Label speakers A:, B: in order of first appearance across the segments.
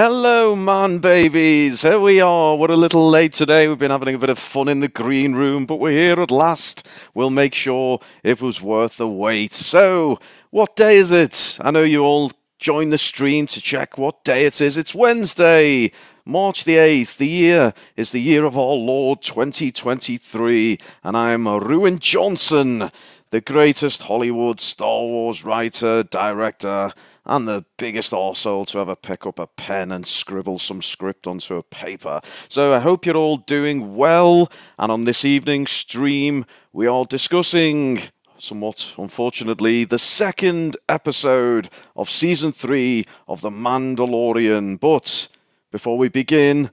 A: Hello, man babies. Here we are. We're a little late today. We've been having a bit of fun in the green room, but we're here at last. We'll make sure it was worth the wait. So, what day is it? I know you all joined the stream to check what day it is. It's Wednesday, March the 8th. The year is the year of our Lord 2023, and I'm Ruin Johnson, the greatest Hollywood Star Wars writer, director, and the biggest arsehole to ever pick up a pen and scribble some script onto a paper. So I hope you're all doing well. And on this evening's stream, we are discussing, somewhat unfortunately, the second episode of season three of The Mandalorian. But before we begin,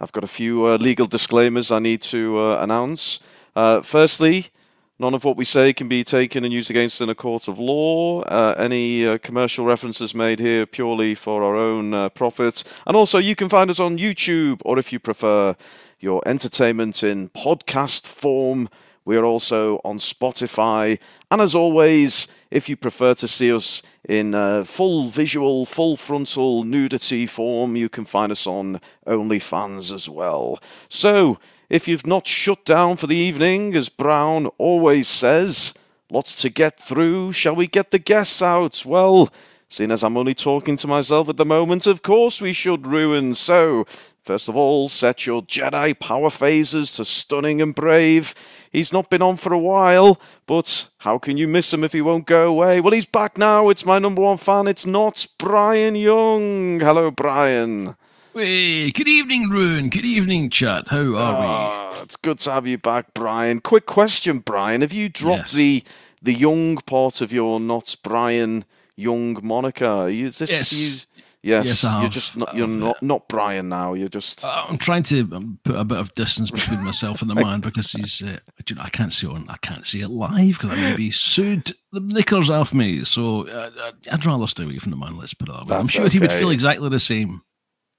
A: I've got a few uh, legal disclaimers I need to uh, announce. Uh, firstly, None of what we say can be taken and used against in a court of law. Uh, any uh, commercial references made here purely for our own uh, profit. And also, you can find us on YouTube, or if you prefer your entertainment in podcast form, we are also on Spotify. And as always, if you prefer to see us in uh, full visual, full frontal nudity form, you can find us on OnlyFans as well. So, if you've not shut down for the evening, as Brown always says, lots to get through. Shall we get the guests out? Well, seeing as I'm only talking to myself at the moment, of course we should ruin. So, first of all, set your Jedi power phasers to stunning and brave. He's not been on for a while, but how can you miss him if he won't go away? Well, he's back now. It's my number one fan. It's not Brian Young. Hello, Brian.
B: Hey, good evening, Ruin. Good evening, chat. How are
A: we? It's good to have you back, Brian. Quick question, Brian. Have you dropped yes. the the young part of your not Brian Young moniker? Is this
B: yes.
A: You, yes, yes you're just not, you're not not Brian now. You're just.
B: Uh, I'm trying to um, put a bit of distance between myself and the man because he's. Uh, I can't see it. I can't see it live because I may be sued the knickers off me. So uh, I'd rather stay away from the man. Let's put it that way. I'm sure okay. he would feel exactly the same.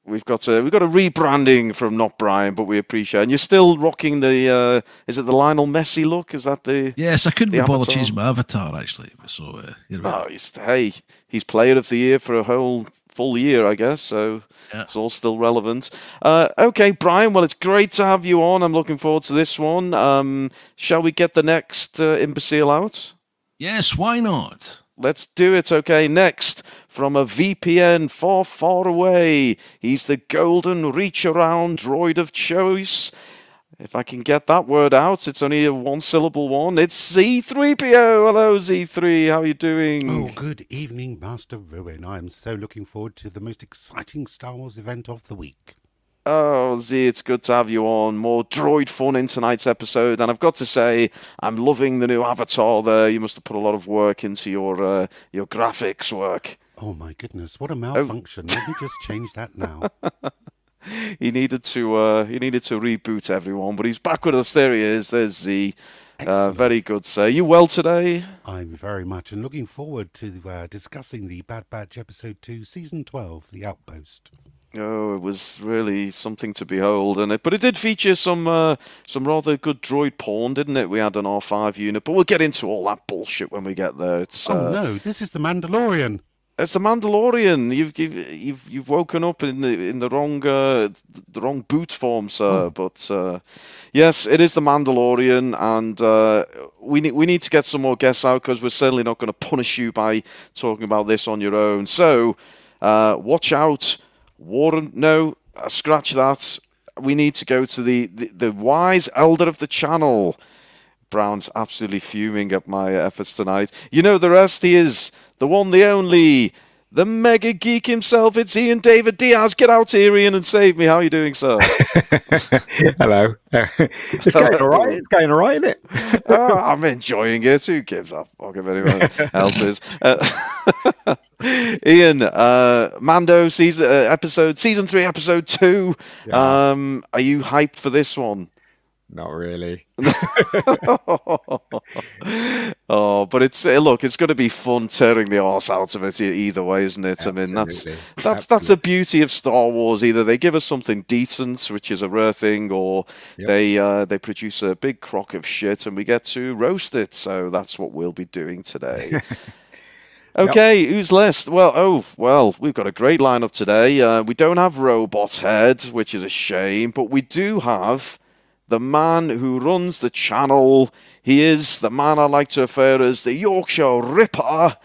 A: We've got a we've got a rebranding from not Brian, but we appreciate. It. And you're still rocking the uh, is it the Lionel Messi look? Is that the
B: yes? I couldn't be bothered changing my avatar actually. So uh,
A: you know. oh, he's, hey, he's Player of the Year for a whole full year, I guess. So yeah. it's all still relevant. Uh, okay, Brian. Well, it's great to have you on. I'm looking forward to this one. Um, shall we get the next uh, imbecile out?
B: Yes, why not?
A: Let's do it. Okay, next from a VPN far, far away. He's the golden reach around droid of choice. If I can get that word out, it's only a one syllable one. It's Z3PO. Hello, Z3. How are you doing?
C: Oh, good evening, Master Ruin. I am so looking forward to the most exciting Star Wars event of the week.
A: Oh, Z, it's good to have you on. More droid fun in tonight's episode. And I've got to say, I'm loving the new avatar there. You must have put a lot of work into your uh, your graphics work.
C: Oh, my goodness. What a malfunction. Let me just change that now.
A: he needed to uh, he needed to reboot everyone, but he's back with us. There he is. There's Z. Uh, very good, sir. You well today?
C: I'm very much, and looking forward to uh, discussing the Bad Batch episode two, season twelve, The Outpost.
A: Oh, it was really something to behold, and it. But it did feature some uh, some rather good droid porn, didn't it? We had an R five unit, but we'll get into all that bullshit when we get there. It's
C: oh uh, no, this is the Mandalorian.
A: It's the Mandalorian. You've you've you've, woken up in the in the wrong uh, the wrong boot form, sir. Oh. But uh, yes, it is the Mandalorian, and uh, we need we need to get some more guests out because we're certainly not going to punish you by talking about this on your own. So uh, watch out, Warren. No, scratch that. We need to go to the, the, the wise elder of the channel. Brown's absolutely fuming at my efforts tonight. You know the rest. He is the one, the only, the mega geek himself. It's Ian David Diaz. Get out here, Ian, and save me. How are you doing, sir?
D: Hello. it's going all right. It's going all right, isn't it?
A: oh, I'm enjoying it. Who gives a fuck if anyone else is? Uh, Ian, uh, Mando season uh, episode season three, episode two. Yeah. Um, are you hyped for this one?
D: Not really.
A: oh, but it's uh, look, it's going to be fun tearing the arse out of it either way, isn't it? Absolutely. I mean, that's that's Absolutely. that's a beauty of Star Wars. Either they give us something decent, which is a rare thing, or yep. they uh, they produce a big crock of shit and we get to roast it. So that's what we'll be doing today. Okay, who's list? Well, oh, well, we've got a great lineup today. Uh, we don't have Robot Head, which is a shame, but we do have the man who runs the channel. He is the man I like to refer as the Yorkshire Ripper.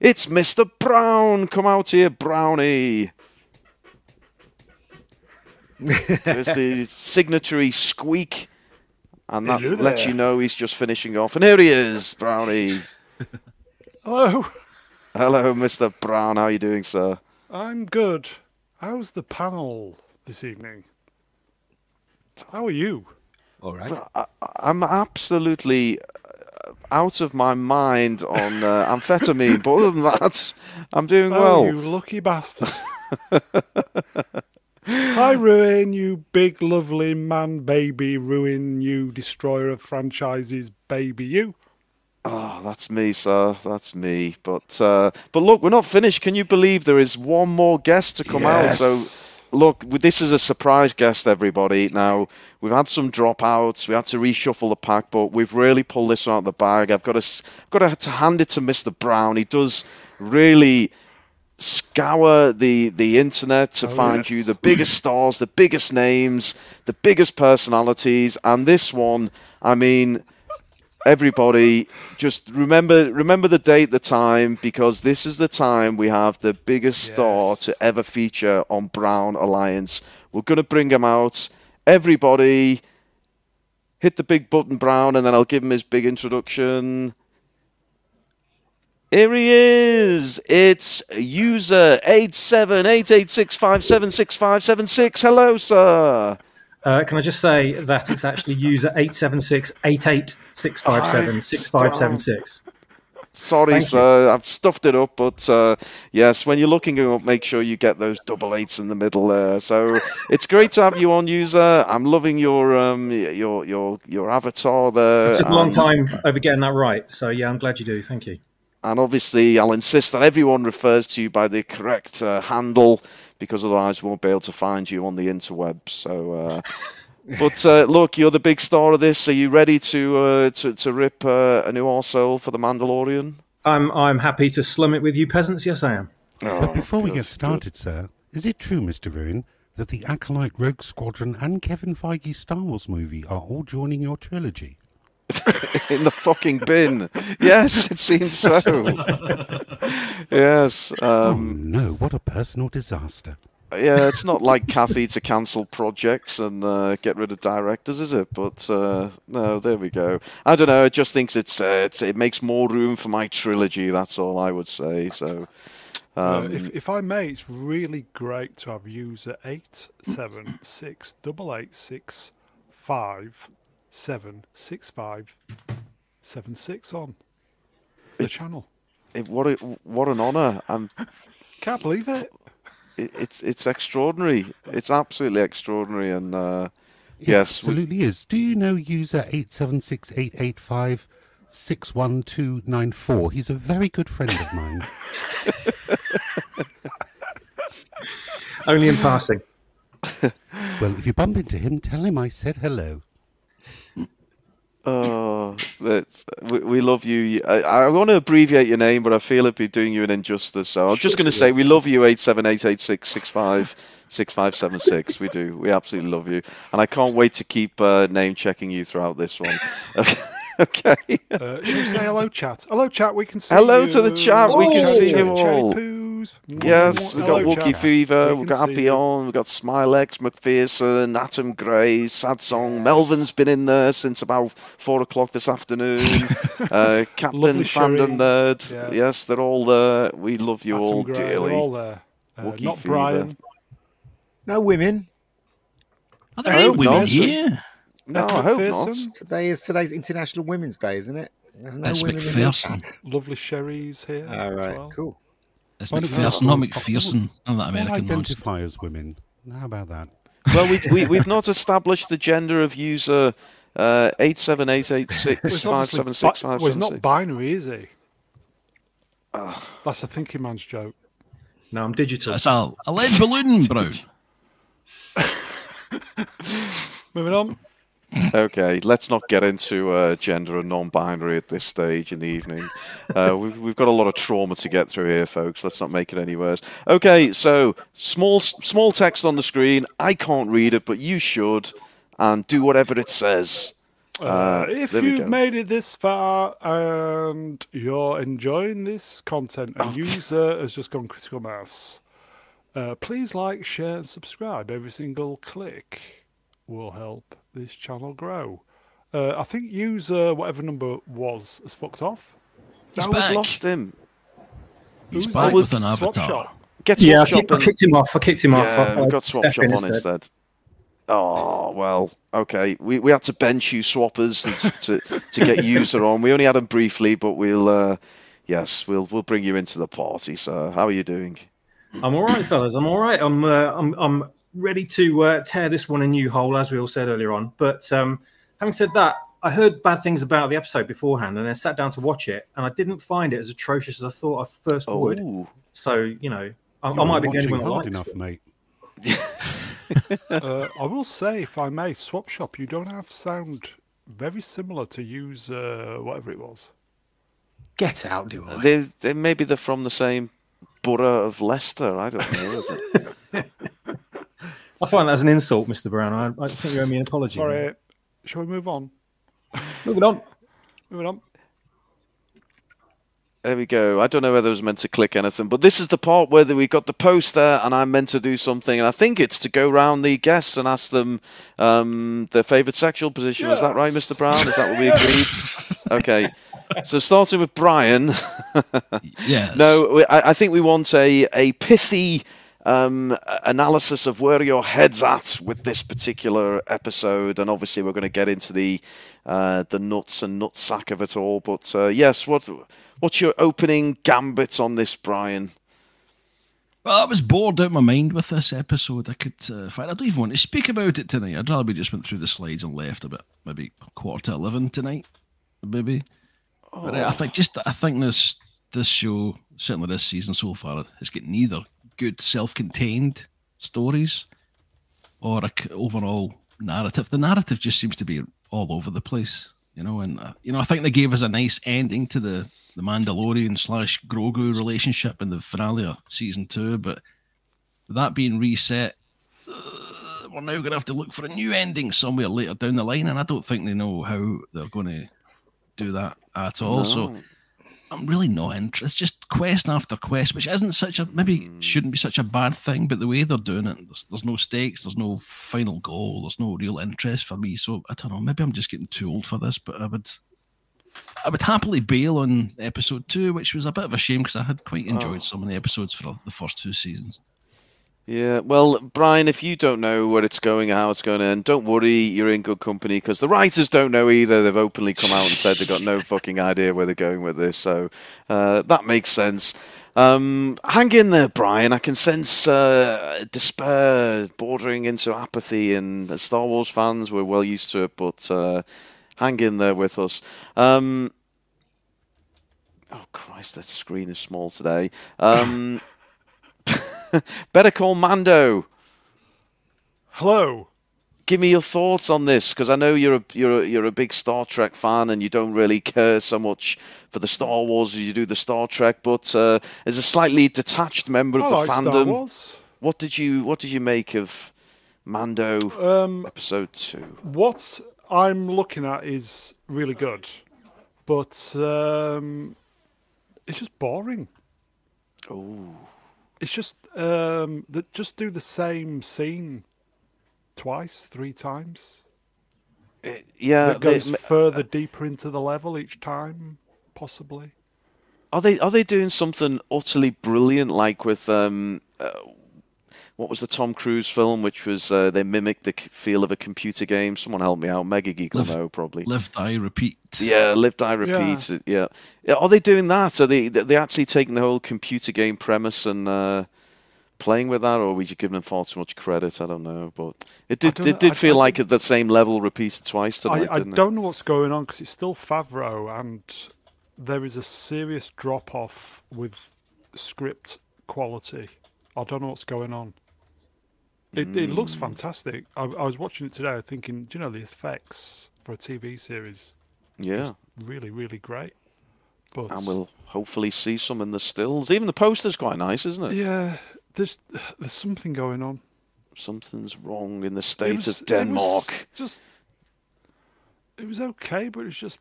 A: It's Mr. Brown. Come out here, Brownie. There's the signatory squeak, and that
E: Hello
A: lets
E: there.
A: you know he's just finishing off. And here he is, Brownie.
E: Hello,
A: Hello, Mr. Brown. How are you doing, sir?
E: I'm good. How's the panel this evening? How are you?
D: All right.
A: I'm absolutely uh, out of my mind on uh, amphetamine, but other than that, I'm doing
E: Oh,
A: well.
E: you lucky bastard. Hi, Ruin, you big, lovely man baby, Ruin, you destroyer of franchises, baby, you.
A: Oh, that's me, sir. That's me. But uh, but look, we're not finished. Can you believe there is one more guest to come out? So look, this is a surprise guest, everybody. Now we've had some dropouts. We had to reshuffle the pack, but we've really pulled this one out of the bag. I've got to got to, hand it to Mr. Brown. He does really scour the the internet to oh, find you the biggest stars, the biggest names, the biggest personalities, and this one, I mean everybody just remember remember the date the time because this is the time we have the biggest star to ever feature on brown alliance. We're going to bring him out. Everybody hit the big button brown and then i'll give him his big introduction. Here he is. It's user 87886576576 hello sir
F: Uh, can I just say that it's actually user 876-88-657-6576.
A: Sorry,
F: Thank you.
A: sir. I've stuffed it up, but uh, yes, when you're looking it up, make sure you get those double eights in the middle there. So it's great to have you on, user. I'm loving your um, your your your avatar there.
F: It took a long time over getting that right. So, yeah, I'm glad you do. Thank you.
A: And obviously, I'll insist that everyone refers to you by the correct uh, handle because otherwise, we won't be able to find you on the interwebs. So, uh, but uh, look, you're the big star of this. Are you ready to uh, to to rip uh, a new arsehole for the Mandalorian?
F: I'm, I'm happy to slum it with you peasants. Yes, I am.
C: But before we
A: good,
C: get
A: good.
C: started, sir, is it true, Mr. Ruin, that the Acolyte Rogue Squadron and Kevin Feige Star Wars movie are all joining your trilogy?
A: in the fucking bin. Yes, it seems so. yes.
C: Oh
A: Um,
C: no, what a personal disaster.
A: yeah, it's not like Kathy to cancel projects and uh, get rid of directors, is it? But uh, no, there we go. I don't know. It just thinks it's, uh, it's it makes more room for my trilogy. That's all I would say. So.
E: Uh,
A: Um,
E: if, if I may, it's really great to have user eight seven six double eight six five seven six five seven six on the channel.
A: it, what a, what an honour! I'm
E: Can't believe it.
A: it, it's it's extraordinary. It's absolutely extraordinary, and uh,
C: It
A: yes, we-
C: absolutely is. Do you know user 876-885-61294? He's a very good friend of mine.
F: Only in passing.
C: well, if you bump into him, tell him I said hello.
A: Oh, that's we, we love you. I, I want to abbreviate your name, but I feel it'd be doing you an injustice. So I'm just going to say we love you. Eight seven eight eight six six five six five seven six. We do. We absolutely love you, and I can't wait to keep uh, name checking you throughout this one. okay.
E: Uh, shall we say hello, chat? Hello, chat. We can see
A: Hello
E: you.
A: to the chat,
F: we can see
A: you all.
E: Poos.
A: Yes, we've got
E: Hello,
A: Wookie
E: chat.
A: Fever,
E: We
A: we've got
E: see
A: Happy
E: you.
A: On, we've got Smilex, McPherson, Atom Grey, Sad Song. Melvin's been in there since about four o'clock this afternoon. uh, Captain
E: Lovely
A: Fandom
E: Sherry.
A: Nerd.
E: Yeah.
A: Yes, they're all there. We love you
E: Atom
A: all
E: Gray,
A: dearly.
E: They're all there. Uh,
A: Wookie
E: not
A: Fever.
E: Brian.
D: No women.
B: Are there
A: I
B: any women
A: not.
B: here?
A: No,
E: Beth
A: I hope not.
D: Today is today's International Women's Day, isn't it? There's no
B: That's
D: women
B: McPherson.
D: chat.
E: Lovely Sherry's here.
D: All right, as
E: well.
D: cool.
B: It's
C: Why don't
B: McPherson,
C: just
B: not McPherson. None of that American nonsense.
C: identify as women. How about that?
A: Well, we, we, we've not established the gender of user uh,
E: Well, it's
A: 87886576576.
E: well, he's not binary, is he? That's a thinking man's joke.
F: No, I'm digital.
B: It's a, a lead balloon, bro.
E: Moving on.
A: Okay, let's not get into uh, gender and non-binary at this stage in the evening. Uh, we've, we've got a lot of trauma to get through here, folks. Let's not make it any worse. Okay, so small small text on the screen. I can't read it, but you should, and do whatever it says.
E: Uh, if you've made it this far and you're enjoying this content,
A: Oh.
E: a user has just gone critical mass. Uh, please like, share, and subscribe. Every single click will help this channel grow. Uh, I think user whatever number was has fucked off.
B: He's back.
A: lost him.
B: He's
E: Who's
B: back with an
E: Swap
B: avatar.
E: shop?
A: Get
F: Yeah, I,
A: swap
F: kicked, I kicked him off. I kicked him off. I
A: Yeah,
F: thought
A: we
F: I'd
A: got swap shop
F: in
A: on instead. Oh well, okay. We we had to bench you swappers and to, to to get user on. We only had him briefly, but we'll uh, yes, we'll we'll bring you into the party. So how are you doing?
F: I'm all right, fellas. I'm all right. I'm uh, I'm I'm ready to uh, tear this one a new hole, as we all said earlier on. But um, having said that, I heard bad things about the episode beforehand, and I sat down to watch it, and I didn't find it as atrocious as I thought I first would.
A: Oh,
F: So you know, I, I might be getting one
C: hard
F: that
C: enough,
F: likes
C: mate.
E: Uh, I will say, if I may, swap shop. You don't have sound very similar to user whatever it was.
F: Get out, do I?
A: they they maybe they're from the same borough of Leicester. I don't know.
F: I find that as an insult, Mr. Brown. I, I think you owe me an apology.
E: Sorry. Shall we move on?
F: Moving on.
E: Moving on.
A: There we go. I don't know whether I was meant to click anything, but this is the part where we got the post there, and I'm meant to do something, and I think it's to go round the guests and ask them um, their favourite sexual position. Is that right, Mr. Brown? Is that what we agreed? okay. So starting with Brian.
B: Yes.
A: no, I, I think we want a, a pithy um, analysis of where your head's at with this particular episode, and obviously we're going to get into the uh, the nuts and nutsack of it all. But uh, yes, what what's your opening gambit on this, Brian?
B: Well, I was bored out of my mind with this episode. I could, uh, in fact, I don't even want to speak about it tonight. I'd rather we just went through the slides and left about maybe quarter to eleven tonight, maybe. But uh, I think just I think this this show, certainly this season so far, has got neither good self-contained stories or a overall narrative. The narrative just seems to be all over the place, you know. And uh, you know, I think they gave us a nice ending to the the Mandalorian slash Grogu relationship in the finale of season two, but that being reset, uh, we're now going to have to look for a new ending somewhere later down the line, and I don't think they know how they're going to do that at all. So
A: No.
B: I'm really not interested. It's just quest after quest, which isn't such a maybe hmm. shouldn't be such a bad thing, but the way they're doing it, there's, there's no stakes, there's no final goal, there's no real interest for me. So I don't know. Maybe I'm just getting too old for this, but I would. I would happily bail on episode two, which was a bit of a shame because I had quite enjoyed oh. some of the episodes for the first two seasons.
A: Yeah, well, Brian, if you don't know where it's going, or how it's going to end, don't worry, you're in good company because the writers don't know either. They've openly come out and said they've got no fucking idea where they're going with this, so uh, that makes sense. Um, hang in there, Brian. I can sense uh, despair bordering into apathy, and Star Wars fans, we're well used to it, but uh, hang in there with us. Um, oh, Christ, that screen is small today. Um, Better call Mando.
E: Hello.
A: Give me your thoughts on this, because I know you're a you're a, you're a big Star Trek fan, and you don't really care so much for the Star Wars as you do the Star Trek. But uh, as a slightly detached member of
E: I
A: the
E: like
A: fandom, what did you what did you make of Mando
E: Um,
A: episode two?
E: what I'm looking at is really good, but um, it's just boring.
A: Oh,
E: It's just um, that just do the same scene twice, three times.
A: yeah.
E: That goes
A: they-
E: further deeper into the level each time, possibly.
A: Are they are they doing something utterly brilliant like with um uh, what was the Tom Cruise film which was uh, they mimicked the feel of a computer game? Someone help me out. Mega Geek will
B: Live-
A: know probably.
B: Live, die, repeat.
A: Yeah, live, die, repeat. uh, Yeah. yeah. Are they doing that? Are they they actually taking the whole computer game premise and uh, playing with that, or are we just giving them far too much credit? I don't know, but it did it did
E: I-
A: feel
E: I
A: like at the same level repeated twice tonight,
E: I, I
A: didn't it?
E: don't know what's going on because it's still Favreau, and there is a serious drop off with script quality. I don't know what's going on. It, it looks
A: Mm.
E: fantastic. I, I was watching it today, thinking, do you know the effects for a TV series?
A: Yeah,
E: Really, really great. But
A: and we'll hopefully see some in the stills. Even the poster's quite nice, isn't it?
E: yeah, there's there's something going on.
A: Something's wrong in the state
E: was-
A: of
E: it
A: Denmark.
E: was just it was okay, but it's just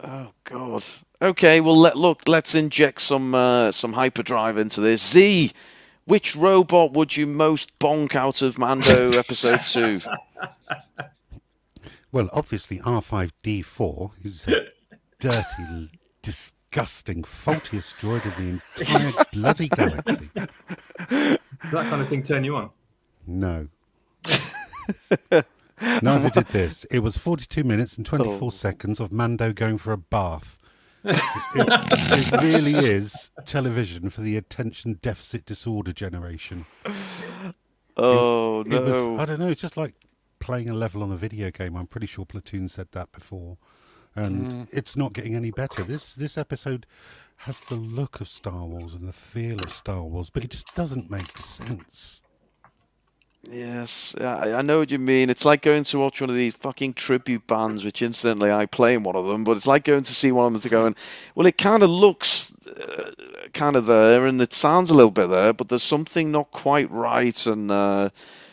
A: Oh God. Okay, well let look. Let's inject some uh, some hyperdrive into this. Z, which robot would you most bonk out of Mando Episode Two?
C: Well, obviously R5D4 is a dirty, disgusting, faultiest droid in the entire bloody galaxy.
F: Does that kind of thing turn you on?
C: No. Neither did this. It was 42 minutes and 24
A: Oh.
C: seconds of Mando going for a bath. It, it really is television for the attention deficit disorder generation.
A: Oh
C: It was, I don't know, it's just like playing a level on a video game. I'm pretty sure Platoon said that before. And it's not getting any better. This this episode has the look of Star Wars and the feel of Star Wars, but it just doesn't make sense.
A: Yes, I, I know what you mean. It's like going to watch one of these fucking tribute bands, which incidentally I play in one of them. But it's like going to see one of them going, well, it kind of looks uh, kind of there, and it sounds a little bit there, but there's something not quite right. And uh,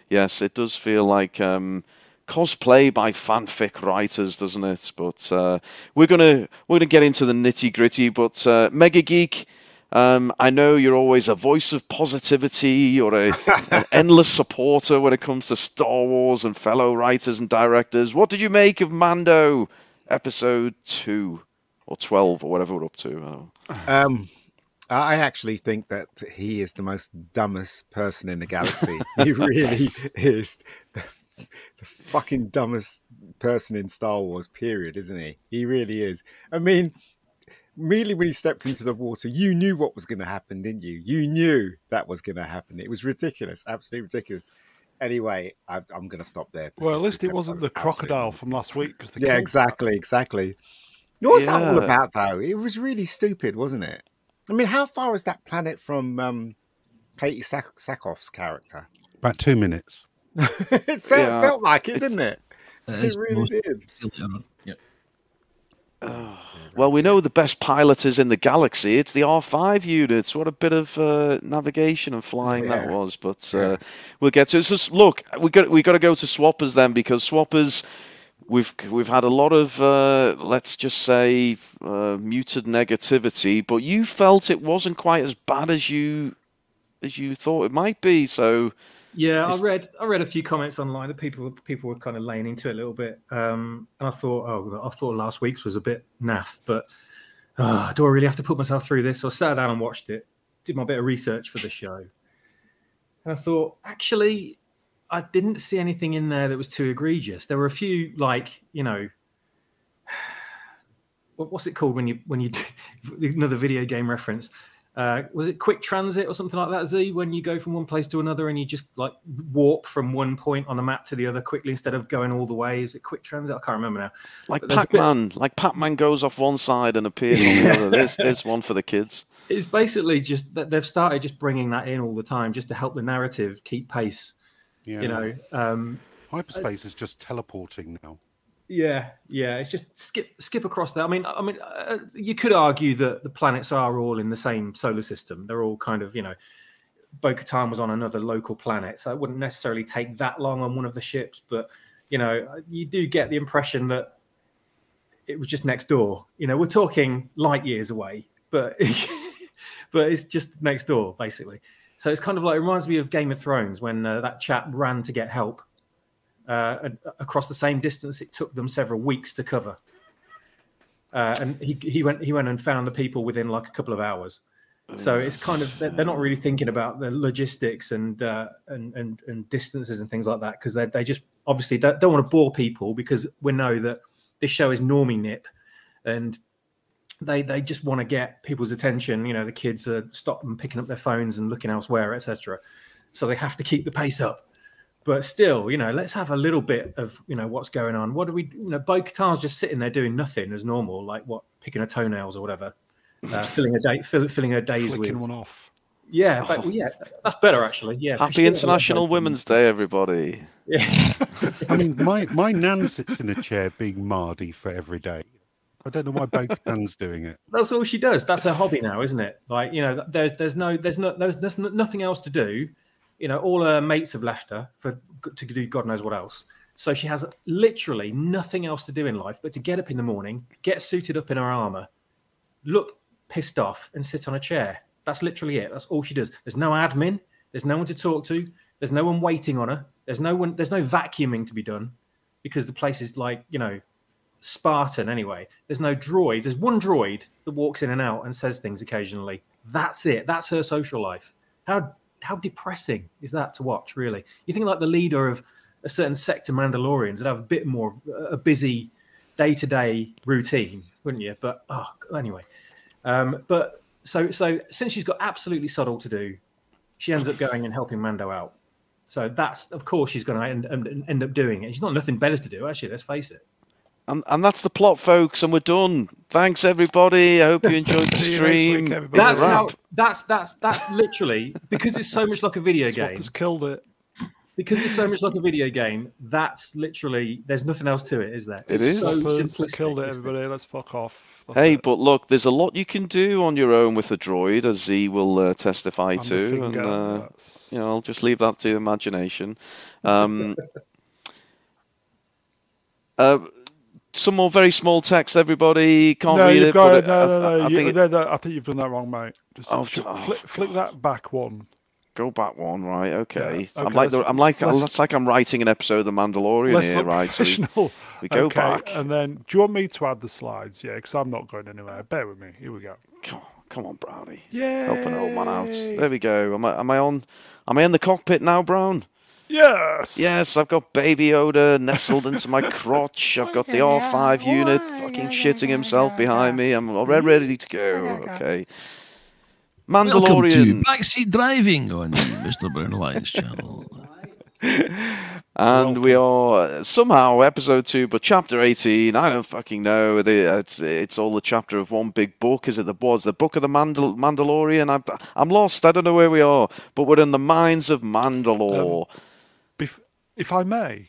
A: yes, it does feel like um, cosplay by fanfic writers, doesn't it? But uh, we're gonna we're gonna get into the nitty gritty. But uh, Mega Geek. Um, I know you're always a voice of positivity. You're a, an endless supporter when it comes to Star Wars and fellow writers and directors. What did you make of Mando episode two or twelve or whatever we're up to?
G: Um, I actually think that he is the most dumbest person in the galaxy. he really is the, the fucking dumbest person in Star Wars, period, isn't he? He really is. I mean, immediately when he stepped into the water, you knew what was going to happen, didn't you? You knew that was going to happen. It was ridiculous, absolutely ridiculous. Anyway, I, I'm going to stop there.
E: well, at least it wasn't the
G: episode absolutely
E: crocodile from last week because
G: yeah, exactly, exactly. What was that all about, though? It was really stupid, wasn't it? I mean, how far is that planet from um, Katee Sak- Sackhoff's character?
C: About two minutes.
G: it so-
A: Yeah.
G: felt like it, didn't it?
B: It
G: It
B: is
G: really
B: most-
G: did.
B: later on. Yep.
A: Well, we know the best pilot is in the galaxy. It's the R5 units. What a bit of uh, navigation and flying that
G: Yeah.
A: was. But uh, we'll get to it. So, look, we got we got to go to swappers then because swappers. We've we've had a lot of uh, let's just say uh, muted negativity, but you felt it wasn't quite as bad as you as you thought it might be. So
F: Yeah, I read I read a few comments online that people people were kind of laying into it a little bit, um, and I thought, oh, I thought last week's was a bit naff, but uh, do I really have to put myself through this? So I sat down and watched it, did my bit of research for the show, and I thought, actually, I didn't see anything in there that was too egregious. There were a few, like you know, what's it called when you when you do another video game reference? Uh, was it quick transit or something like that? Z, when you go from one place to another and you just like warp from one point on the map to the other quickly instead of going all the way. Is it quick transit? I can't remember now.
A: like
F: But there's a bit-
A: Pac-Man, like Pac-Man goes off one side and appears on the other. There's there's one for the kids.
F: It's basically just that they've started just bringing that in all the time just to help the narrative keep pace.
C: Yeah.
F: You know, um,
C: hyperspace is just teleporting now.
F: Yeah, yeah. It's just skip skip across that. I mean, I mean, uh, you could argue that the planets are all in the same solar system. They're all kind of, you know, Bo-Katan was on another local planet, so it wouldn't necessarily take that long on one of the ships. But you know, you do get the impression that it was just next door. You know, we're talking light years away, but but it's just next door, basically. So it's kind of like it reminds me of Game of Thrones when uh, that chap ran to get help uh, across the same distance it took them several weeks to cover. Uh, and he, he went he went and found the people within like a couple of hours. So it's kind of they're, they're not really thinking about the logistics and uh, and, and and distances and things like that because they they just obviously don't, don't want to bore people because we know that this show is normie nip and they they just want to get people's attention. You know, the kids are stopping picking up their phones and looking elsewhere, etc. So they have to keep the pace up but still, you know, let's have a little bit of you know what's going on. What do we, you know, Bo Katan's just sitting there doing nothing as normal, like what picking her toenails or whatever, uh, filling a day, fill, filling her days
E: Flicking
F: with.
E: one off.
F: Yeah, but, well, yeah, that's better actually. Yeah.
A: Happy
F: She did have a
A: International Women's Day, everybody.
F: Yeah.
C: I mean, my, my nan sits in a chair being Mardy for every day. I don't know why both Nan's doing it.
F: That's all she does. That's her hobby now, isn't it? Like you know, there's there's no there's no there's, there's nothing else to do. You know, all her mates have left her for to do God knows what else. So she has literally nothing else to do in life but to get up in the morning, get suited up in her armor, look pissed off, and sit on a chair. That's literally it. That's all she does. There's no admin. There's no one to talk to. There's no one waiting on her. There's no one. There's no vacuuming to be done because the place is like you know Spartan anyway. There's no droid. There's one droid that walks in and out and says things occasionally. That's it. That's her social life. How how depressing is that to watch? Really, you think like the leader of a certain sect of Mandalorians would have a bit more of a busy day to day routine, wouldn't you? But oh, anyway, um, but so so since she's got absolutely sod all to do, she ends up going and helping Mando out. So that's of course she's going to end, end, end up doing it. She's not nothing better to do, actually. Let's face it.
A: And, and that's the plot, folks, and we're done. Thanks, everybody. I hope you enjoyed the
E: See you next
A: stream.
E: week,
F: That's how. That's that's that's literally because it's so much like a video game.
E: Swapper's killed it.
F: Because it's so much like a video game. That's literally. There's nothing else to it, is there?
A: It
F: It's
A: is.
F: So
E: Swapper's killed it,
F: isn't
E: everybody. Let's fuck off. That's
A: Hey,
E: it.
A: but look, there's a lot you can do on your own with a droid, as Z will uh, testify
E: And the
A: to. And,
E: finger,
A: uh, you know, I'll just leave that to your imagination. Um, uh, some more very small text, everybody. Can't
E: no,
A: read it,
E: got it. No,
A: I,
E: no, no.
A: I think
E: no, no, I think you've done that wrong, mate. Just
A: Oh,
E: fl-
A: oh,
E: flick, flick that back one.
A: go back one, right? Okay.
E: Yeah,
A: I'm
E: okay,
A: like, the, I'm like, it's like I'm writing an episode of The Mandalorian here, right? So we, we go
E: okay,
A: back.
E: and then do you want me to add the slides? Yeah, because I'm not going anywhere. Bear with me. Here we go.
A: Come on, come on, Brownie.
E: Yeah.
A: Help an old man out. There we go. Am I, am I on? Am I in the cockpit now, Brown?
E: Yes.
A: Yes, I've got Baby Yoda nestled into my crotch. I've got the R5 unit fucking shitting himself behind me. I'm already ready to go. Okay.
B: Welcome to
A: Mandalorian.
B: Backseat Driving on the Mr. Brown Alliance channel.
A: And we are somehow episode two, but chapter 18. I don't fucking know. It's, it's all the chapter of one big book. Is it the was the book of the Mandal- Mandalorian? I'm, I'm lost. I don't know where we are, but we're in the mines of Mandalore.
E: Bef- if I may,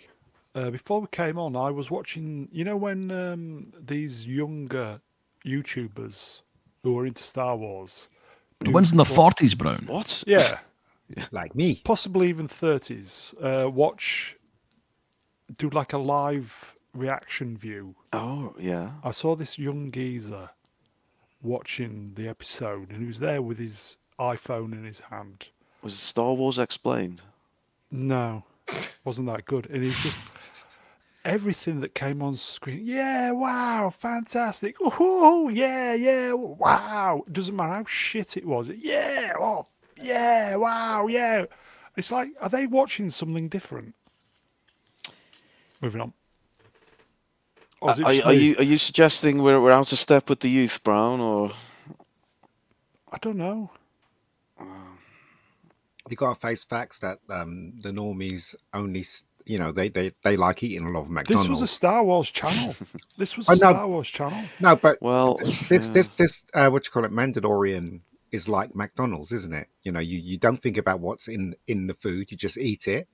E: uh, before we came on, I was watching. You know when um, these younger YouTubers who are into Star Wars,
B: The ones in the 40s, Brown.
A: what?
E: yeah,
G: like me.
E: possibly even thirties, uh, watch do like a live reaction view.
A: Oh yeah.
E: I saw this young geezer watching the episode, and he was there with his iPhone in his hand.
A: Was it Star Wars explained?
E: No, wasn't that good. And he's just everything that came on screen. Yeah, wow, fantastic. Oh, yeah, yeah, wow. Doesn't matter how shit it was. Yeah, oh, yeah, wow, yeah. It's like, are they watching something different? Moving on. It
A: Are, are you are you suggesting we're we're out of step with the youth, Brown, or
E: I don't know.
G: You got to face facts that um, the normies only, you know, they, they, they like eating a lot of McDonald's.
E: This was a Star Wars channel. This was a
G: I know.
E: Star Wars channel.
G: No, but
A: well?
G: this
A: yeah.
G: this this uh, what you call it, Mandalorian is like McDonald's, isn't it? You know, you, you don't think about what's in in the food, you just eat it.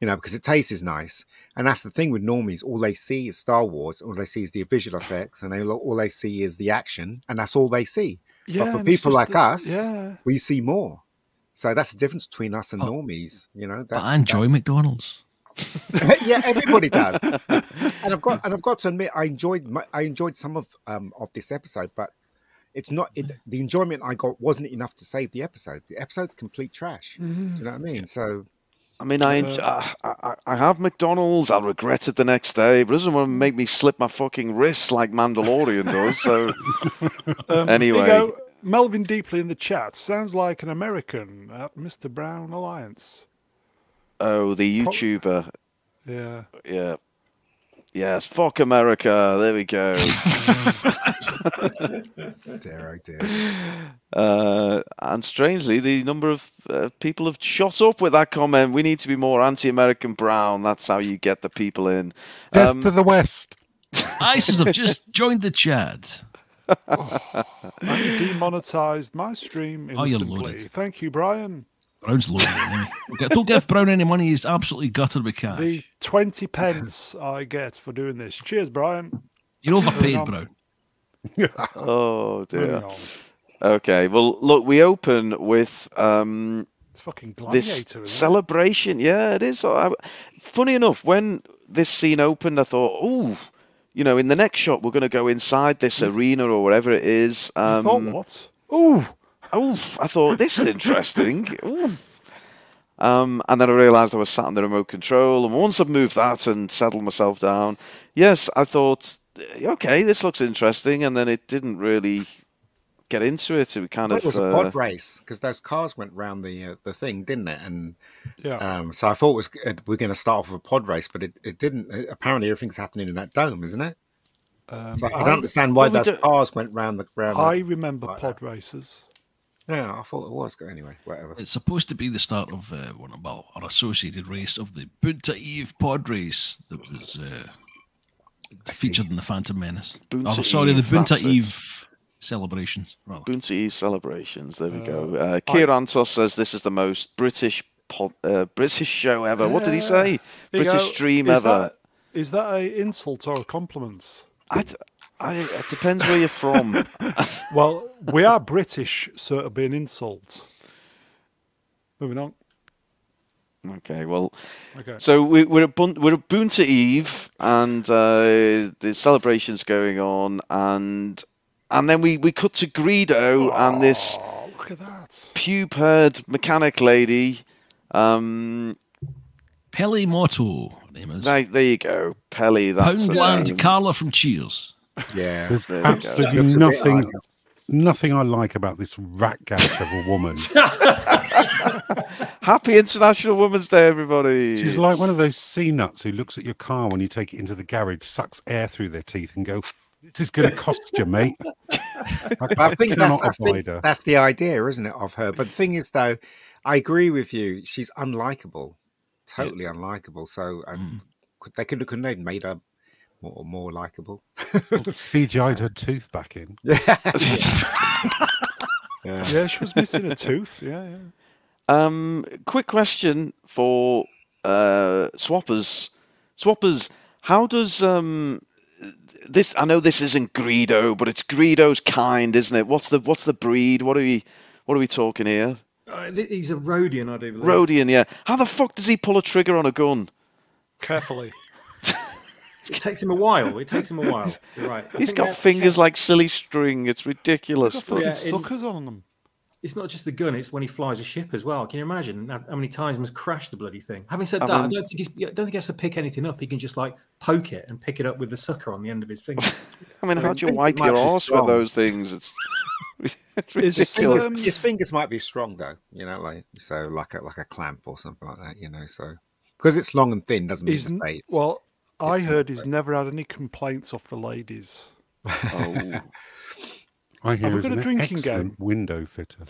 G: You know, because it tastes nice, and that's the thing with normies. All they see is Star Wars. All they see is the visual effects, and they, all they see is the action, and that's all they see.
E: Yeah,
G: but for people
E: just
G: like us,
E: yeah.
G: we see more. So that's the difference between us and
B: Oh.
G: normies. You know,
B: But
G: that's,
B: I enjoy
G: that's-
B: McDonald's.
G: yeah, everybody does. and I've got and I've got to admit, I enjoyed my, I enjoyed some of um of this episode, but it's not it, the enjoyment I got wasn't enough to save the episode. The episode's complete trash. Do you know what I mean? So
A: I mean, I, enj- I I I have McDonald's. I'll regret it the next day, but it doesn't want to make me slip my fucking wrists like Mandalorian does. So
E: Um,
A: Anyway.
E: here you go. Melvin Deeply in the chat sounds like an American at Mr. Brown Alliance.
A: oh, the YouTuber,
E: Yeah.
A: yeah. Yes, fuck America. There we go.
G: dear, oh dear.
A: Uh, and strangely, the number of uh, people have shot up with that comment. We need to be more anti-American brown. That's how you get the people in.
C: Death
A: Um,
C: to the West.
B: ISIS have just joined the chat.
E: I demonetized my stream
B: Oh, you're
E: instantly.
B: loaded.
E: Thank you, Brian.
B: Brown's loaded. Don't give Brown any money. He's absolutely gutted with cash.
E: The 20 pence I get for doing this. Cheers, Brian.
B: You're overpaid,
E: on.
B: Brown.
A: Oh
E: Moving
A: dear. Okay. Well, look, we open with um,
E: It's fucking
A: this
E: gladiator, isn't it?
A: celebration. Yeah, it is. Funny enough, when this scene opened, I thought, oh, you know, in the next shot, we're going to go inside this arena or wherever it is. Um,
E: thought what? Ooh,
A: oh, I thought this is interesting. Um, and then I realised I was sat on the remote control, and once I've moved that and settled myself down, yes, I thought, okay, this looks interesting, and then it didn't really get into it. It kind
G: It
A: of
G: was a
A: uh,
G: pod race because those cars went round the uh, the thing, didn't it? And
E: yeah.
G: um, so I thought it was uh, we're going to start off with a pod race, but it, it didn't. Uh, Apparently, everything's happening in that dome, isn't it?
E: Um,
G: So I don't understand why
A: well,
G: those
A: don't-
G: cars went round the round.
E: I
G: the,
E: remember
G: like
E: pod races.
G: yeah, I thought it was. Anyway, whatever.
B: It's supposed to be the start of uh, one of well, our associated race of the Boonta Eve pod race that was uh, featured in the Phantom Menace.
A: Boonta
B: oh, sorry, the
A: Eve,
B: Boonta
A: that's it.
B: Eve celebrations. Rather.
A: Boonta Eve celebrations. There we go. Uh, Keir Antos says this is the most British pod, uh, British show ever. What did he say?
E: There
A: British dream
E: is
A: ever.
E: That, is that a insult or a compliment?
A: I d- I- it depends where you're from.
E: Well, we are British, so it'll be an insult. Moving on.
A: okay, well,
E: Okay.
A: so we, we're at Bun- we're at Boonta Eve, and uh, the celebrations going on, and and then we, we cut to Greedo and this
E: Oh, look at that.
A: pube-haired mechanic lady. Um,
B: Peli Motto, her name is.
A: right, there you go, Peli. That's
B: Poundland Carla from Cheers.
G: Yeah,
C: There's
A: There
C: absolutely
G: Looks a bit
C: nothing,
G: like
C: nothing I like about this rat gash of a woman.
A: Happy International Women's Day, everybody.
C: She's like one of those sea nuts who looks at your car when you take it into the garage, sucks air through their teeth, and go, "This is going to cost you, mate." I,
G: I think that's I think that's the idea, isn't it, of her? But the thing is, though, I agree with you. She's unlikable, totally unlikable. So um, could they could couldn't have made her more more likable?
C: CGI'd her tooth back in.
G: yeah.
E: Yeah, she was missing a tooth. Yeah, yeah.
A: Um, quick question for uh, swappers. Swappers, how does um this? I know this isn't Greedo, but it's Greedo's kind, isn't it? What's the what's the breed? What are we what are we talking here?
F: Uh, he's a Rodian, I do believe.
A: Rodian, yeah. How the fuck does he pull a trigger on a gun?
E: Carefully.
F: It takes him a while. It takes him a while. You're right. I
A: He's
F: think
A: got
F: they have
A: fingers like silly string. It's ridiculous.
E: Got
A: but-
E: fucking
F: Yeah, in-
E: suckers on them.
F: It's not just the gun; it's when he flies a ship as well. Can you imagine how how many times he must crash the bloody thing? Having said
A: I
F: that, I
A: mean-
F: don't think he's, I don't think he has to pick anything up. He can just like poke it and pick it up with the sucker on the end of his finger.
A: I mean,
G: I
A: how do you wipe your
G: might
A: arse with those things? It's, it's
E: Is,
A: ridiculous.
E: um,
G: His fingers might be strong though, you know, like so, like a like a clamp or something like that, you know. So because it's long and thin doesn't mean
E: he's,
G: to
E: n-
G: say it's
E: well, I heard
G: not
E: he's never had any complaints off the ladies.
A: Oh.
C: I hear
E: we
C: is
E: got a drinking
C: game? window fitter.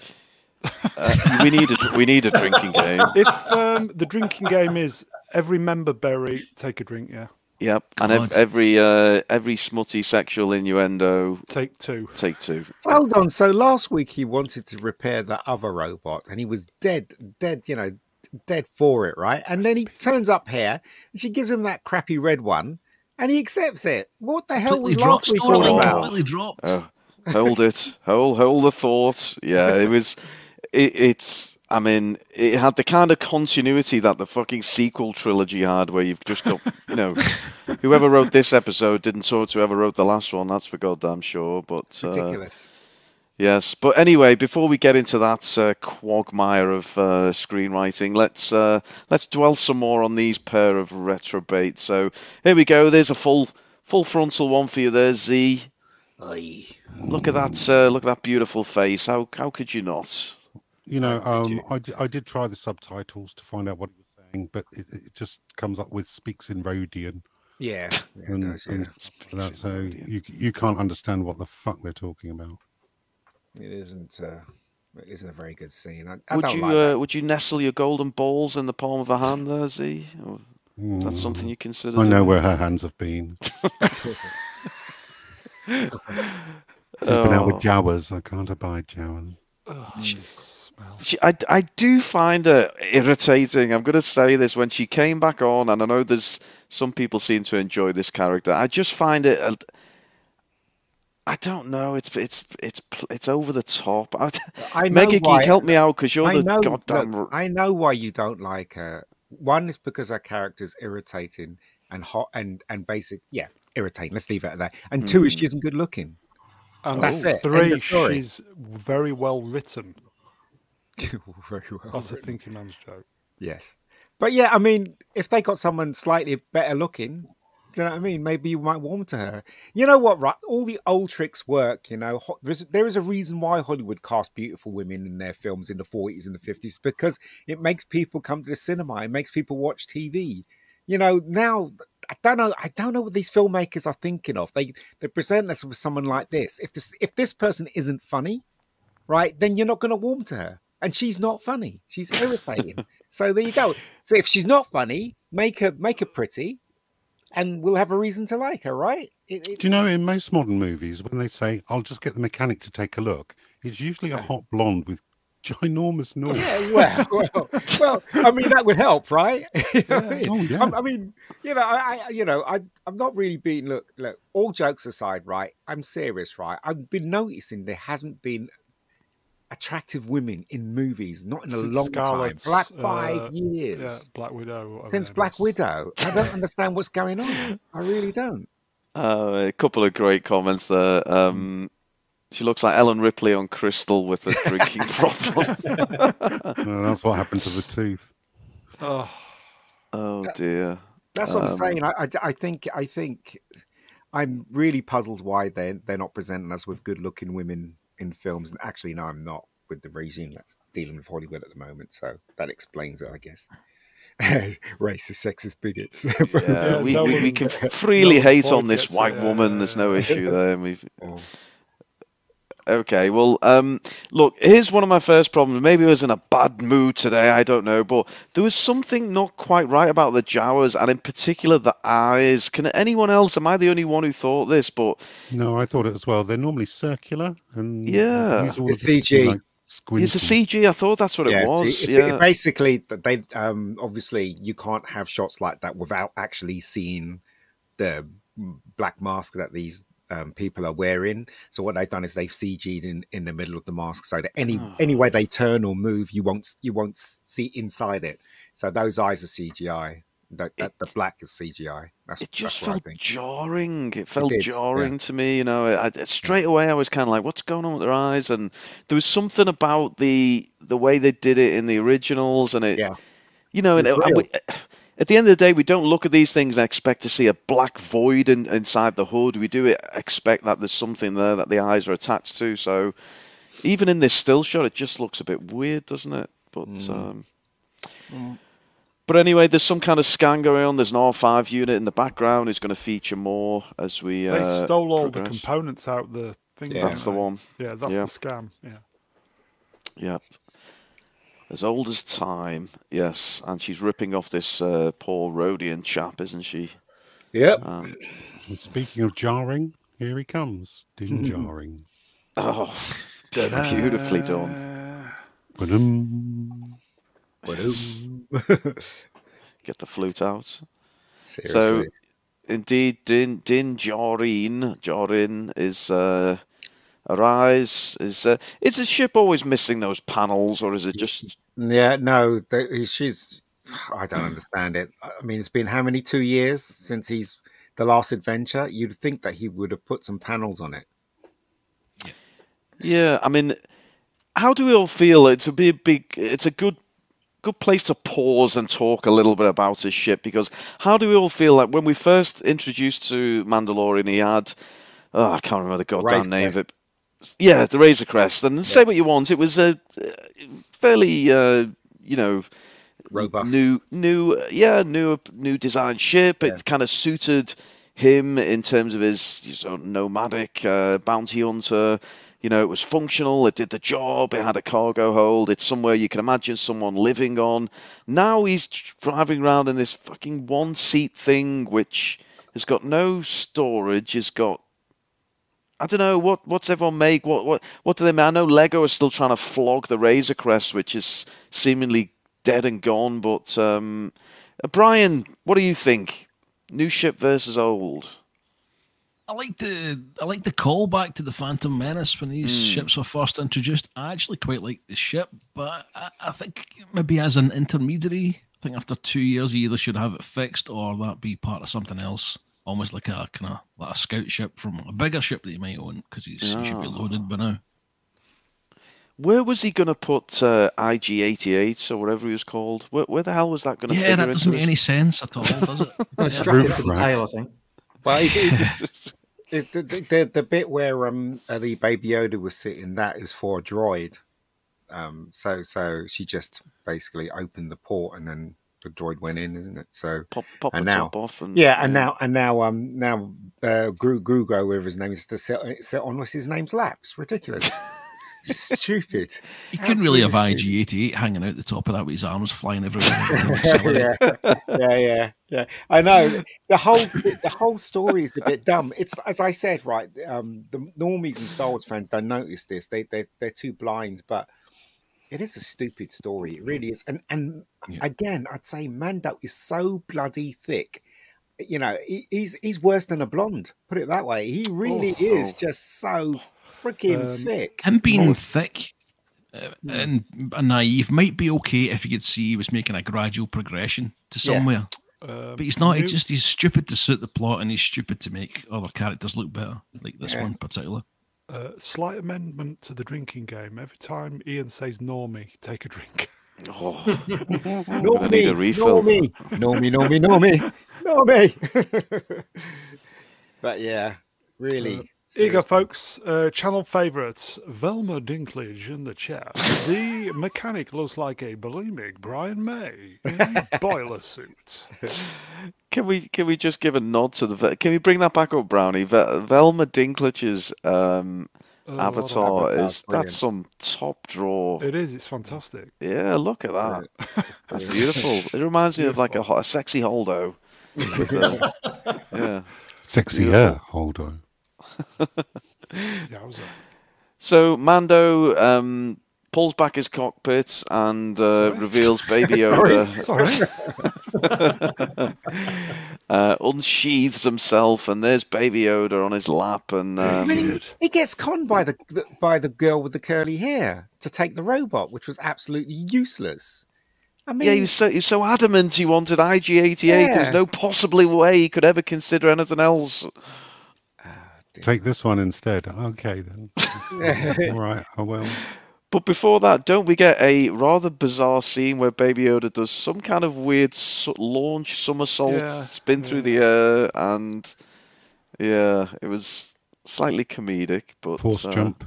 A: Uh, we need a we need a drinking game.
E: If um, the drinking game is every member berry, take a drink, yeah.
A: Yep, and ev- every uh, every smutty sexual innuendo,
E: Take two.
A: take two.
G: So hold on. So last week he wanted to repair the other robot, and he was dead, dead, you know, dead for it, right? And then he turns up here, and she gives him that crappy red one, and he accepts it. What the hell was
B: dropped
G: last week all about?
B: Completely dropped.
A: Oh, hold it, hold hold the thoughts. Yeah, it was. It, it's. I mean, it had the kind of continuity that the fucking sequel trilogy had, where you've just got, you know, whoever wrote this episode didn't talk to whoever wrote the last one. That's for goddamn sure. But uh,
G: Ridiculous.
A: Yes, but anyway, before we get into that uh, quagmire of uh, screenwriting, let's uh, let's dwell some more on these pair of retrobates. So here we go. There's a full full frontal one for you there, Z. Aye. Look at that! Uh, look at that beautiful face. How how could you not?
C: You know,
G: Oh, thank
C: um,
G: you.
C: I, d- I did try the subtitles to find out what he was saying, but it, it just comes up with speaks in Rodian,
G: Yeah, yeah,
C: and,
G: does, yeah.
C: and that's so you you can't understand what the fuck they're talking about.
G: It isn't. Uh, it isn't a very good scene. I, I
A: Would you
G: like
A: uh, would you nestle your golden balls in the palm of a hand there, Z? Or is that something
C: Mm,
A: you consider?
C: I know
A: doing?
C: where her hands have been. She's been out with
A: Oh.
C: Jawas. I can't abide Jawas.
E: Ugh, the smell.
A: She, I, I do find her irritating. I'm going to say this when she came back on, and I know there's some people seem to enjoy this character. I just find it. a- I don't know. It's it's it's it's over the top. I,
G: I know
A: Mega
G: why-
A: Geek, help me out because you're
G: I
A: the
G: know,
A: goddamn.
G: look, I know why you don't like her. One is because her character's irritating and hot and and basic. Yeah, irritating. Let's leave it at that. And two is
A: Mm.
G: she isn't good looking.
E: And
G: That's it.
E: Three, she's very well written.
G: Very well.
E: That's a thinking man's joke.
G: Yes, but yeah, I mean, if they got someone slightly better looking, you know what I mean? Maybe you might warm to her. You know what? Right, all the old tricks work. You know, there is a reason why Hollywood cast beautiful women in their films in the 40s and the 50s because it makes people come to the cinema. It makes people watch TV. You know, now I don't know. I don't know what these filmmakers are thinking of. They they present us with someone like this. If this if this person isn't funny, right, then you're not going to warm to her. And she's not funny. She's irritating. so there you go. So if she's not funny, make her make her pretty, and we'll have a reason to like her, right? It, it-
C: Do you know in most modern movies when they say, "I'll just get the mechanic to take a look," it's usually a hot blonde with ginormous nose.
G: Yeah, well, well, well, I mean that would help, right? You know what I oh, mean?
C: Oh, yeah.
G: I, I mean, you know, I, I you know, I, I'm not really being look, look. All jokes aside, right? I'm serious, right? I've been noticing there hasn't been attractive women in movies, not in a
E: Since
G: long
E: Scarlet's,
G: time, like five
E: uh,
G: years.
E: Yeah, Black Widow.
G: Since Black
E: is.
G: Widow, I don't understand what's going on. I really don't.
A: Uh, a couple of great comments there. Um, she looks like Ellen Ripley on Crystal with a drinking problem.
C: No, that's what happened to the tooth.
E: Oh,
A: oh dear.
G: That's what I'm
A: Um,
G: saying. I, I, I think I think I'm really puzzled why they they're not presenting us with good looking women in films. And actually, no, I'm not with the regime that's dealing with Hollywood at the moment. So that explains it, I guess. Racist, sexist bigots.
A: Yeah, we,
E: no
A: we, we can freely
E: one
A: hate on this white woman. There's uh,
E: no
A: issue there. and We've,
G: Oh.
A: Okay, well, um, look, here's one of my first problems. Maybe I was in a bad mood today, I don't know, but there was something not quite right about the Jawas, and in particular the eyes. Can anyone else? Am I the only one who thought this? But
C: No, I thought it as well. They're normally circular and
A: Yeah.
G: It's
C: the-
G: CG.
C: like,
A: it's a. CG. I thought that's what it was.
G: it's, it's,
A: yeah.
G: basically that they um obviously you can't have shots like that without actually seeing the black mask that these um, people are wearing. So what they've done is they've CG'd in, in the middle of the mask, so that any
A: Oh.
G: any way they turn or move, you won't you won't see inside it. So those eyes are CGI. That, that the black is CGI. That's,
A: it just felt jarring. It felt
G: did, yeah.
A: jarring to me. You know, I, I- straight away I was kind of like, "What's going on with their eyes?" And there was something about the the way they did it in the originals, and it,
G: Yeah.
A: you know, and,
G: It's
A: and we, at the end of the day, we don't look at these things and expect to see a black void in, inside the hood. We do expect that there's something there that the eyes are attached to. So even in this still shot, it just looks a bit weird, doesn't it? But
G: Mm.
A: um, but anyway, there's some kind of scan going on. There's an R5 unit in the background. who's going to feature more as we.
E: they
A: uh,
E: stole all the components out the thing.
G: Yeah.
A: That's the one.
E: Yeah, that's
A: Yeah.
E: the scam. Yeah.
A: Yep. As old as time, yes. And she's ripping off this uh, poor Rodian chap, isn't she?
G: Yep.
A: Um,
C: And speaking of jarring, here he comes. Din jarring.
A: oh, beautifully done.
E: Uh,
C: Ba-dum.
A: Get the flute out.
G: Seriously.
A: So, indeed, Din Din Djarin Djarin is uh, arise. Is uh, is the ship always missing those panels, or is it just?
G: Yeah, no, th- she's. I don't understand it. I mean, it's been how many two years since he's the last adventure? You'd think that he would have put some panels on it.
A: Yeah, I mean, how do we all feel? It's a big, big. It's a good, good place to pause and talk a little bit about his ship because how do we all feel like when we first introduced to Mandalorian, he had, oh, I can't remember the goddamn
G: Razor
A: name of it. Yeah, the Razor Crest, and say what you want, it was a uh, fairly, uh, you know,
G: Robust.
A: new, new, uh, yeah, new, new design ship. It kind of suited him in terms of his you know, nomadic uh, bounty hunter. You know, it was functional. It did the job. It had a cargo hold. It's somewhere you can imagine someone living on. Now he's driving around in this fucking one-seat thing, which has got no storage. Has got I don't know what what's everyone make. What what what do they make? I know Lego is still trying to flog the Razor Crest, which is seemingly dead and gone. But um, uh, Brian, what do you think? New ship versus old.
B: I like the I like the callback to the Phantom Menace when these
A: Mm.
B: ships were first introduced. I actually quite like the ship, but I, I think maybe as an intermediary, I think after two years, you either should have it fixed or that be part of something else, almost like a kind of like a scout ship from a bigger ship that he might own because he should be
A: Ah.
B: loaded by now.
A: Where was he going to put uh, IG88 or whatever he was called? Where, where the hell was that going to
B: Yeah, that doesn't make any sense at all, does it?
F: Gonna strap it to the
C: Roof
F: tail, I think.
G: Well, the, the the bit where um uh, the baby Yoda was sitting, that is for a droid. Um, so so she just basically opened the port and then the droid went in, isn't it? So
A: Pop, pop the
G: And now-
A: top off. And,
G: yeah, and now and now um now uh, Gru Grugo, whatever his name is, to sit, sit on what's his name's lap. It's ridiculous. Stupid.
B: You couldn't really have IG88 hanging out the top of that with his arms flying everywhere.
G: yeah, yeah, yeah, yeah. I know the whole the whole story is a bit dumb. It's as I said, right? Um, the normies and Star Wars fans don't notice this. They they they're too blind, but it is a stupid story. It really is. And and
B: Yeah.
G: again, I'd say Mando is so bloody thick. You know, he, he's he's worse than a blonde. Put it that way. He really
A: Oh.
G: is just so freaking
E: Um,
G: thick.
B: Him being thick uh, and naive might be okay if you could see he was making a gradual progression to
G: Yeah.
B: somewhere.
E: Um,
B: But he's not.
E: new-
B: He's just he's stupid to suit the plot, and he's stupid to make other characters look better, like this
G: Yeah.
B: one in particular.
E: Uh, slight amendment to the drinking game. Every time Ian says "normie," take a drink.
A: Oh,
G: No
A: gonna need
G: me,
A: a refill.
G: no me, no me, no me, no me, no me. but yeah, really.
E: Uh, Here you go, folks. Uh, channel favourites Velma Dinklage in the chat. The mechanic looks like a bulimic Brian May in a boiler suit.
A: Can we can we just give a nod to the? Can we bring that back up, Brownie? Ve- Velma Dinklage's um,
E: Oh,
A: avatar
G: Avatar's
A: is
G: brilliant.
A: that's some top draw.
E: It is. It's fantastic.
A: Yeah, look at that. That's beautiful. It reminds me of like a, ho- a sexy Holdo. With, uh, yeah.
C: Sexier, Holdo.
E: Yowza.
A: So Mando um, pulls back his cockpit and uh, reveals Baby Yoda.
E: Sorry.
A: uh, unsheathes himself, and there's Baby Yoda on his lap, and um,
G: he, he gets conned by the, the by the girl with the curly hair to take the robot, which was absolutely useless. I mean,
A: yeah, he was so he was so adamant he wanted IG88. There's
G: Yeah.
A: no possibly way he could ever consider anything else.
C: Take this one instead. Okay, then. All right, I will.
A: But before that, don't we get a rather bizarre scene where Baby Yoda does some kind of weird su- launch somersault,
E: Yeah,
A: spin through the air, and yeah, it was slightly comedic, but
C: Force
A: uh,
C: jump.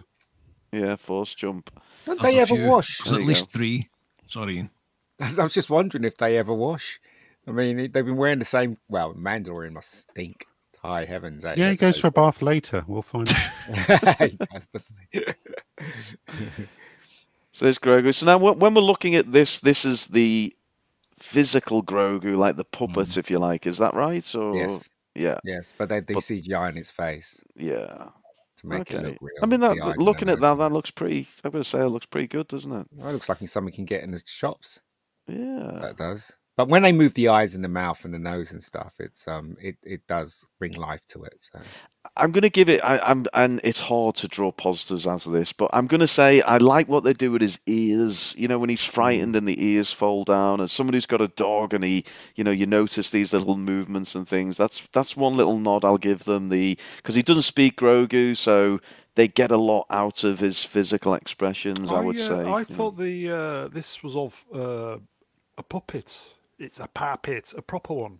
A: Yeah, force jump.
G: don't
B: There's
G: they
B: a
G: ever
B: few.
G: wash?
B: There's at least
A: go.
B: three. Sorry,
G: I was just wondering if they ever wash. I mean, they've been wearing the same. Well, Mandalorian must stink. High heavens! eh?
C: Yeah, he goes for a bath later. We'll find out.
G: he does, doesn't he?
A: So there's Grogu. So now, when we're looking at this, this is the physical Grogu, like the puppet, if you like. Is that right? Or
G: yes,
A: yeah,
G: yes, but they, they
A: But-
G: CGI in his face
A: yeah.
G: to make it look real.
A: I mean, that,
G: the eyes and
A: looking at that, that looks pretty. I'm going to say it looks pretty good, doesn't it?
G: Well, it looks like something you can get in the shops.
A: Yeah.
G: That does. But when they move the eyes and the mouth and the nose and stuff, it's um, it, it does bring life to it. So
A: I'm going to give it. I, I'm, and it's hard to draw positives out of this, but I'm going to say I like what they do with his ears. You know, when he's frightened and the ears fall down. and somebody who's got a dog, and he, you know, you notice these little movements and things. That's that's one little nod I'll give them. The because he doesn't speak Grogu, so they get a lot out of his physical expressions. I, would
E: uh,
A: say.
E: I
A: Yeah.
E: thought the uh, this was of uh, a puppet. It's a puppet, a proper one.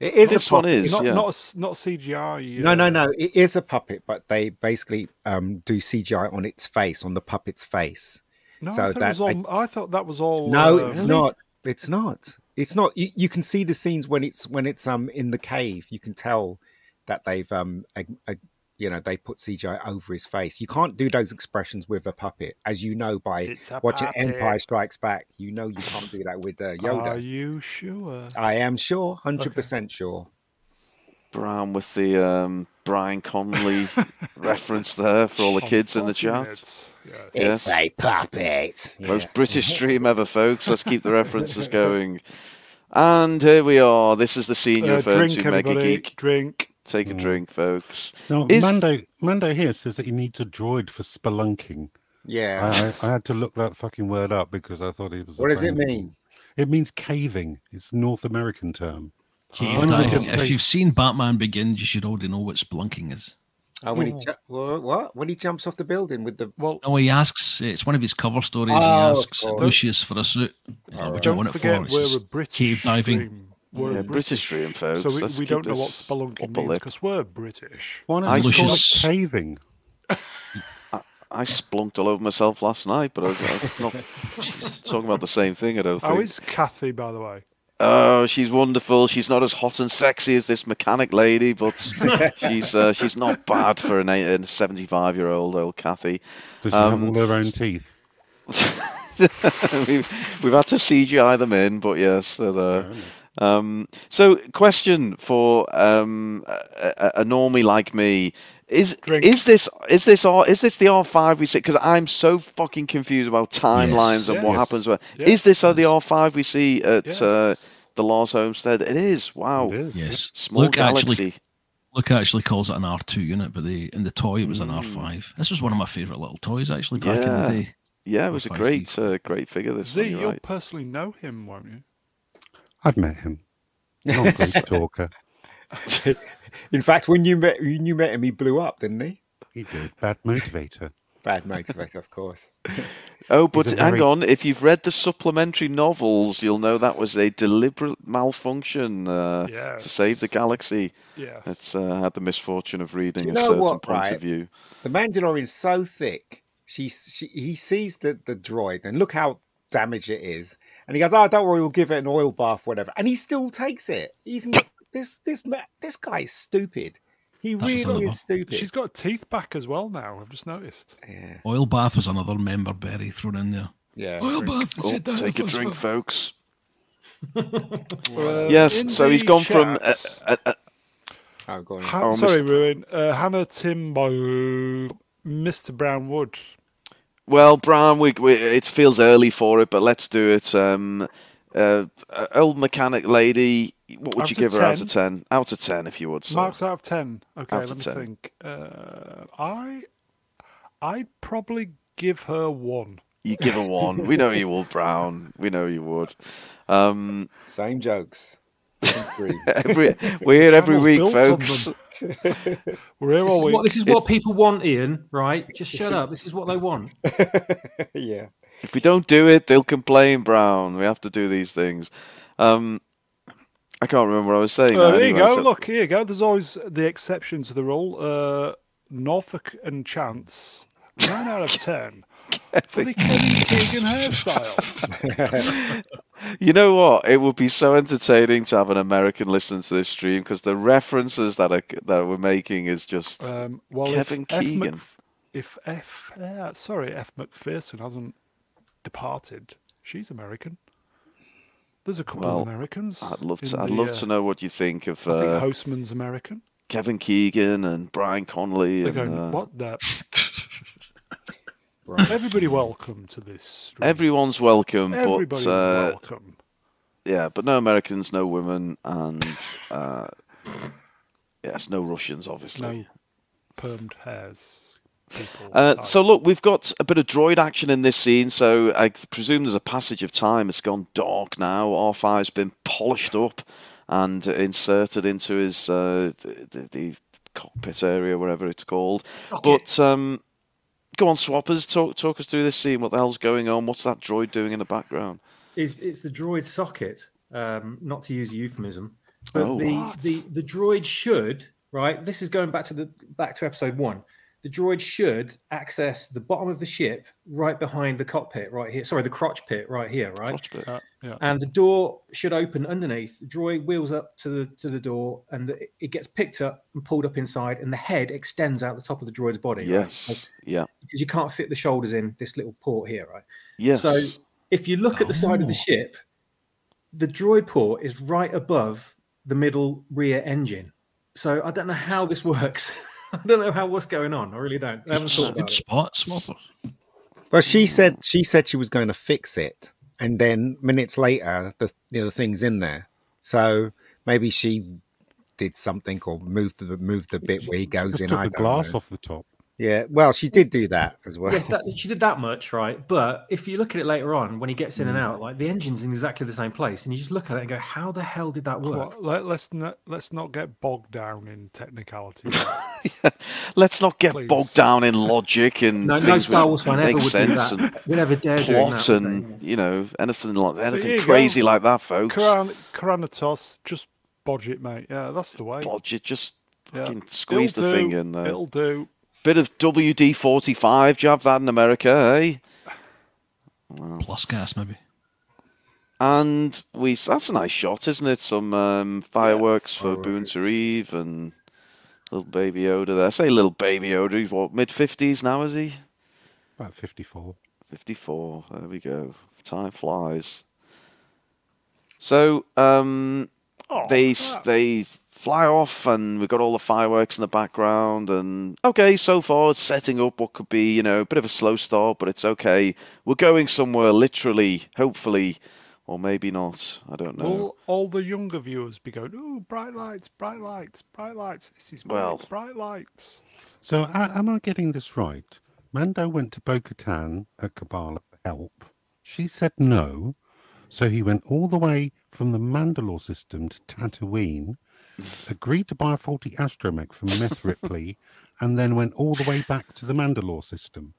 G: it is
A: This
G: a
A: one
G: puppet.
A: is,
E: not
A: yeah.
E: not a not CGI.
G: No, no,
E: uh,
G: no. It is a puppet, but they basically um, do CGI on its face, on the puppet's face.
E: No,
G: So
E: I, thought
G: that-
E: all, I thought that was all.
G: No,
E: uh,
G: it's not. It's not. It's not. You, you can see the scenes when it's when it's um in the cave. You can tell that they've um a, a, you know they put CGI over his face. You can't do those expressions with a puppet, as you know by watching
E: puppet.
G: Empire Strikes Back. You know you can't do that with uh, Yoda.
E: Are you sure?
G: I am sure, hundred percent sure.
A: Brown with the um, Brian Conley reference there for all the kids in the chat.
E: Unfortunate, yes.
A: Yes.
G: It's a puppet.
A: Most British stream ever, folks. Let's keep the references going. And here we are. This is the scene you
E: Uh,
A: referred
E: drink,
A: to, Mega
E: everybody.
A: Geek.
E: Drink.
A: Take a mm. drink, folks.
C: No,
A: Is-
C: Mando, Mando here says that he needs a droid for spelunking.
G: Yeah.
C: I, I, I had to look that fucking word up because I thought it was.
G: What does it mean?
C: It means caving. It's a North American term.
B: Cave
C: Why don't we
B: diving. If
C: take-
B: you've seen Batman Begins, you should already know what splunking is.
G: Oh, when he oh. ju- what? what? When he jumps off the building with the
E: Well,
B: Oh, he asks. It's one of his cover stories.
G: Oh,
B: he asks. Lucius for a suit. He's like, what do you
E: don't
B: want it for?
E: forget
B: It's
E: we're a
B: just
E: British
B: cave diving.
E: stream. We're
A: Yeah,
E: a
A: British stream, folks.
E: So we,
A: Let's
E: we don't know what
A: this
E: spelunking means because we're British.
C: Why don't
A: I
C: we call it caving?
A: I splunked all over myself last night, but I- I'm not talking about the same thing, I don't think.
E: How is Kathy, by the way?
A: Oh, she's wonderful. She's not as hot and sexy as this mechanic lady, but she's uh, she's not bad for an, eight- a 75 year old old Kathy.
C: Does she
A: Um,
C: have all her own teeth?
A: we've, we've had to CGI them in, but yes, they're there. Um, so, question for um, a, a, a normie like me: Is
E: Drink.
A: is this is this R is this the R five we see? Because I'm so fucking confused about timelines and what happens. Where,
E: Yes.
A: Is this uh, the R five we see at
E: Yes.
A: uh, the Lars Homestead? It is. Wow.
C: It is.
B: Yes.
A: Small
B: Luke
A: galaxy.
B: actually Luke actually calls it an R two unit, but the in the toy it was an
A: Mm.
B: R five. This was one of my favourite little toys actually back in
A: Yeah.
B: the day.
A: Yeah, it was a
B: R5D.
A: great, uh, great figure. This
E: Z,
A: one, you're
E: you'll
A: right.
E: personally know him, won't you?
C: I've met him. Not a great talker.
G: In fact, when you met when you met him, he blew up, didn't he?
C: He did. Bad motivator.
G: Bad motivator, of course.
A: Oh, but
C: a
A: hang
C: very-
A: on. If you've read the supplementary novels, you'll know that was a deliberate malfunction uh,
E: Yes.
A: to save the galaxy.
E: Yes.
A: It's uh, had the misfortune of reading
G: you
A: a certain
G: what,
A: point
G: right?
A: of view.
G: The Mandalorian's so thick. She, she he sees the the droid and look how damaged it is, and he goes, "Oh, don't worry, we'll give it an oil bath, whatever." And he still takes it. He's this this this guy is stupid. He
B: That's just
G: really
B: another-
G: is stupid.
E: She's got teeth back as well now. I've just noticed.
G: yeah,
B: Oil bath was another member berry thrown in there.
G: yeah.
B: Oil bath.
A: Oh,
B: sit down
A: take a drink,
B: folks.
A: folks.
E: Uh,
A: yes, so he's gone from. Uh, uh, uh,
G: Oh, go on.
E: Ha-
A: Oh,
E: sorry,
A: Mr.
E: Ruin. Uh, Hannah Timbo, Mr. Brownwood.
A: Well, Brown, we, we, it feels early for it, but let's do it. Um, uh, uh, old mechanic lady, what would
E: Out
A: you
E: of
A: give her out of 10? Out of 10, if you would. Sir.
E: Marks out of ten. Okay,
A: Out
E: let
A: of
E: me
A: 10.
E: think. Uh, I, I'd probably give her one.
A: You give her one. we know you will, Brown. We know you would. Um,
G: Same jokes.
A: Every we're here every week,
E: built on
A: folks.
E: them. We're here
F: This
E: all
F: is,
E: week.
F: what, this is what people want, Ian. Right? Just shut up. This is what they want.
G: yeah.
A: If we don't do it, they'll complain, Brown. We have to do these things. Um, I can't remember what I was saying.
E: Uh,
A: now,
E: there you go.
A: so-
E: Look, here you go. There's always the exception to the rule. Uh, Norfolk and Chance, nine out of ten for the Kevin Keegan hairstyle.
A: You know what? It would be so entertaining to have an American listen to this stream because the references that are, that we're making is just
E: Um, well,
A: Kevin
E: if F.
A: Keegan.
E: Mc- if F, uh, sorry, F. McPherson hasn't departed, she's American. There's a couple
A: Well,
E: of Americans.
A: I'd love to. I'd
E: the,
A: love
E: uh,
A: to know what you think of
E: I think
A: uh,
E: Hostman's American.
A: Kevin Keegan and Brian Connolly.
E: They're
A: And,
E: going,
A: uh,
E: what the?
G: Right.
E: Everybody welcome to this. Stream.
A: Everyone's welcome,
E: Everybody
A: but uh,
E: welcome.
A: yeah, but no Americans, no women, and uh, yes, no Russians, obviously.
E: No permed hairs. People
A: Uh, so look, we've got a bit of droid action in this scene. So I presume there's a passage of time. It's gone dark now. R5's been polished up and inserted into his uh, the, the, cockpit area, wherever it's called. But um, go on, swappers, talk talk us through this scene. What the hell's going on? What's that droid doing in the background?
F: It's, it's the droid socket, um, not to use a euphemism, but
A: Oh,
F: the,
E: what?
F: the the droid should right. This is going back to the back to episode one. The droid should access the bottom of the ship right behind the cockpit, right here. Sorry, the crotch pit, right here, right.
A: Crotch bit.
E: Uh, yeah.
F: And the door should open underneath. The droid wheels up to the to the door, and it- it gets picked up and pulled up inside, and the head extends out the top of the droid's body. right?
A: Yes. Yeah.
F: because you can't fit the shoulders in this little port here, right?
A: Yes.
F: So if you look at the side of the
B: Oh.
F: ship, the droid port is right above the middle rear engine. So I don't know how this works. I don't know how what's going on. I really don't. I haven't thought
B: Good
F: about it.
B: spot, Smother.
G: Well, she said she said she was going to fix it, and then minutes later, the the thing's in there. So maybe she did something or moved the moved the bit where he goes
C: Just
G: in.
C: took
G: I
C: the glass
G: know.
C: off the top.
G: Yeah, well, she did do that as well.
F: Yeah, that, she did that much, right? But if you look at it later on, when he gets in and
G: Mm.
F: out, like the engine's in exactly the same place, and you just look at it and go, "How the hell did that work?"
E: Well, let, let's not let's not get bogged down in technicality.
A: Let's not get
E: Please.
A: bogged down in logic and
F: No, no
A: things
F: Star
A: which
F: Wars ever
A: make sense and
F: We never dare doing
A: plot
F: that.
A: and you know anything like
E: here
A: anything
E: you go.
A: crazy like that, folks.
E: Karan, Karanatos, just bodge it, mate. Yeah, that's the way.
A: Bodge it, just
E: Yeah.
A: fucking squeeze
E: It'll
A: the thing
E: do,
A: in there.
E: It'll do.
A: Bit of WD forty five. Do you have that in America, eh?
B: Plus gas, maybe.
A: And we that's a nice shot, isn't it? Some um, fireworks for Boonta
G: fireworks.
A: Eve and little baby Yoda there. I say little baby Yoda. He's what mid fifties now, is he?
C: About 54.
A: 54. There we go. Time flies. So um,
E: Oh,
A: they
E: that-
A: they fly off, and we've got all the fireworks in the background. And okay, so far it's setting up what could be, you know, a bit of a slow start, but it's okay. We're going somewhere, literally, hopefully, or maybe not. I don't know.
E: Will all the younger viewers be going, "Ooh, bright lights, bright lights, bright lights"? This is great,
A: Well-
E: bright lights.
C: So, a- am I getting this right? Mando went to Bo Katan at Kabbalah for help. She said no. So he went all the way from the Mandalore system to Tatooine, agreed to buy a faulty astromech from Meth Ripley, and then went all the way back to the Mandalore system.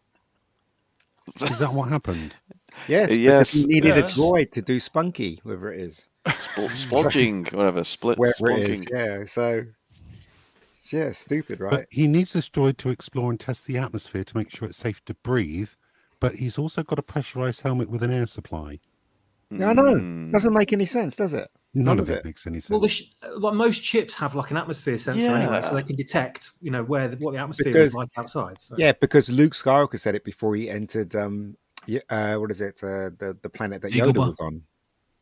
C: Is that what happened?
G: Yes,
A: Yes.
G: he needed
E: Yes.
G: a droid to do Spunky, whether it is,
A: Spl- splodging, whatever, split,
G: wherever it is. Yeah, so yeah, stupid, right?
C: But he needs this droid to explore and test the atmosphere to make sure it's safe to breathe. But he's also got a pressurized helmet with an air supply.
G: Yeah, I know.
A: Mm.
G: Doesn't make any sense, does it?
C: None,
G: None
C: of
G: of
C: it,
G: it.
C: makes any sense.
F: Well, the sh- like most chips have like an atmosphere sensor anyway, so they can detect, you know, where the, what the atmosphere is like outside. So.
G: Yeah, because Luke Skywalker said it before he entered. Um, uh, what is it? Uh, the the planet that Yoda was on.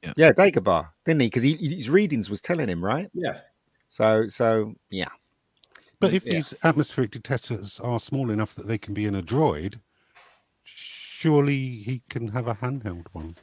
B: Yeah.
G: yeah, Dagobah, didn't he? Because he, his readings was telling him, right?
F: yeah.
G: So, so yeah,
C: But if
G: Yeah.
C: these atmospheric detectors are small enough that they can be in a droid, surely he can have a handheld one.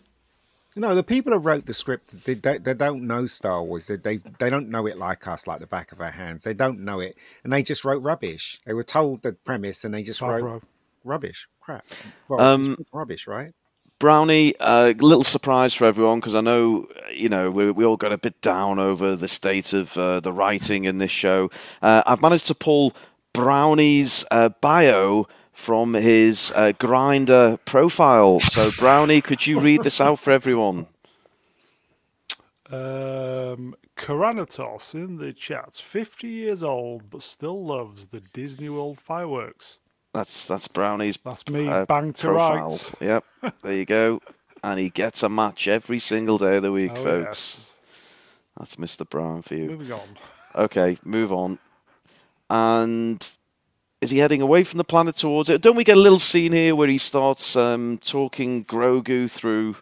G: No, the people who wrote the script, they, they, they don't know Star Wars. They, they they don't know it like us, like the back of our hands. They don't know it, and they just wrote rubbish. They were told the premise, and they just wrote
E: Favreau.
G: rubbish, crap. Well,
A: Um,
G: rubbish, right?
A: Brownie, a little surprise for everyone because I know, you know, we, we all got a bit down over the state of uh, the writing in this show. Uh, I've managed to pull Brownie's uh, bio from his uh, Grindr profile. So, Brownie, could you read this out for everyone?
E: Um, Karanatos in the chat, 50 years old, but still loves the Disney World fireworks.
A: That's that's Brownie's
E: That's me,
A: uh,
E: bang to
A: profile.
E: right.
A: Yep, there you go. And he gets a match every single day of the week,
E: Oh,
A: folks.
E: yes.
A: That's Mr. Brown for you.
E: Moving on.
A: Okay, move on. And is he heading away from the planet towards it? Don't we get a little scene here where he starts um, talking Grogu through?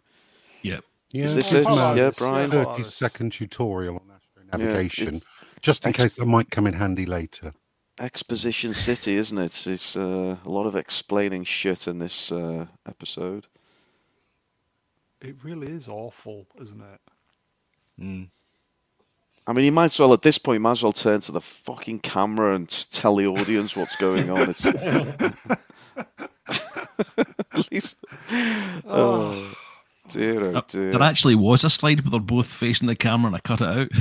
B: Yep.
C: Yeah,
A: Is this it?
C: a
A: Yeah,
E: Yes,
A: Brian?
C: 30 second tutorial on astro
A: Yeah,
C: navigation,
A: it's
C: just in
A: ex-
C: case that might come in handy later.
A: Exposition City, isn't it? It's uh, a lot of explaining shit in this uh, episode.
E: It really is awful, isn't it?
A: I mean, you might as well at this point, you might as well turn to the fucking camera and tell the audience what's going on. It's at least. Oh, oh dear, oh dear.
B: There actually was a slide but they're both facing the camera and I cut it out.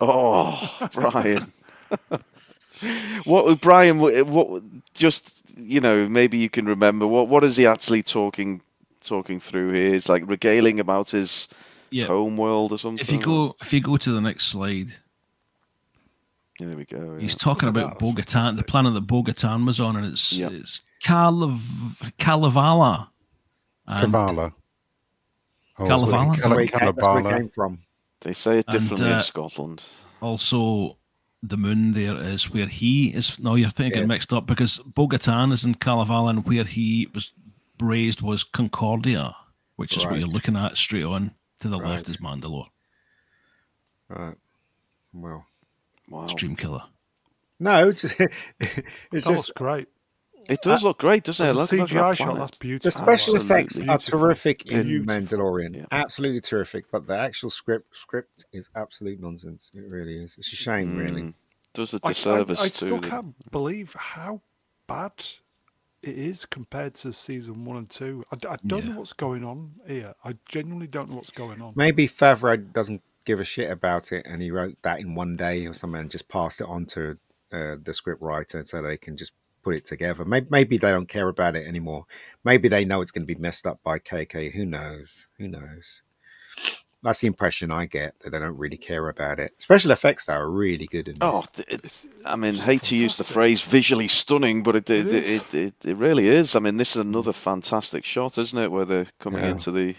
A: Oh, Brian. what, Brian? What, what? Just you know, maybe you can remember what? What is he actually talking talking through here? It's like regaling about his
B: yeah.
A: home world or something.
B: If you go if you go to the next slide,
A: Yeah, there we go.
B: he's talking about
E: that, that's
B: Bo-Katan, the
E: fantastic.
B: planet that Bo-Katan was on, and it's
A: Yeah.
B: it's Kalav- Kalevala. And
C: Kavala. Oh,
B: Kalevala?
C: sorry,
G: That's where, he
C: Kala-
G: came, that's where he
C: Kalevala.
G: came from.
A: They say it
B: And,
A: differently
B: uh,
A: in Scotland.
B: also the moon there is where he is. No, you're thinking
G: Yeah.
B: mixed up because Bo-Katan is in Kalevala, and where he was raised was Concordia, which is what you're looking at straight on to the left is Mandalore.
G: Right. Well,
A: Wow.
B: Stream killer.
G: No, just, it's
E: That
G: just
E: great.
A: It does look great, doesn't it? Look, look at
E: CGI
A: that
E: shot,
A: planet.
E: that's
G: the
E: beautiful.
G: special
A: Absolutely
G: effects are
E: Beautiful.
G: terrific in
E: Beautiful.
G: Mandalorian.
A: Yeah.
G: Absolutely terrific. But the actual script script is absolute nonsense. It really is. It's a shame, really.
A: Mm, does a
E: I, I,
A: disservice to
E: I
A: to
E: still
A: the-
E: can't believe how bad it is compared to season one and two. I don't
B: Yeah.
E: know what's going on here. I genuinely don't know what's going on.
G: Maybe Favreau doesn't give a shit about it, and he wrote that in one day or something, and just passed it on to uh, the script writer so they can just put it together. Maybe, maybe they don't care about it anymore. Maybe they know it's going to be messed up by KK. Who knows? Who knows? That's the impression I get that they don't really care about it. Special effects though, are really good in oh, this.
A: Oh, th- it,
E: It's-
A: I mean,
E: it's
A: hate to use the phrase visually stunning, but it it,
E: It
A: it,
E: is.
A: it, it, it really is. I mean, this is another fantastic shot, isn't it? Where they're coming
G: Yeah.
A: into the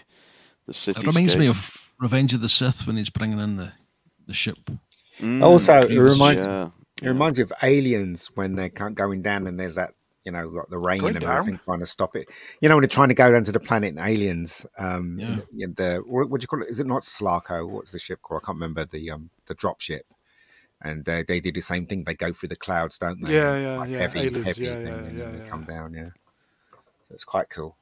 A: the city.
B: It reminds me of Revenge of the Sith when he's bringing in the, the ship.
G: Mm, also, it reminds
A: yeah,
G: It reminds you of Aliens when they're going down and there's that, you know, like the rain
E: Going
G: and
E: down?
G: everything trying to stop it. You know, when they're trying to go down to the planet in Aliens, um,
B: Yeah.
G: yeah. the what, what do you call it? Is it not Slarko? What's the ship called? I can't remember the um the drop ship. And uh, they do the same thing. They go through the clouds, don't they?
E: Yeah, yeah,
G: Like
E: yeah.
G: Heavy,
E: Aliens,
G: heavy
E: yeah,
G: thing,
E: yeah,
G: and
E: yeah,
G: then they
E: yeah.
G: come down. Yeah, so it's quite cool.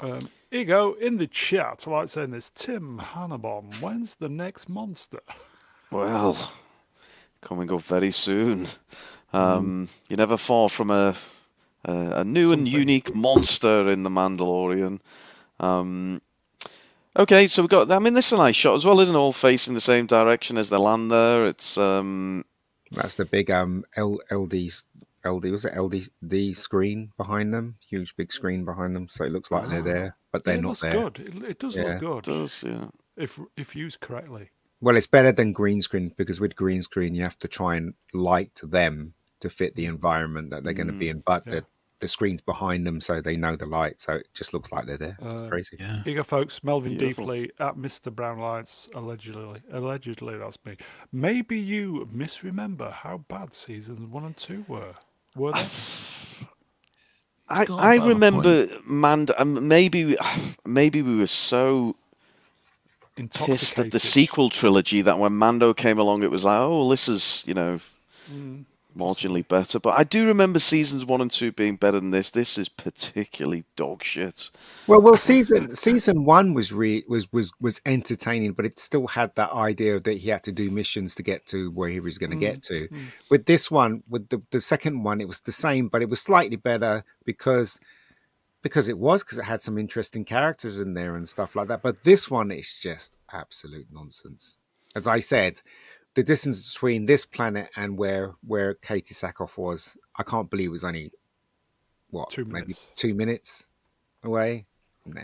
E: Um, here you go in the chat. I like saying this. Tim Hannabom, when's the next monster?
A: Well, coming up very soon. Um, You're never far from a a, a new and unique monster in the Mandalorian. Um, okay, so we've got. I mean, this is a nice shot as well, isn't it? All facing the same direction as they land there. It's um,
G: That's the big um L, LD LD was it LD screen behind them? Huge big screen behind them, so it looks like they're there, but they're
E: it
G: not
E: looks
G: there.
E: good. It, it does
G: Yeah.
E: look good
A: does yeah.
E: if if used correctly.
G: Well, it's better than green screen because with green screen you have to try and light them to fit the environment that they're going to be in, but
E: yeah.
G: the the screen's behind them, so they know the light, so it just looks like they're there.
E: Uh,
G: Crazy.
B: Yeah.
E: Here you go, folks. Melvin
A: Beautiful.
E: Deeply at Mr. Brown Lights, allegedly. Allegedly, that's me. Maybe you misremember how bad seasons one and two were. Were they?
A: I,
B: got a
A: I
B: bit of a
A: remember Mand. Um, maybe maybe we were so pissed at
E: Intoxicated.
A: the sequel trilogy that when Mando came along, it was like, oh, this is you know
E: Mm.
A: Marginally better. But I do remember seasons one and two being better than this. This is particularly dog shit.
G: Well, well, season season one was re was was was entertaining, but it still had that idea that he had to do missions to get to where he was going mm, to get to. With this one, with the the second one, it was the same, but it was slightly better because because it was because it had some interesting characters in there and stuff like that. But this one is just absolute nonsense. As I said, the distance between this planet and where where Katee Sackhoff was, I can't believe it was only what
E: Two
G: maybe
E: minutes.
G: two minutes away. Nah.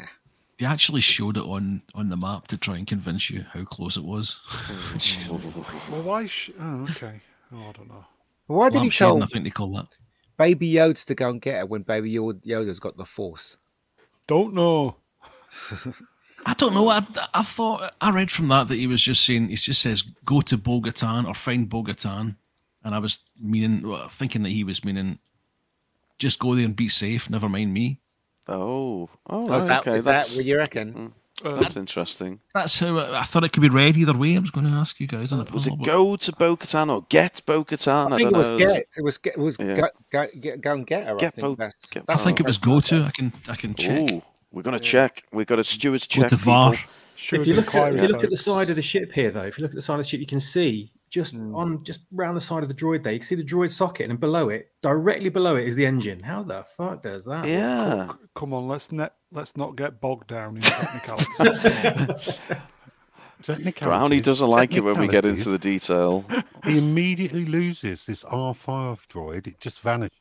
B: They actually showed it on on the map to try and convince you how close it was.
E: Well, why? Sh- oh, okay. Oh, I don't know.
G: Why did he tell
B: I think they call that.
G: Baby Yoda to go and get her when Baby Yoda- Yoda's got the Force?
E: Don't know.
B: I don't know. I, I thought I read from that that he was just saying he just says go to Bo-Katan or find Bo-Katan, and I was meaning well, thinking that he was meaning just go there and be safe. Never mind me.
A: Oh, oh,
G: Oh, is that,
A: okay.
G: is that
A: that's,
G: what you reckon?
E: Uh,
A: that's interesting.
B: That's how I, I thought it could be read either way. I was going to ask you guys on the
A: Was
B: panel,
A: it
B: but-
A: go to Bo-Katan or get Bo-Katan?
G: I think it
A: don't
G: was
A: know.
G: get. It was get. It was
A: Yeah.
G: go, go, go and get her.
A: Get
G: I think
A: Bo-
G: that's,
A: get
G: that's
B: I think
G: the
B: it was go to. I can I can check.
A: Ooh, we're gonna check. We've got a steward's
B: Go
A: check.
B: to VAR.
E: Sure
F: if you look at, if you look at the side of the ship here, though, if you look at the side of the ship, you can see just hmm. on just round the side of the droid there, you can see the droid socket, and below it, directly below it, is the engine. How the fuck does that?
A: Yeah.
E: Come on, let's net, let's not get bogged down in technicalities.
C: Technicalities-
A: Brownie doesn't like it when we get into the detail.
C: He immediately loses this R5 droid. It just vanishes,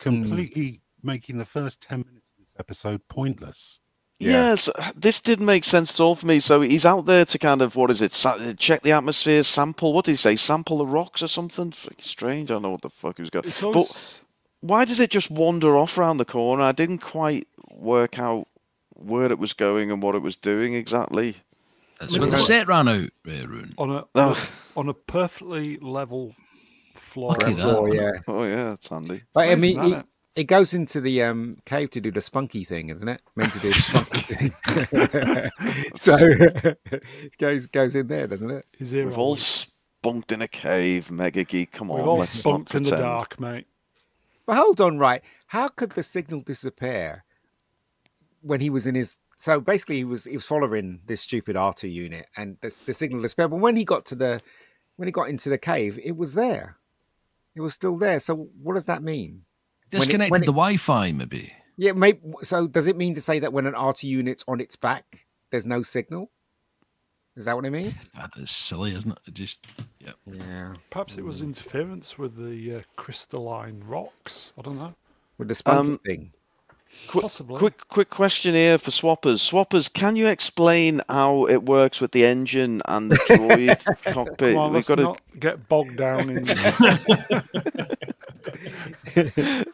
C: hmm. completely making the first 10 minutes of this episode pointless.
A: Yes, this didn't make sense at all for me. So he's out there to kind of what is it? Sa- check the atmosphere, sample. What did he say? Sample the rocks or something? Freaking strange. I don't know what the fuck he was going.
E: it's
A: But why does it just wander off around the corner? I didn't quite work out where it was going and what it was doing exactly.
B: That's when the set ran out, Rune.
E: on a, oh. on
A: Oh.
E: a on a perfectly level floor.
B: Lucky that.
G: Oh yeah,
A: Oh yeah, that's handy.
G: but I mean,
E: isn't
G: it,
E: it?
G: it goes into the um, cave to do the spunky thing, isn't it? Meant to do the spunky thing. so it goes goes in there, doesn't it?
A: We've all spunked in a cave, Mega Geek. Come
E: We've
A: on,
E: all
A: let's
E: spunked
A: not
E: in the dark, mate.
G: But hold on, right? How could the signal disappear when he was in his? So basically, he was he was following this stupid R2 unit, and the, the signal disappeared. But when he got to the when he got into the cave, it was there. It was still there. So what does that mean? When it- when it-
B: the Wi-Fi, maybe.
G: Yeah, maybe. So does it mean to say that when an R2 unit's on its back, there's no signal? Is that what it means?
B: That is silly, isn't it? It just yeah.
G: Yeah.
E: Perhaps it was interference with the uh, crystalline rocks. I don't know.
G: With the sponge
A: Um,
G: thing.
A: Quick,
E: Possibly.
A: quick, quick question here for swappers. Swappers, can you explain how it works with the engine and the droid cockpit?
E: Come on,
A: We've
E: let's
A: got to.
E: not get bogged down in.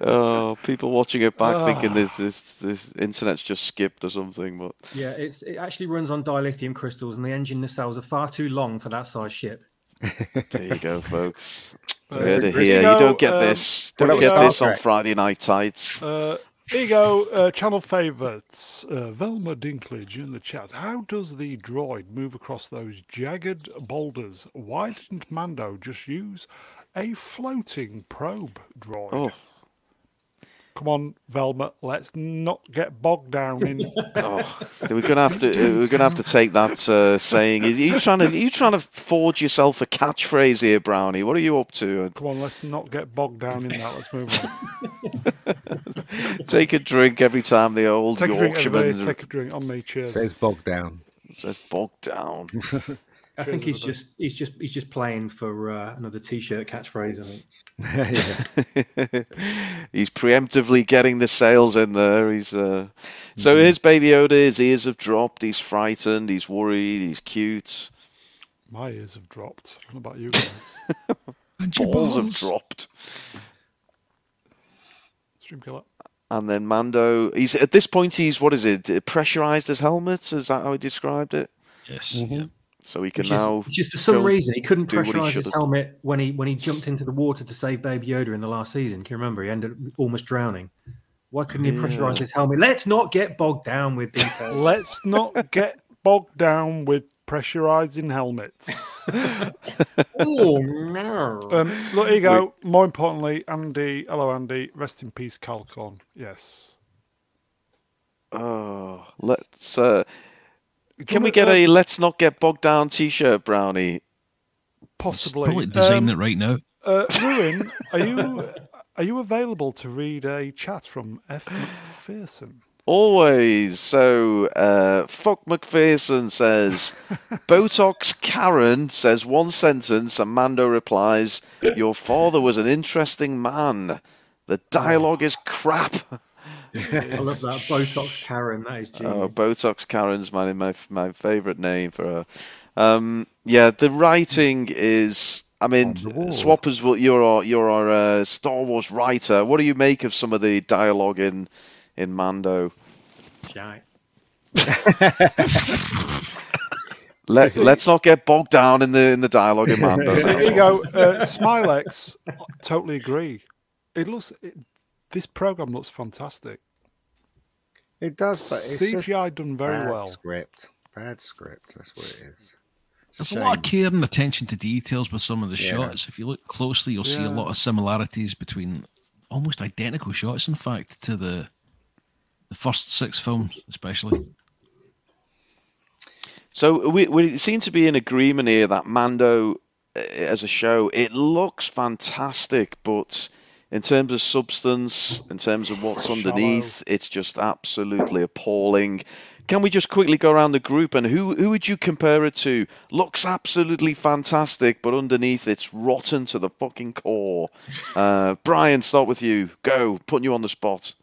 A: Oh, people watching it back thinking
E: Ah.
A: this, this this internet's just skipped or something. But
F: Yeah, it's it actually runs on dilithium crystals, and the engine nacelles are far too long for that size ship.
A: there you go, folks.
E: Uh,
A: Here to
E: here
A: hear.
E: you
A: You
E: go,
A: don't get
E: um,
A: this. Don't get this on Friday night tights.
E: Uh, here you go, uh, channel favourites. Uh, Velma Dinklage in the chat. How does the droid move across those jagged boulders? Why didn't Mando just use a floating probe droid?
A: Oh,
E: Come on, Velma, let's not get bogged down in.
A: oh, we're gonna have to. We're gonna have to take that uh, saying. Are you trying to? Are you trying to forge yourself a catchphrase here, Brownie? What are you up to?
E: Come on, let's not get bogged down in that. Let's move on.
A: Take a drink every time the old
E: Take a drink.
A: Yorkshireman
E: Take a drink on me. Cheers.
G: Says bogged down.
A: says bogged down.
F: I think he's
E: everybody.
F: just he's just he's just playing for uh, another T-shirt catchphrase. I think.
A: He's preemptively getting the sales in there. He's uh... so
E: Mm-hmm.
A: here's Baby Yoda. His ears have dropped. He's frightened. He's worried. He's cute.
E: My ears have dropped. I don't know about you guys.
B: And your
A: Balls have dropped.
E: Stream killer.
A: And then Mando. He's at this point. He's what is it? Pressurized his helmet. Is that how he described it?
B: Yes.
E: Mm-hmm.
B: yeah.
A: So he can
F: Which is,
A: now.
F: which is for some reason he couldn't
A: do what he
F: pressurize his
A: should've
F: helmet when he when he jumped into the water to save Baby Yoda in the last season. Can you remember? He ended up almost drowning. Why couldn't he pressurize his helmet? Let's not get bogged down with details.
E: Let's not get bogged down with pressurizing helmets.
F: oh no!
E: Um, look, here you go. More importantly, Andy. Hello, Andy. Rest in peace, Calcon. Yes.
A: Oh, let's. Uh, can we get
E: we,
A: a "Let's not get bogged down" T-shirt, Brownie?
E: Possibly.
B: Probably designing
E: Um,
B: it right now.
E: Uh, Ruin, are you are you available to read a chat from F. McPherson?
A: Always. So, uh, fuck McPherson says, Botox Karen says one sentence, and Mando replies, Your father was an interesting man. The dialogue is crap.
F: I love that Botox Karen. That is genius.
A: Oh, Botox Karen's my my my favorite name for her. Um, yeah, the writing is. I mean,
C: On the wall.
A: Swappers, will you're our you're our uh, Star Wars writer. What do you make of some of the dialogue in in Mando?
F: Shite.
A: Let Let's not get bogged down in the in the dialogue in Mando.
E: So here you go. Uh, Smilex, totally agree. It looks. It, this program looks fantastic.
G: It does, but it's just
E: CGI done very
G: bad
E: well.
G: script. Bad script. That's what it is. It's a
B: There's a lot of care and attention to details with some of the
G: Yeah.
B: shots. If you look closely, you'll see a lot of similarities between almost identical shots, in fact, to the the first six films, especially.
A: So we we seem to be in agreement here that Mando, uh, as a show, it looks fantastic, but in terms of substance, in terms of what's
E: Shallow.
A: underneath, it's just absolutely appalling. Can we just quickly go around the group and who who would you compare it to? Looks absolutely fantastic, but underneath it's rotten to the fucking core. Uh, Brian, start with you. Go, putting you on the spot.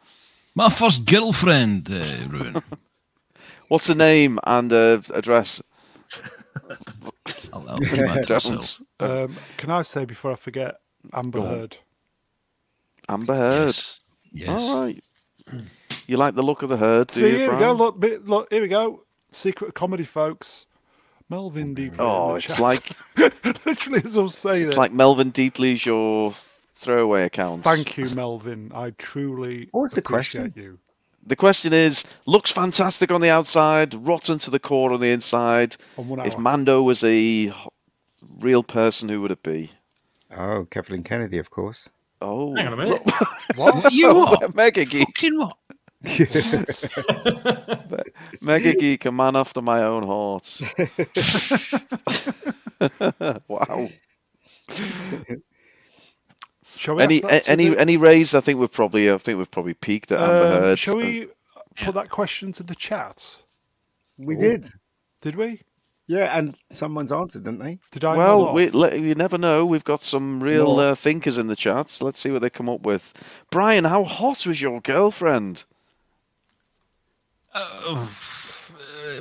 B: My first girlfriend, uh, Ruin.
A: What's the name and uh, address?
B: I'll, I'll keep my address out.
A: Don't.
E: Um, can I say before I forget, Amber Heard?
A: Amber Heard.
B: Yes. Yes.
A: All right. You like the look of the herd, do
E: See,
A: you,
E: here we go. Look, bit- look, here we go. Secret comedy, folks. Melvin Deeply. in
A: Oh, it's
E: chat.
A: like
E: literally as I was saying
A: it's
E: it.
A: like Melvin Deeply's your throwaway account.
E: Thank you, Melvin. I truly
G: What was the
E: appreciate
G: question?
E: you.
A: The question is: looks fantastic on the outside, rotten to the core on the inside.
E: On
A: If. Mando was a real person, who would it be?
G: Oh, Kathleen Kennedy, of course.
A: Oh,
F: Hang on a minute.
E: What?
B: You what?
A: Mega Geek.
B: Fucking what?
A: Mega Geek, a man after my own heart. wow.
E: Shall we
A: Any a- any
E: the-
A: any raise? I think we've probably I think we've probably peaked at Amber
E: Um,
A: Heard.
E: shall we
B: Yeah.
E: put that question to the chat?
G: We did.
E: Did we?
G: Yeah, and someone's answered, didn't they?
E: Did I?
A: Well, we,
E: off?
A: le- you never know. We've got some real
G: Well-
A: uh, thinkers in the chats. Let's see what they come up with. Brian, how hot was your girlfriend?
B: Uh,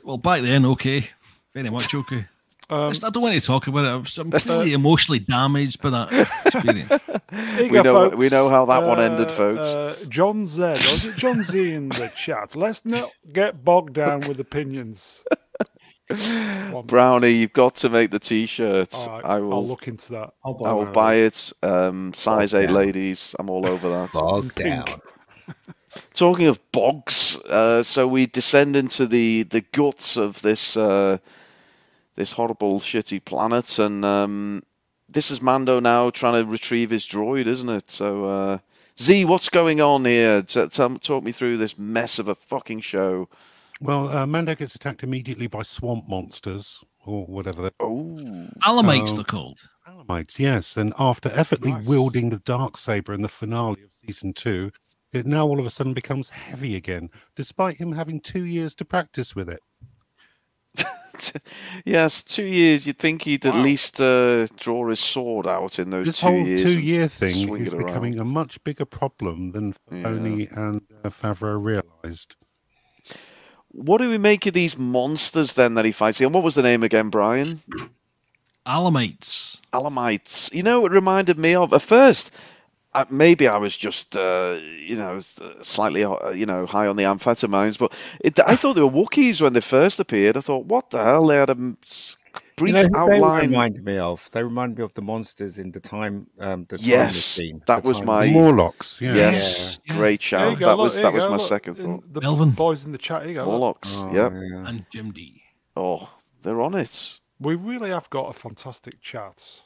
B: well, back then, okay, very much okay.
E: Um,
B: I don't want to talk about it. I'm, I'm clearly emotionally damaged by that experience.
A: We
E: go,
A: know- we know how that one ended,
E: Uh,
A: folks.
E: Uh, John Z, or is it John Z in the chat? Let's not get bogged down with opinions. One-
A: Brownie, you've got to make the t-shirt.
E: All right,
A: I will.
E: I'll look into that.
F: I'll buy
A: I will buy it. Um, size eight,
G: down.
A: ladies. I'm all over that.
G: Bogged
E: Pink.
A: Talking of bogs, uh, so we descend into the, the guts of this uh, this horrible, shitty planet, and um, this is Mando now trying to retrieve his droid, isn't it? So, uh, Z, what's going on here? T- tell- talk me through this mess of a fucking show.
C: Well, uh, Mando gets attacked immediately by swamp monsters or whatever they're
A: Oh,
B: Alamites,
C: Oh.
B: they're called.
C: Alamites, yes. And after effortlessly
E: Nice.
C: wielding the dark saber in the finale of season two, it now all of a sudden becomes heavy again, despite him having two years to practice with it.
A: yes, two years. You'd think he'd at
E: Wow.
A: least uh, draw his sword out in those
C: This
A: two
C: whole
A: years. and
C: two-year thing is becoming a much bigger problem than Filoni and uh, Favreau realised.
A: What do we make of these monsters then that he fights? And what was the name again, Brian?
B: Alamites.
A: Alamites. You know, it reminded me of at first. Uh, maybe I was just, uh, you know, slightly, uh, you know, high on the amphetamines, but it, I thought they were Wookiees when they first appeared. I thought, what the hell? They had a brief
G: You know who they
A: outline.
G: remind me of? They remind me of the monsters in the time. Um, the
A: Yes,
G: machine.
A: that
G: The
A: was
G: time
A: my-
C: Morlocks, yeah.
A: Yes,
B: Yeah.
A: great
E: There
A: shout.
E: go,
A: That
E: look,
A: was
E: there
A: that
E: you
A: was
E: go,
A: my
E: look,
A: second thought.
E: The
B: Melvin.
E: boys in the chat. Here you go.
A: Morlocks.
G: Oh,
A: yep.
G: yeah.
B: And Jim D.
A: Oh, they're on it.
E: We really have got a fantastic chat.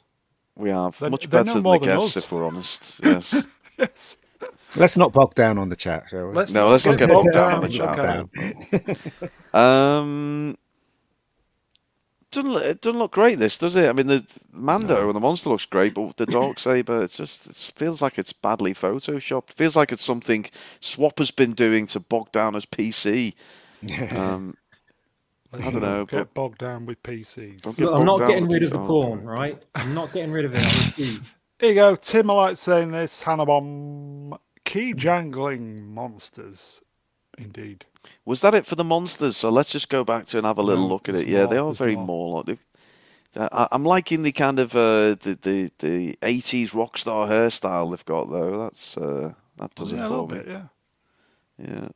A: We have
E: They-
A: much
E: they know
A: better than the guests,
E: us.
A: if we're honest. Yes.
E: Yes.
G: Let's not bog down on the chat, shall we?
E: Let's
A: No,
E: not
A: let's not
E: get
A: get bogged
E: bogged
A: down on the chat.
E: Okay.
A: Um, doesn't look, it doesn't look great. This does it? I mean, the Mando and the monster looks great, but the dark saber, it just it feels like it's badly photoshopped. Feels like it's something Swap has been doing to bog down his PC. Um, I don't know,
E: Get
A: but-
E: bogged down with PCs.
F: Look, I'm not getting rid of the
A: old-
F: porn, right? I'm not getting rid of it. I.
E: Here you go. Tim, I like saying this. Hannabomb. Key jangling monsters. Indeed.
A: Was that it for the monsters? So let's just go back to and have a little
E: No,
A: look at
E: there's
A: it. Yeah, they are very
E: more.
A: more like. I- I'm liking the kind of uh, the the the 80s rock star hairstyle they've got though. That's uh, that does
E: yeah,
A: it
E: a
A: for
E: little
A: me.
E: bit, yeah.
A: Yeah.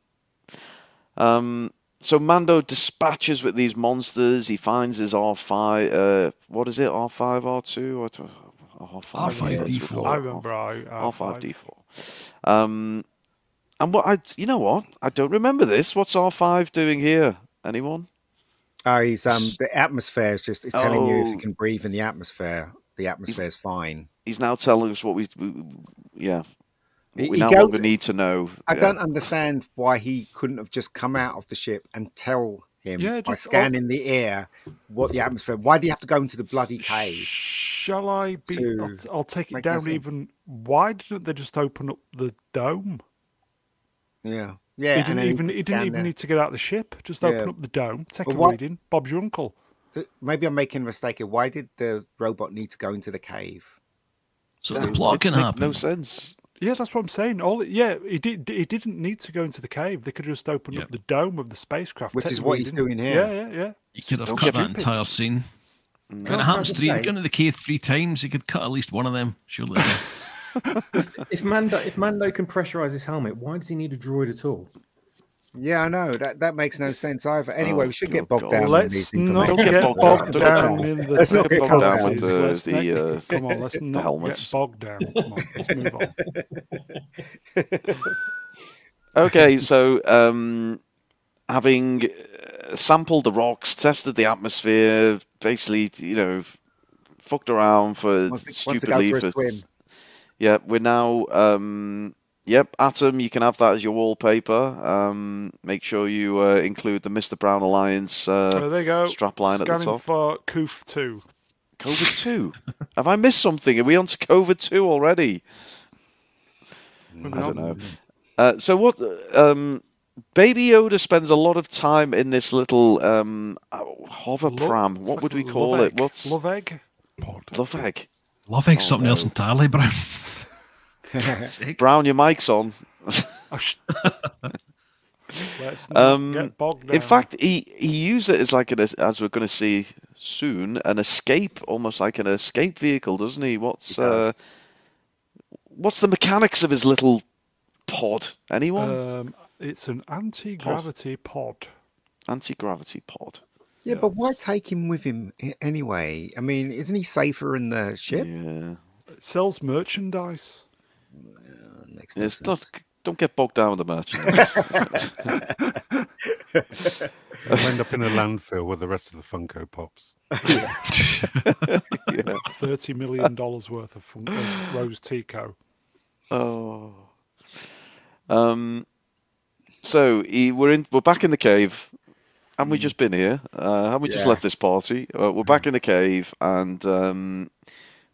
A: Um. So Mando dispatches with these monsters. He finds his R five. Uh, what is it? R five, R two, or R five?
B: R5D4.
E: I remember I,
A: R five D four. Um. And what I, you know what? I don't remember this. What's R five doing here? Anyone?
G: Oh, he's um the atmosphere is just it's telling you if
A: Oh.
G: you can breathe in the atmosphere, the atmosphere is fine.
A: He's now telling us what we, we yeah.
G: He-
A: we
G: he
A: now
G: goes-
A: longer need to know.
G: I
A: Yeah.
G: don't understand why he couldn't have just come out of the ship and tell him
E: Yeah,
G: by
E: just-
G: scanning the air what the atmosphere. Why do you have to go into the bloody cave?
E: Shall I be? I'll, t- I'll take it down even. Why didn't they just open up the dome?
G: Yeah, yeah.
E: he didn't
G: then
E: even.
G: could
E: He didn't even
G: there.
E: need to get out of the ship. Just
G: Yeah.
E: open up the dome. Take
G: But
E: a
G: why-
E: reading. Bob's your uncle.
G: Maybe I'm making a mistake here. Why did the robot need to go into the cave?
B: So
A: No,
B: the plot can happen.
A: No sense.
E: Yeah, that's what I'm saying. All yeah, he did. He didn't need to go into the cave. They could just open
B: Yeah.
E: up the dome of the spacecraft,
G: Which is what he's doing here.
E: Yeah, yeah, yeah.
B: You could have
A: Don't
B: cut that entire scene.
F: Can
B: When
F: I-
B: it happens
F: just
B: three,
F: say-
B: going to the cave three times, he could cut at least one of them. Surely.
F: If Mando, if Mando can pressurize his helmet, why does he need a droid at all?
G: Yeah, I know that that makes no sense either. Anyway,
A: Oh,
G: we should get bogged
A: God.
G: down
E: Let's
G: these
E: not
A: get
E: get
A: bogged
E: bogged,
A: down.
E: down, in the
G: Let's not get bogged down
A: with the-
E: Let's
A: the, uh,
E: come on, let's not
A: helmets.
E: get bogged down. Come on, let's move on.
A: Okay, so um, having uh, sampled the rocks, tested the atmosphere, basically, you know, fucked around for
G: Wants to- to go
A: stupidly
G: for a
A: for
G: swim.
A: Yeah. We're now um, yep. Atom, you can have that as your wallpaper. Um, make sure you uh, include the Mister Brown Alliance
E: Oh,
A: uh,
E: there you go.
A: strap line at the
E: Scanning
A: top.
E: for Coof 2.
A: COVID two. have I missed something? Are we on to COVID two already? I don't know. Uh, so what? Um, Baby Yoda spends a lot of time in this little um, hover
E: Lo-
A: pram. What
E: like
A: would we call
E: love
A: it?
E: egg.
A: What's
E: Love egg?
C: Pod.
A: love egg?
B: Love Egg's
A: Oh,
B: something else entirely, Brown.
A: Brown, your mic's on.
E: Oh, sh- Let's not
A: Um,
E: get bogged down.
A: In fact, he he used it as like an as we're going to see soon an escape, almost like an escape vehicle, doesn't he? What's
G: He
A: uh, what's the mechanics of his little pod? Anyone?
E: um, it's an anti-gravity pod.
A: Anti gravity pod.
G: Yeah, but why take him with him anyway? I mean, isn't he safer in the ship?
A: Yeah,
E: It sells merchandise.
G: Uh, makes no
A: it's
G: sense.
A: not. Don't get bogged down with the merchandise.
C: He'll end up in a landfill with the rest of the Funko Pops.
A: yeah.
E: Thirty million dollars worth of, fun- of Rose Tico.
A: Oh. Um. So he, we're in. We're back in the cave. Haven't we just been here? Uh, haven't we just left this party? Uh, we're back in the cave, and um,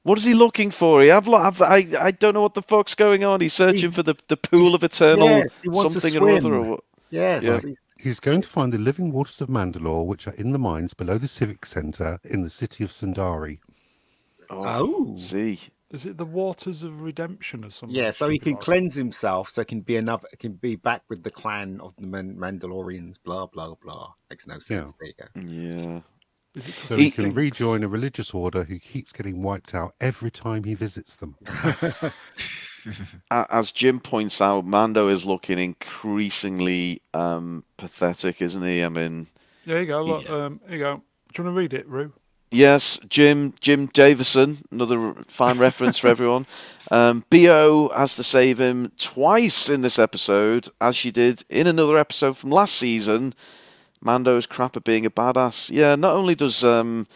A: what is he looking for? He, I've, I've, I, I don't know what the fuck's going on. He's searching for the, the pool of eternal
G: yes, he wants to
A: something or other. Or what?
G: Yes.
A: Yeah.
G: he's-
C: He's going to find the living waters of Mandalore, which are in the mines below the Civic Centre in the city of Sundari.
G: Oh, oh.
A: see.
E: Is it the Waters of Redemption or something?
G: Yeah, so he can
E: like that?
G: cleanse himself, so he can be another, can be back with the clan of the Mandalorians. Blah blah blah. Makes no sense. There you go.
A: Yeah.
E: Is it 'cause
C: So
E: he
C: he can
E: stinks?
C: rejoin a religious order who keeps getting wiped out every time he visits them.
A: As Jim points out, Mando is looking increasingly um, pathetic, isn't he? I mean,
E: There you go. Look,
B: Yeah.
E: um, here you go. Do you want to read it, Rue?
A: Yes, Jim Jim Davidson, another fine reference for everyone. Um, Bo has to save him twice in this episode, as she did in another episode from last season. Mando's crap at being a badass. Yeah, not only does um,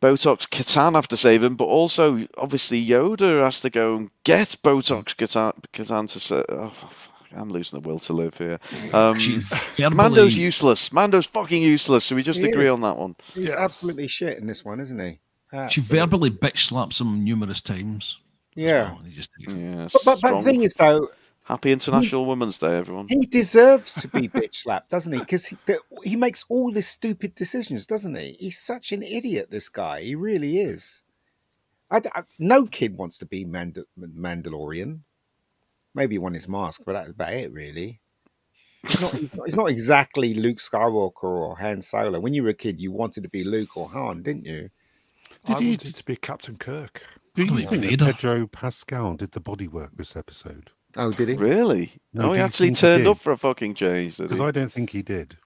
A: Botox Katan have to save him, but also obviously Yoda has to go and get Botox Katan, Katan to say, oh, I'm losing the will to live here. Um,
B: She
A: Mando's
B: verbally-
A: useless. Mando's fucking useless. So we just
G: He
A: agree
G: is.
A: on that one.
G: He's
E: Yes.
G: absolutely shit in this one, isn't he?
B: She verbally bitch slaps him numerous times. as
G: Yeah.
B: well, just takes.
A: Yes.
G: But, but, but the thing is, though,
A: Happy International Women's Day, everyone.
G: he deserves to be bitch slapped, doesn't he? Because he, he makes all these stupid decisions, doesn't he? He's such an idiot. This guy, he really is. I, d- I- no kid wants to be Mand- Mandalorian. Maybe one his mask, but that's about it, really. It's not, he's not, exactly Luke Skywalker or Han Solo. When you were a kid, you wanted to be Luke or Han, didn't you?
C: Did
E: I
C: you-
E: wanted to be Captain Kirk.
C: Do you
B: on,
C: think that
B: Vader.
C: Pedro Pascal did the bodywork this episode?
G: Oh, did he?
A: Really?
C: No,
A: oh, he actually
C: think he
A: turned up for a fucking change,
C: Because? I don't think he did.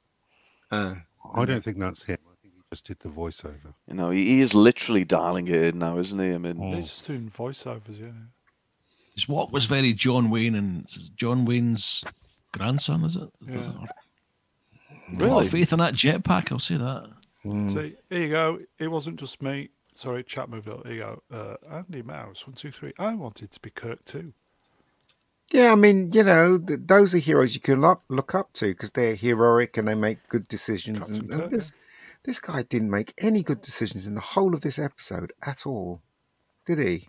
G: Uh,
C: I don't think that's him. I think he just did the voiceover.
A: You know, he, he is literally dialing it in now, isn't he? I mean,
C: Oh.
E: He's just doing voiceovers, yeah.
B: His walk was very John Wayne and John Wayne's grandson, is it?
E: Yeah.
B: A lot
A: really?
B: of faith in that jetpack, I'll say that.
C: Hmm.
E: See, here you go. It wasn't just me. Sorry, chat moved up. Here you go. Uh, Andy Mouse, one, two, three. I wanted to be Kirk too.
G: Yeah, I mean, you know, th- those are heroes you can look, look up to because they're heroic and they make good decisions. And, and this this guy didn't make any good decisions in the whole of this episode at all, did he?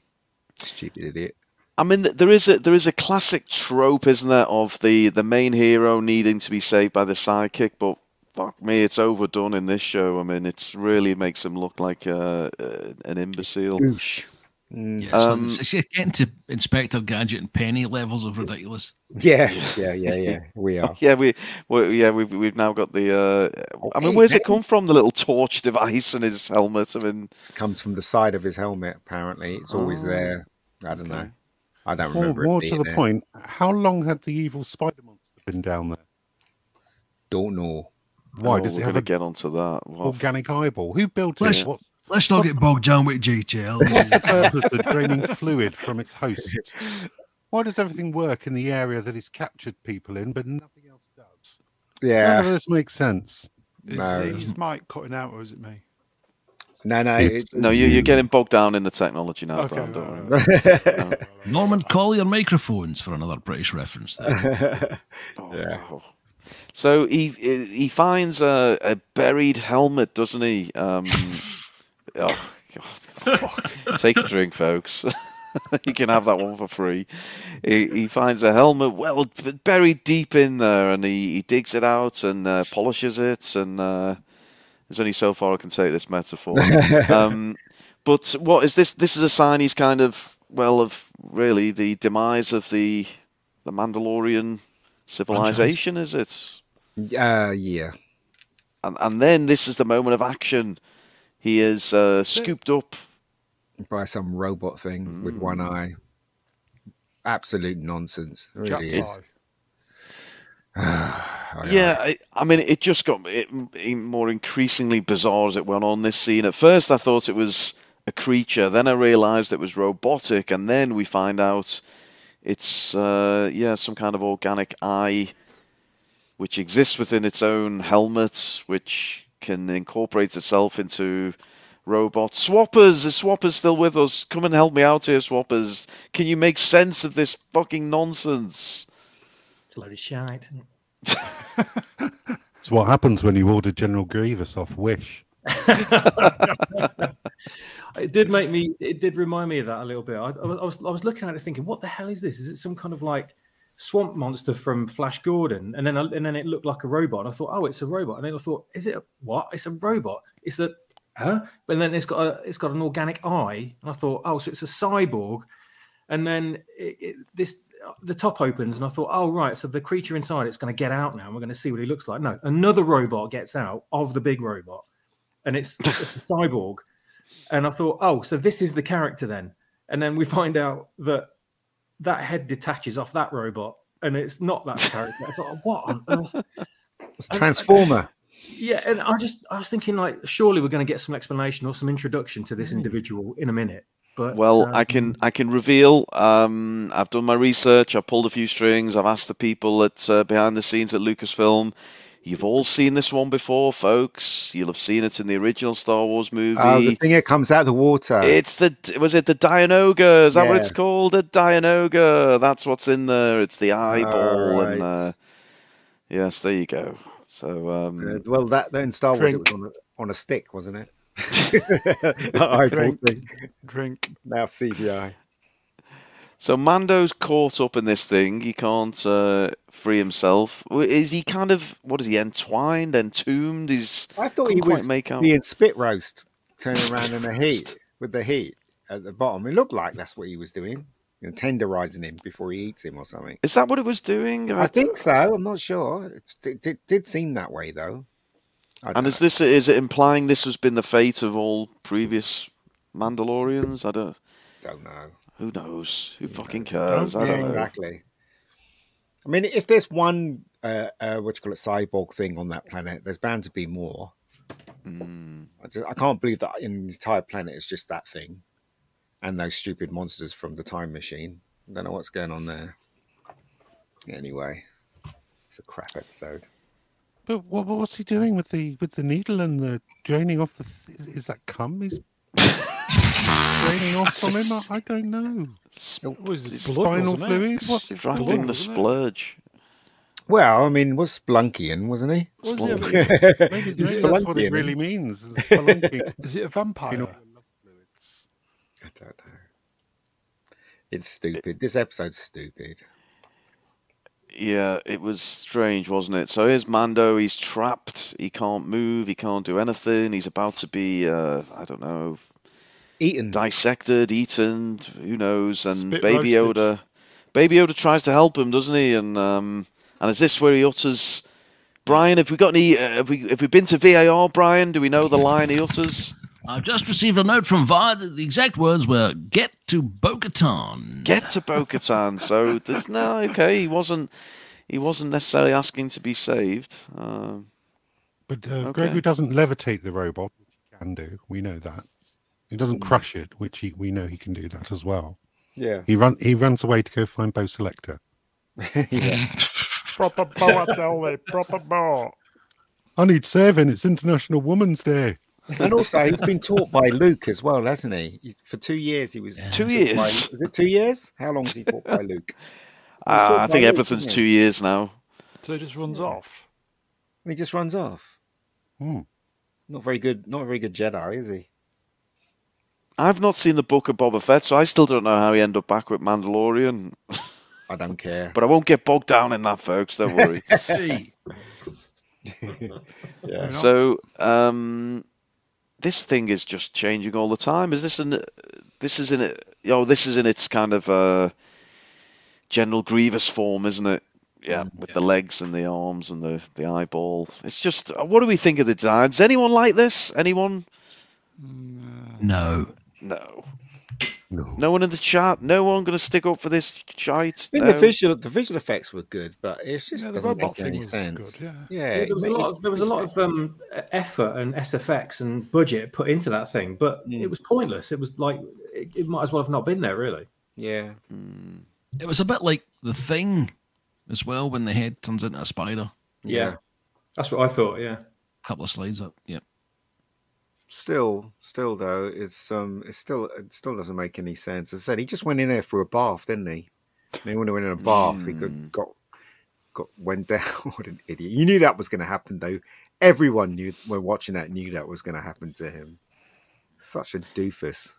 G: Stupid idiot.
A: I mean, there is a there is a classic trope, isn't there, of the the main hero needing to be saved by the sidekick, but fuck me, it's overdone in this show. I mean, it's really makes him look like uh, uh, an imbecile.
G: Oosh. Mm,
B: Yeah, so
A: Um,
B: it's, it's getting to Inspector Gadget and Penny levels of ridiculous.
G: Yeah, yeah, yeah, yeah. We are.
A: Yeah, we, we yeah we've we've now got the. Uh, I mean, where's it come from? The little torch device in his helmet. I mean,
G: It comes from the side of his helmet. Apparently, it's always
A: Oh,
G: there. I don't know. I don't
C: More,
G: remember.
C: more to the
G: there.
C: point, how long had the evil spider monster been down there?
G: Don't know.
C: Why
A: oh,
C: does
A: we're
C: it have
A: gonna get onto that? What?
C: organic eyeball? Who built
B: Let's-
C: it? What,
B: Let's not get bogged down with details.
C: what's the purpose of draining fluid from its host? Why does everything work in the area that it's captured people in, but nothing else does? Yeah, None
G: Yeah.
C: of this makes sense.
E: Is,
G: No.
E: is Mike cutting out or is it me?
G: No, no,
C: It's-
A: No, you, you're getting bogged down in the technology now,
E: Okay,
A: Brian.
E: no,
A: Don't
E: no,
A: worry.
E: no.
B: Norman, call your microphones for another British reference. There.
A: Oh,
G: Yeah.
A: wow. So he he finds a, a buried helmet, doesn't he? Um, oh, God. Take a drink, folks. you can have that one for free. He, he finds a helmet, well, buried deep in there, and he, he digs it out and uh, polishes it. And uh, there's only so far I can take this metaphor. um, but what is this? This is a sign he's kind of well of really the demise of the the Mandalorian civilization, is it?
G: uh, yeah.
A: And and then this is the moment of action. He is uh, scooped up.
G: By some robot thing with one
A: Mm.
G: eye. Absolute nonsense. Really
E: Jack's
G: is.
E: eye.
A: Yeah, I, I mean, it just got it, it more increasingly bizarre as it went on. This scene. At first, I thought it was a creature. Then I realised it was robotic, and then we find out it's uh, yeah some kind of organic eye, which exists within its own helmet, which can incorporate itself into robots. Swappers, is Swappers still with us? Come and help me out here, Swappers. Can you make sense of this fucking nonsense?
F: It's a load of shite.
C: It's what happens when you order General Grievous off Wish.
F: It did make me. It did remind me of that a little bit. I, I, I was I was looking at it thinking, what the hell is this? Is it some kind of like swamp monster from Flash Gordon? And then I, and then it looked like a robot. And I thought, oh, it's a robot. And then I thought, is it a, what? It's a robot. It's a huh? But then it's got a it's got an organic eye. And I thought, oh, so it's a cyborg. And then it, it, this the top opens, and I thought, oh right, so the creature inside it's going to get out now. and We're going to see what he looks like. No, another robot gets out of the big robot, and it's it's a cyborg. And I thought, oh, so this is the character then. And then we find out that that head detaches off that robot, and it's not that character. I thought, what on earth?
G: It's Transformer.
F: Yeah, and I just I was thinking like, surely we're going to get some explanation or some introduction to this individual in a minute. But
A: Well, I
F: um,
A: can I can reveal. Um, I've done my research. I've pulled a few strings. I've asked the people at uh, behind the scenes at Lucasfilm. You've all seen this one before, folks. You'll have seen it in the original Star Wars movie.
G: Oh, the thing that comes out of the water.
A: it's the was it the Dianoga? Is that what it's called? The Dianoga. That's what's in there. It's the eyeball and
G: right.
A: uh, yes, there you go. So um,
G: Uh, well, that then Star Wars it was on a, on a stick, wasn't it? That eyeball
E: Drink.
G: thing.
E: Drink.
G: Now CGI.
A: So Mando's caught up in this thing. He can't uh, free himself. Is he kind of what is he entwined, entombed? Is
G: I thought he was
A: make out.
G: being spit roast, turning around in the heat with the heat at the bottom. It looked like that's what he was doing, you know, tenderizing him before he eats him or something.
A: Is that what it was doing?
G: I think so. I'm not sure. It, did seem that way though. I
A: And
G: don't
A: is
G: know.
A: this is it implying this has been the fate of all previous Mandalorians? I don't.
G: don't know.
A: Who knows? Who fucking cares? I don't know.
G: exactly. I mean, if there's one, uh, uh, what you call it, cyborg thing on that planet, there's bound to be more.
A: Mm.
G: I, just, I can't believe that in the entire planet is just that thing, and those stupid monsters from the time machine. I don't know what's going on there. Anyway, it's a crap episode.
C: But what, what's he doing with the with the needle and the draining off the? Th- is that cum? He's draining off from him. I, I don't know.
A: Sp-
E: It was
A: It's
E: blood,
C: Spinal
E: wasn't it?
C: fluid. What?
A: Extracting
E: blood,
A: the splurge.
G: Well, I mean, was Splunkian, wasn't he?
E: Was
A: Spelunk.
E: it a-
C: Maybe, maybe
G: He's
C: that's what
G: Spelunky,
C: it really
G: isn't
C: means. is.
E: Is it a vampire?
C: You know,
G: I don't know. It's stupid. This episode's stupid.
A: Yeah, it was strange, wasn't it? So here's Mando. He's trapped. He can't move. He can't do anything. He's about to be, uh, I don't know,
G: Eaten.
A: dissected, eaten. Who knows? And
E: Spit
A: Baby
E: roasted.
A: Yoda, Baby Yoda tries to help him, doesn't he? And um, and is this where he utters? Brian, have we got any? Uh, have we have we been to VAR, Brian? Do we know the line he utters?
B: I've just received a note from VAR. The exact words were "Get to Bo-Katan."
A: Get to Bo-Katan. So there's no okay. He wasn't. He wasn't necessarily asking to be saved. Um,
C: But uh,
A: Okay.
C: Gregory doesn't levitate the robot, which he can do. We know that. He doesn't crush it, which he, we know he can do that as well.
G: Yeah.
C: He run he runs away to go find Bo Selector.
G: yeah.
E: Proper bow, I tell thee. Proper bow.
C: I need saving. It's International Women's Day.
G: And also, he's been taught by Luke as well, hasn't he? He- For two years, he was
A: Two
G: taught by-
A: years.
G: is it two years? How long was he taught by Luke?
A: Uh, I think
G: Luke,
A: everything's two years now.
E: So he just runs off.
G: And he just runs off.
C: Hmm.
G: Not very good. Not a very good Jedi, is he?
A: I've not seen the book of Boba Fett, so I still don't know how he ended up back with Mandalorian.
G: I don't care.
A: But I won't get bogged down in that, folks. Don't worry.
G: Yeah.
A: so, um, this thing is just changing all the time. Is this an? This is in it. You know, this is in its kind of uh, General Grievous form, isn't it? Yeah, with the legs and the arms and the, the eyeball. It's just. uh, What do we think of the design? Does anyone like this? Anyone?
B: no.
A: No.
C: No.
A: No one in the chat. No one going to stick up for this shite. No.
G: the visual the visual effects were good, but it's just
E: Yeah, the
G: doesn't
E: robot
G: make
E: thing was
G: sense.
E: good, yeah.
G: yeah,
F: Yeah, there was a lot of there was a lot of um, effort and SFX and budget put into that thing, but
G: Mm.
F: it was pointless. It was like it, it might as well have not been there, really.
G: yeah.
B: It was a bit like the thing as well when the head turns into a spider.
F: Yeah, that's what I thought. Yeah,
B: A couple of slides up. Yep.
G: Still, still though, it's um, it still it still doesn't make any sense. As I said, he just went in there for a bath, didn't he? And he went in a bath. He
A: Mm.
G: could, got got went down. what an idiot! You knew that was going to happen, though. Everyone knew when watching that knew that was going to happen to him. Such a doofus.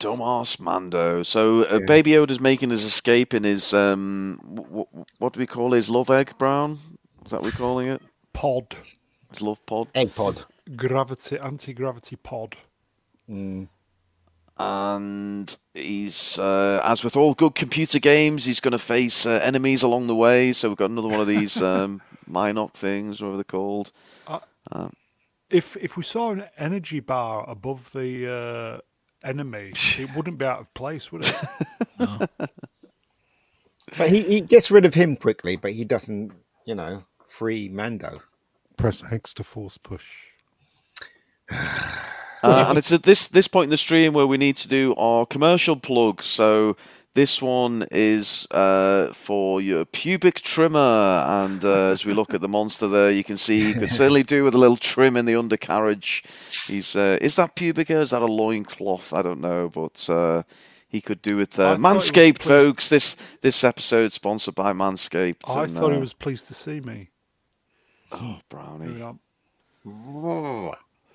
A: Dumbass Mando. So uh,
G: Yeah.
A: Baby Yoda's making his escape in his um, w- what do we call his love egg brown? Is that what we're calling it?
E: Pod.
A: His love pod.
G: Egg pod.
E: Gravity, anti gravity pod.
G: Mm.
A: And he's, uh, as with all good computer games, he's going to face uh, enemies along the way. So we've got another one of these um, Mynock things, whatever they're called.
E: If if we saw an energy bar above the uh, enemy, it wouldn't be out of place, would it?
B: No.
G: But he, he gets rid of him quickly, but he doesn't, you know, free Mando.
C: Press X to force push.
A: Uh, and it's at this this point in the stream where we need to do our commercial plug. So this one is uh, for your pubic trimmer, and uh, as we look at the monster there, you can see he could certainly do with a little trim in the undercarriage. He's uh, is that pubic hair? Is that a loincloth? I don't know, but. Uh, he could do with
E: I
A: uh,
E: thought he was
A: Manscaped,
E: pleased-
A: folks. This this episode sponsored by Manscaped.
E: I
A: and,
E: thought he
A: uh,
E: was pleased to see me.
A: Oh,
E: Here we
A: Brownie.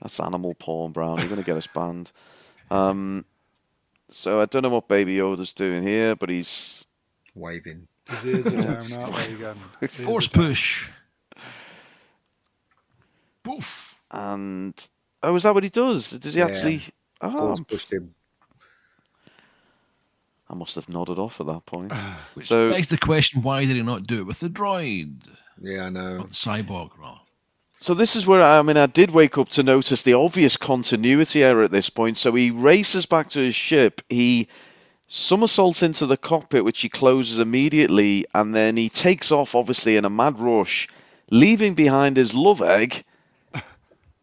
E: Are.
A: That's animal porn, Brown. You're going to get us banned. Um, so I don't know what Baby Yoda's doing here, but he's
G: Waving.
E: His ears are down, aren't again?
B: Force push. Poof.
A: and oh, is that what he does? Does he
G: Yeah.
A: actually? Oh,
G: Force pushed him.
A: I must have nodded off at that point.
B: Which
A: So-
B: begs the question: Why did he not do it with the droid
G: Yeah, I know.
B: or the cyborg? Raw.
A: So this is where I mean I did wake up to notice the obvious continuity error at this point. So he races back to his ship. He somersaults into the cockpit, which he closes immediately, and then he takes off, obviously in a mad rush, leaving behind his love egg.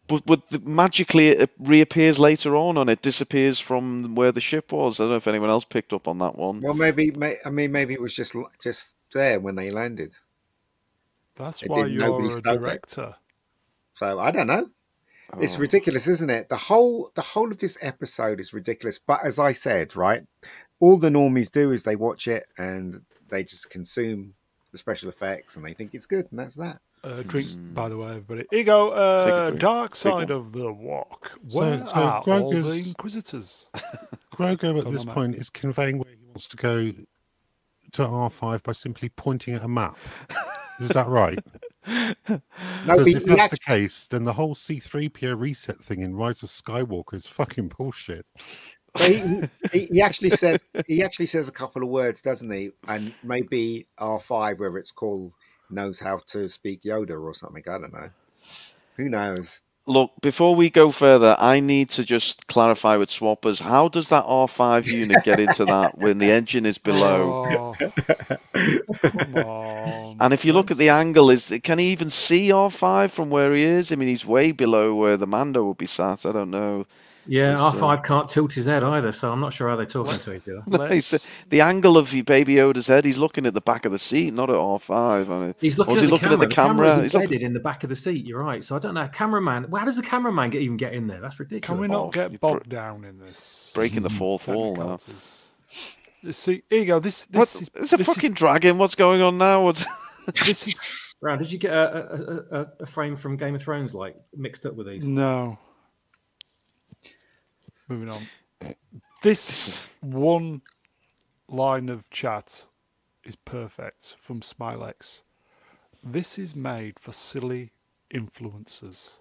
A: But, but the, magically it reappears later on, and it disappears from where the ship was. I don't know if anyone else picked up on that one.
G: Well, maybe, may, I mean, maybe it was just just there when they landed.
E: That's
G: It
E: why
G: didn't-
E: you're a
G: stole it.
E: Director.
G: So I don't know. It's
A: Oh.
G: ridiculous, isn't it? The whole the whole of this episode is ridiculous. But as I said, right, all the normies do is they watch it and they just consume the special effects and they think it's good, and that's that.
E: Uh, drink, by the way, everybody. Here you go.
A: Take a
E: Uh, dark side of the walk.
C: So-
E: Where
C: so
E: are all the
C: Grogu's-
E: Inquisitors?
C: Grogu at this point is conveying where he wants to go to R5 by simply pointing at a map. Is that right?
G: No,
C: Because if that's
G: actually,
C: the case, then the whole C3PO reset thing in Rise of Skywalker is fucking bullshit.
G: he, he, he actually says he actually says a couple of words, doesn't he? And maybe R five, whether it's called, knows how to speak Yoda or something. I don't know. Who knows?
A: Look, before we go further, I need to just clarify with swappers. How does that R5 unit get into that when the engine is below?
E: Oh.
A: And if you look at the angle, is can he even see R5 from where he is? I mean, he's way below where the Mando would be sat. I don't know.
F: Yeah,
A: It's,
F: R
A: uh,
F: five can't tilt his head either, so I'm not sure how they're talking to each other.
A: No, he's- the angle of your baby Yoda's head, he's looking at the back of the seat, not at R5. I mean,
F: He's looking, at,
A: he
F: the
A: looking
F: camera.
A: at the
F: The
A: camera?
F: camera's
A: He's looking-
F: embedded in the back of the seat. You're right. So I don't know. Cameraman. Well, how does the cameraman get, even get in there? That's ridiculous.
E: Can we
A: Oh,
E: not
A: you
E: get
A: br-
E: bogged down in this?
A: breaking the fourth wall now.
E: technicalities? See, here you go. This,
A: What?
E: this is
A: It's a
E: this
A: fucking dragon. What's going on now? What's...
E: This is
F: Brown, did you get a, a, a, a frame from Game of Thrones like mixed up with these?
E: no. Moving on. This one line of chat is perfect from Smilex. This is made for silly influencers.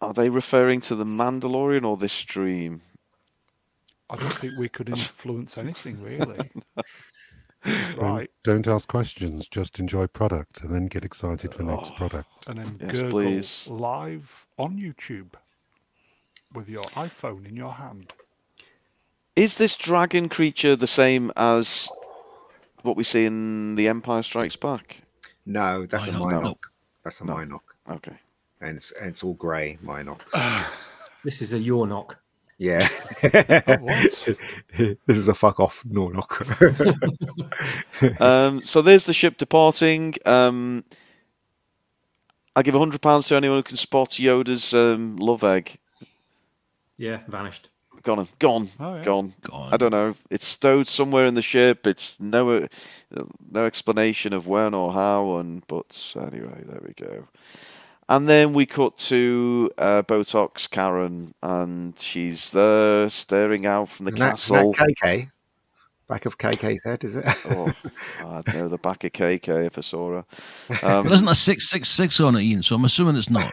A: Are they referring to the Mandalorian or this stream?
E: I don't think we could influence anything really.
C: Don't-
E: right.
C: Don't ask questions, just enjoy product and then get excited for next oh, product.
E: And then
A: Yes,
E: Gurgle
A: please.
E: live on YouTube with your iPhone in your hand.
A: Is this dragon creature the same as what we see in The Empire Strikes Back?
G: No, that's a
B: Mynock.
G: Mynock. That's a
A: No.
G: Mynock.
A: Okay.
G: And it's, and it's all grey Mynocks.
F: This is a your knock.
G: yeah.
E: What?
G: this is a fuck off Nornock.
A: Um, so there's the ship departing. Um, I give hundred pounds to anyone who can spot Yoda's um, love egg.
F: Yeah, vanished.
A: Gone, gone,
E: Oh, yeah.
A: gone.
B: Gone.
A: I don't know. It's stowed somewhere in the ship. It's no, no explanation of when or how. And but anyway, there we go. And then we cut to uh, Botox Karen, and she's there staring out from the
G: Isn't that-
A: castle.
G: isn't that KK? Back of KK's head, is it?
A: oh, I'd know the back of KK if I saw her.
B: There
A: Um,
B: isn't a six six six on it, Ian. So I'm assuming it's not.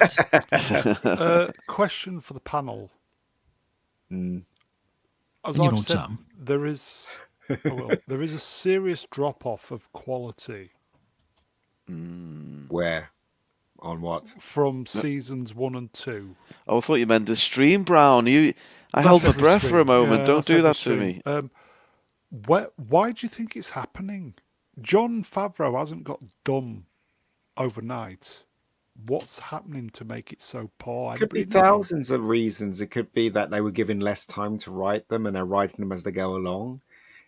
E: uh, question for the panel.
G: Mm.
E: As
B: And
E: I've
B: know,
E: said,
B: Sam.
E: there is oh, well, there is a serious drop off of quality
G: Where? On what?
E: from seasons one and two.
A: oh, I thought you meant the stream, Brown. You, I
E: That's
A: held my
E: every
A: breath for a moment.
E: Yeah,
A: Don't do
E: every
A: that to me.
E: Um, where, why do you think it's happening? Jon Favreau hasn't got dumb overnight. What's happening to make it so poor?
G: Could be thousands of reasons. It could be that they were given less time to write them and they're writing them as they go along.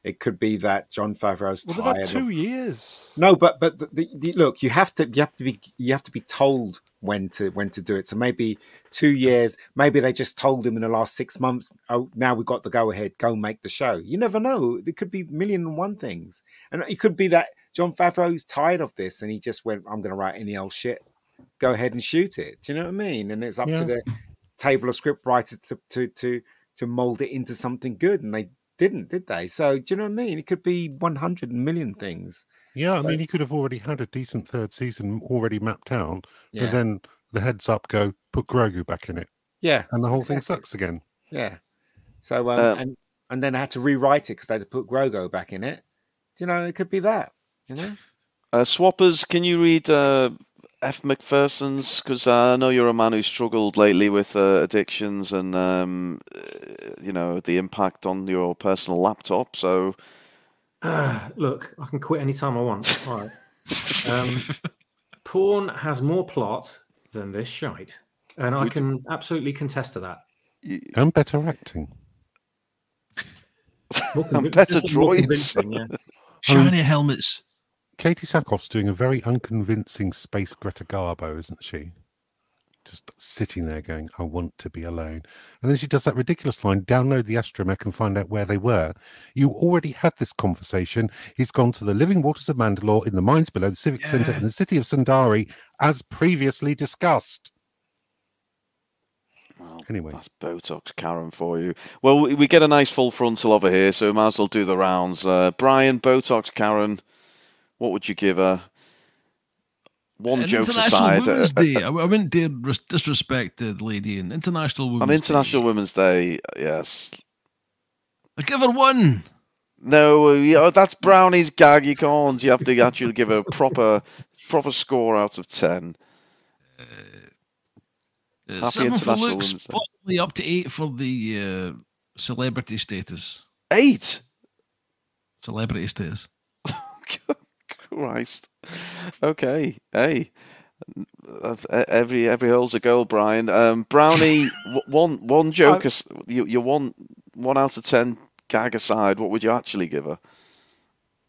G: It could be that Jon Favreau's
E: Well,
G: tired of
E: two years.
G: No, but but the, the, the, look, you have to you have to be you have to be told when to when to do it. So maybe two years, maybe they just told him in the last six months. Oh, now we've got the go ahead. Go make the show. You never know. There could be a million and one things, and it could be that Jon Favreau's tired of this and he just went, "I'm going to write any old shit. Go ahead and shoot it." Do you know what I mean? And it's up
C: Yeah.
G: to the table of script writers to to to to mold it into something good, and they didn't, did they? So do you know what I mean? It could be 100 million things.
C: Yeah, I
G: So-
C: mean, he could have already had a decent third season already mapped out,
G: Yeah.
C: but then the heads up go, put Grogu back in it,
G: Yeah.
C: and the whole thing sucks again.
G: Yeah. So um,
A: Um,
G: and and then I had to rewrite it because they had to put Grogu back in it. Do You know, it could be that. You know.
A: Uh, Swappers, can you read uh, F. McPherson's? Because I know you're a man who struggled lately with uh, addictions and um, uh, you know the impact on your personal laptop. So
F: Ah, look, I can quit anytime I want. All right. Um, porn has more plot than this shite, and I can absolutely contest to that.
C: And better acting.
F: More
A: And better
F: definitely more
A: droids.
F: yeah.
B: Shiny helmets.
C: Katee Sackhoff's doing a very unconvincing space Greta Garbo, isn't she? Just sitting there going, I want to be alone. And then she does that ridiculous line download the astromech and find out where they were. You already had this conversation. He's gone to the living waters of Mandalore in the mines below the Civic Centre in the city of Sundari, as previously discussed.
A: well,
C: Anyway.
A: that's Botox Karen for you. Well, we, we get a nice full frontal over here, so we might as well do the rounds. Uh, Brian, Botox Karen, what would you give her? One
B: An
A: joke aside, uh,
B: Women's Day. I, wouldn't dare disrespect the lady. And International Women's
A: on International
B: Day.
A: Women's Day, yes.
B: I give her one.
A: No, uh, yeah, that's Brownie's gag. You can't. You have to actually give a proper, proper score out of ten.
B: Uh,
A: Happy
B: seven for
A: International Day.
B: up to eight for the uh, celebrity status.
A: Eight.
B: Celebrity status.
A: Christ. Okay. Hey. Every every hole's a goal, Brian. Um, Brownie, one one joke. as- You you one one out of ten gag aside. What would you actually give her?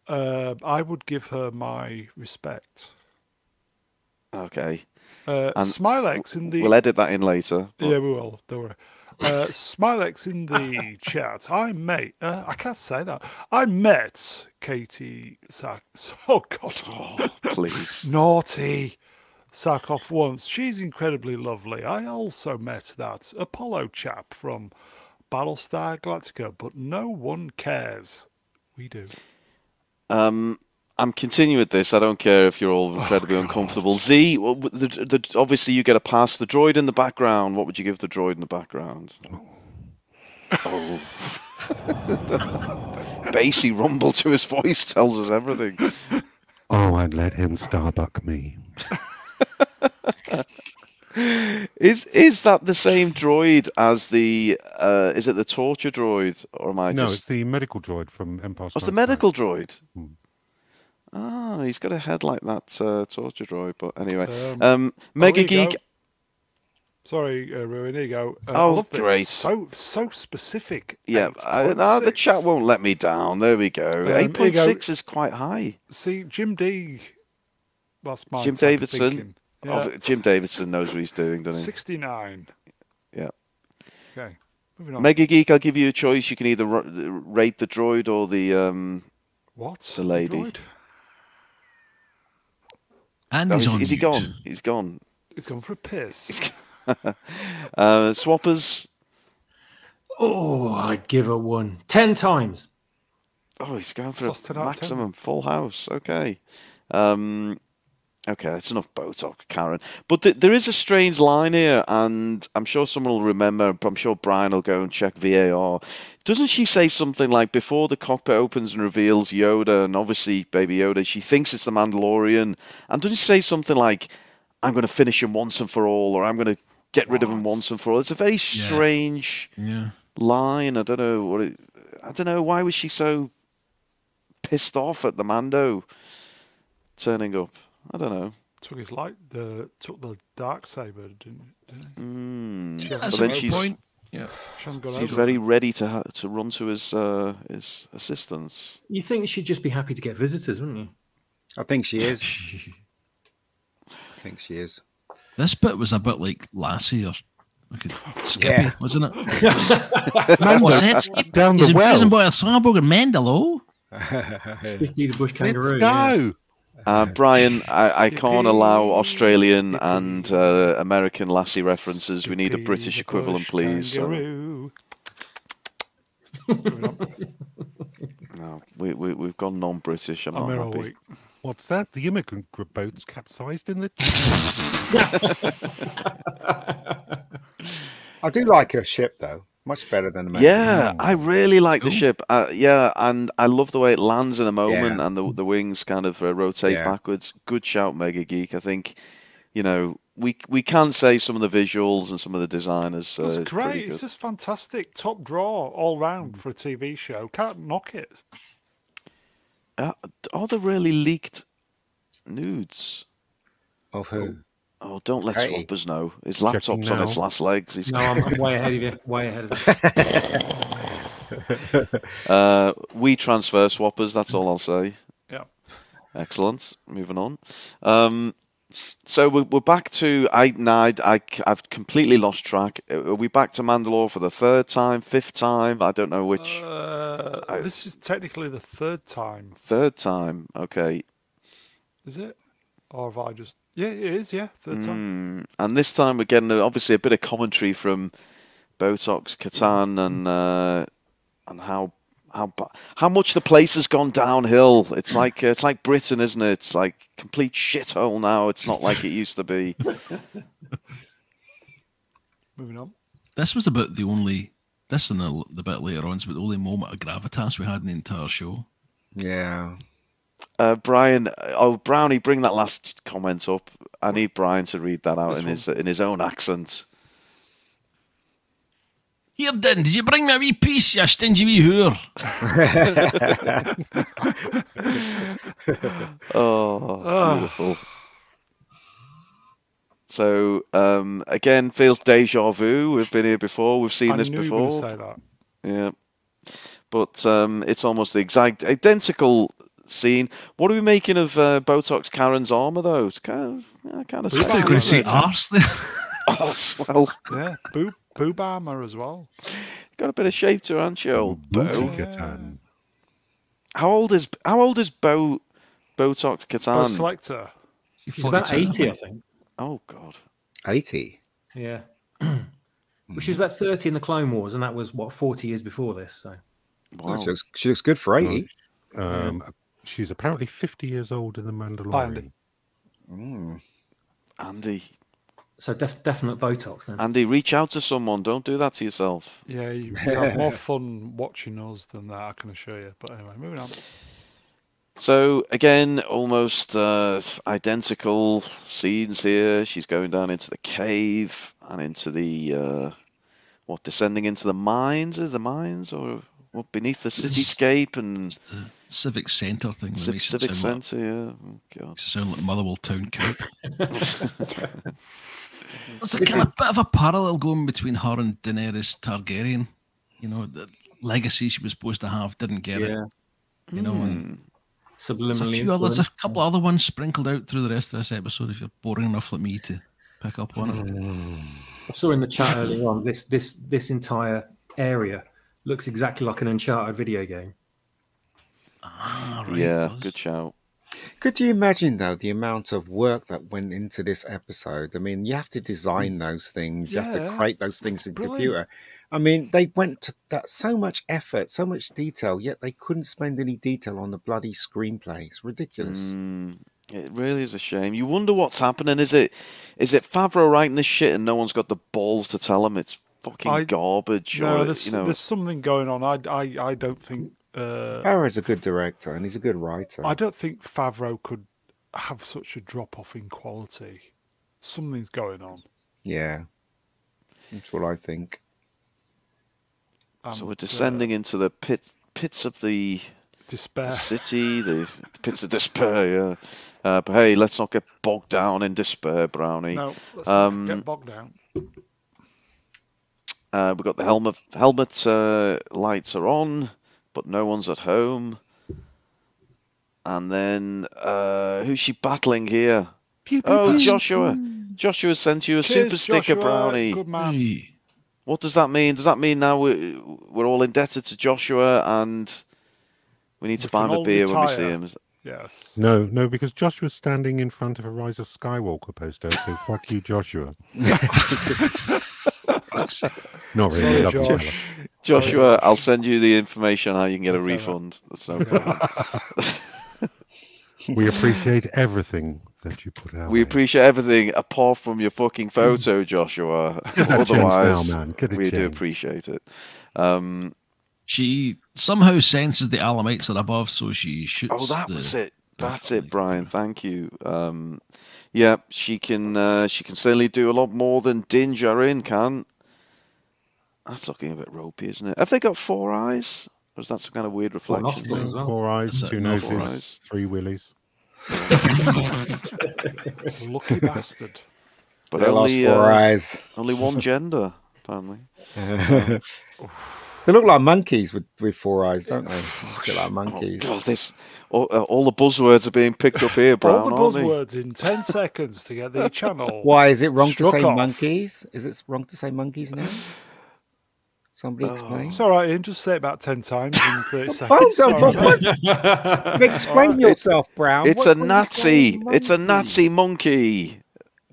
E: Uh, I would give her my respect.
A: Okay,
E: Uh, Smilex in the
A: we'll edit that in later. but-
E: yeah, we will. Don't worry. Uh, Smilex in the chat. I met. Uh, I can't say that. I met Katie Sack. Oh God,
A: Oh, please.
E: naughty Sarkoff once. She's incredibly lovely. I also met that Apollo chap from Battlestar Galactica, but no one cares. We do.
A: Um, I'm continuing with this. I don't care if you're all incredibly uncomfortable. Z, well, the, the, obviously you get a pass. The droid in the background. What would you give the droid in the background? Oh. the Bassy rumble to his voice tells us everything.
C: Oh, I'd let him Starbuck me.
A: Is is that the same droid as the? Uh, is it the torture droid, or am I
C: No,
A: just?
C: it's the medical droid from Empire
A: What's the medical droid?
C: Hmm.
A: Ah, he's got a head like that uh, torture droid. But anyway,
E: Um,
A: um, Mega
E: here you
A: Geek.
E: Sorry, uh, Ruin. Here. Uh,
A: Oh,
E: I love this.
A: great.
E: So so specific.
A: Yeah, I, ah, the chat won't let me down. There we go.
E: Um,
A: Eight point six is quite high.
E: See, Jim D. That's my
A: Jim Davidson. Oh,
E: Yeah,
A: Jim Davidson knows what he's doing, doesn't he?
E: 69.
A: Yeah.
E: Okay. Moving on.
A: Mega Geek, I'll give you a choice. You can either rate the droid or the um.
E: what?
A: the lady.
E: droid?
B: And
A: Oh,
B: he's
A: is,
B: on
A: is he
B: mute.
A: gone? He's gone.
E: He's gone for a piss.
A: uh, Swappers.
F: Oh, I'd give her one. Ten times.
A: Oh, he's going for
E: Lost
A: a
E: 10 10.
A: maximum full house. Okay. Um, okay, that's enough Botox, Karen. But th- there is a strange line here, and I'm sure someone will remember. I'm sure Brian will go and check VAR. Doesn't she say something like before the cockpit opens and reveals Yoda, and obviously Baby Yoda, she thinks it's the Mandalorian, and doesn't she say something like, "I'm going to finish him once and for all," or "I'm going to get rid of him once and for all"? It's a very strange
B: Yeah.
A: line. I don't know what. It, I don't know why was she so pissed off at the Mando turning up. I don't know.
E: took his light, the took the dark saber, didn't, didn't he?
A: Mm.
E: She
A: But
B: a
A: then
B: good
A: she's
B: point. Yeah.
E: She hasn't got
A: she's very
E: it.
A: ready to ha- to run to his uh, his assistance.
F: You think she'd just be happy to get visitors, wouldn't you?
G: I think she is. I think she is.
B: This bit was a bit like Lassie or like a Skippy,
G: Yeah.
B: wasn't it?
C: Mando,
B: What's that? Skip?
C: down the
B: in
C: well.
B: prison by a Cyborg and Mandalo.
F: Skippy the bush
C: Let's
F: kangaroo. yeah.
C: Go.
A: Uh, Brian, I, I can't allow Australian and uh, American lassie references. We need a British equivalent, please. So-
E: kangaroo. Moving on.
A: no, we, we, we've gone non-British. I'm,
E: I'm
A: not happy.
E: week.
C: What's that? The immigrant boat's capsized in the.
G: I do like her ship though, much better than the
A: Yeah, I really like the
B: Cool.
A: ship. Uh, yeah, and I love the way it lands in a moment,
G: Yeah.
A: and the the wings kind of uh, rotate
G: Yeah.
A: backwards. Good shout, Mega Geek. I think, you know, we we can say some of the visuals and some of the designers. Uh,
E: It's
A: is pretty
E: great. It's just fantastic. Top draw all round for a TV show. Can't knock it.
A: Uh, are there really leaked nudes?
G: Of who?
A: Oh, don't let
G: Hey.
A: Swappers know. His laptop's on its last legs. He's,
F: No, I'm, I'm way ahead of you. Way ahead of you.
A: uh, we transfer swappers. That's all I'll say.
E: Yeah.
A: Excellent. Moving on. Um, so we're, we're back to I, no, I, I have completely lost track. Are we back to Mandalore for the third time, fifth time? I don't know which.
E: Uh,
A: I-
E: this is technically the third time,
A: Third time. Okay.
E: is it? Or have I just? Yeah, it is. Yeah, third time.
A: Mm, and this time we're getting uh, obviously a bit of commentary from Botox, Catan, and uh, and how how how much the place has gone downhill. It's like uh, it's like Britain, isn't it? It's like complete shithole now. It's not like it used to be.
E: Moving on.
B: This was about the only. This and the, the bit later on is about the only moment of gravitas we had in the entire show.
G: Yeah.
A: Uh, Brian, oh Brownie, bring that last comment up. I need Brian to read that out
E: This
A: in
E: one.
A: his in his own accent.
B: Here, then, did you bring me a wee piece, you stingy wee whore?
A: Oh,
E: Ah.
A: beautiful. So um, again, feels deja vu. We've been here before. We've seen
E: I
A: this
E: knew you were
A: before.
E: say that.
A: Yeah. But um, it's almost the exact identical scene. What are we making of uh, Botox Karen's armor, though? It's kind of, yeah, kind of
E: We're
B: I think
E: Fine,
B: see
E: right.
B: arse there.
A: Oh, swell.
E: Yeah, boob boob armor as well.
A: Got a bit of shape to her, hasn't she, old
C: Booty
A: Bo?
C: Katan.
A: How old is How old is Bo Botox Katan?
E: selector.
F: She's about 80, I think.
A: oh God.
G: 80.
F: Yeah. well, she was about 30 in the Clone Wars, and that was, what, 40 years before this. So
A: Wow.
G: She, looks, she looks good for 80.
C: Um, she's apparently 50 years old in The
E: Andy.
C: Mandalorian.
G: Mm.
A: Andy,
F: so def- definite Botox then.
A: Andy, reach out to someone. Don't do that to yourself.
E: Yeah, you, you have more fun watching us than that, I can assure you. But anyway, moving on.
A: So again, almost uh, identical scenes here. She's going down into the cave and into the uh, what, descending into the mines? Is the mines or what beneath the cityscape and
B: Civic Centre thing. that
A: civ- civic
B: sound like-
A: centre? Yeah. Oh,
B: it sound like Motherwell Town Coop. There's a kind of bit of a parallel going between her and Daenerys Targaryen. You know, the legacy she was supposed to have didn't get it. You know, and hmm. there's a
F: Subliminally.
B: few others, a couple other ones sprinkled out through the rest of this episode. If you're boring enough like me to pick up on it.
F: I saw in the chat earlier on this this this entire area looks exactly like an Uncharted video game.
B: Ah, right,
A: yeah, good shout.
G: Could you imagine, though, the amount of work that went into this episode? I mean, you have to design those things, you have to create those things in
E: Brilliant.
G: computer. I mean, they went to that so much effort, so much detail, yet they couldn't spend any detail on the bloody screenplay. It's ridiculous.
A: Mm, it really is a shame. You wonder what's happening. Is it is it Favreau writing this shit and no one's got the balls to tell him it's fucking
E: I-
A: garbage?
E: No,
A: or,
E: there's,
A: you know,
E: there's something going on. I, I, I don't think. Uh,
G: Favreau's a good director and he's a good writer.
E: I don't think Favreau could have such a drop off in quality. Something's going on.
G: Yeah, that's what I think.
A: so we're
E: uh,
A: descending into the pit pits of the
E: despair.
A: city, the pits of despair. Yeah. Uh, but hey, let's not get bogged down in despair, Brownie.
E: No, let's
A: Um,
E: not get bogged down.
A: Uh, we've got the helmet helmet uh, lights are on, but no one's at home. And then uh, who's she battling here? oh, Joshua. Joshua sent you a super sticker,
E: Joshua,
A: Brownie.
E: Good man.
A: What does that mean? Does that mean now we're, we're all indebted to Joshua and we need to
E: We
A: buy him a
E: all
A: beer when we see him?
E: Yes.
C: No, no, because Joshua's standing in front of a Rise of Skywalker poster, so fuck you, Joshua. Not really.
E: Sorry,
C: love.
E: Josh.
A: Joshua, I'll send you the information how you can get a refund. That's no problem.
C: We appreciate everything that you put out.
A: We appreciate everything apart from your fucking photo, Joshua. Otherwise,
C: now, man. Could have
A: we do appreciate it. Um,
B: she somehow senses the Alamites are above, so she shoots.
A: oh, that
B: the-
A: was it. That's it, Brian. Thank you. Um, yeah, she can. Uh, she can certainly do a lot more than Din Djarin can. That's looking a bit ropey, isn't it? Have they got four eyes? Or is that some kind of weird reflection?
F: nostrils as well.
C: Four eyes, two
A: no,
C: noses,
A: eyes.
C: three willies.
E: Lucky bastard.
A: But
G: They lost
A: only
G: four
A: uh,
G: eyes.
A: only one gender, apparently.
G: They look like monkeys with, with four eyes, don't they? Look like
A: Oh,
G: monkeys.
A: God, this all, uh, all the buzzwords are being picked up here, Brown.
E: All the buzzwords in 10 seconds to get the channel.
G: Why is it wrong to say
E: off.
G: monkeys? Is it wrong to say monkeys now? Somebody
A: Oh.
G: explain.
E: It's all right, Ian. Just say it about 10 times in 30 seconds.
G: Well
E: It's all
G: done,
E: right.
G: Explain yourself, Brown.
A: It's
G: What-
A: a
G: what is
A: Nazi. It's a? Nazi monkey.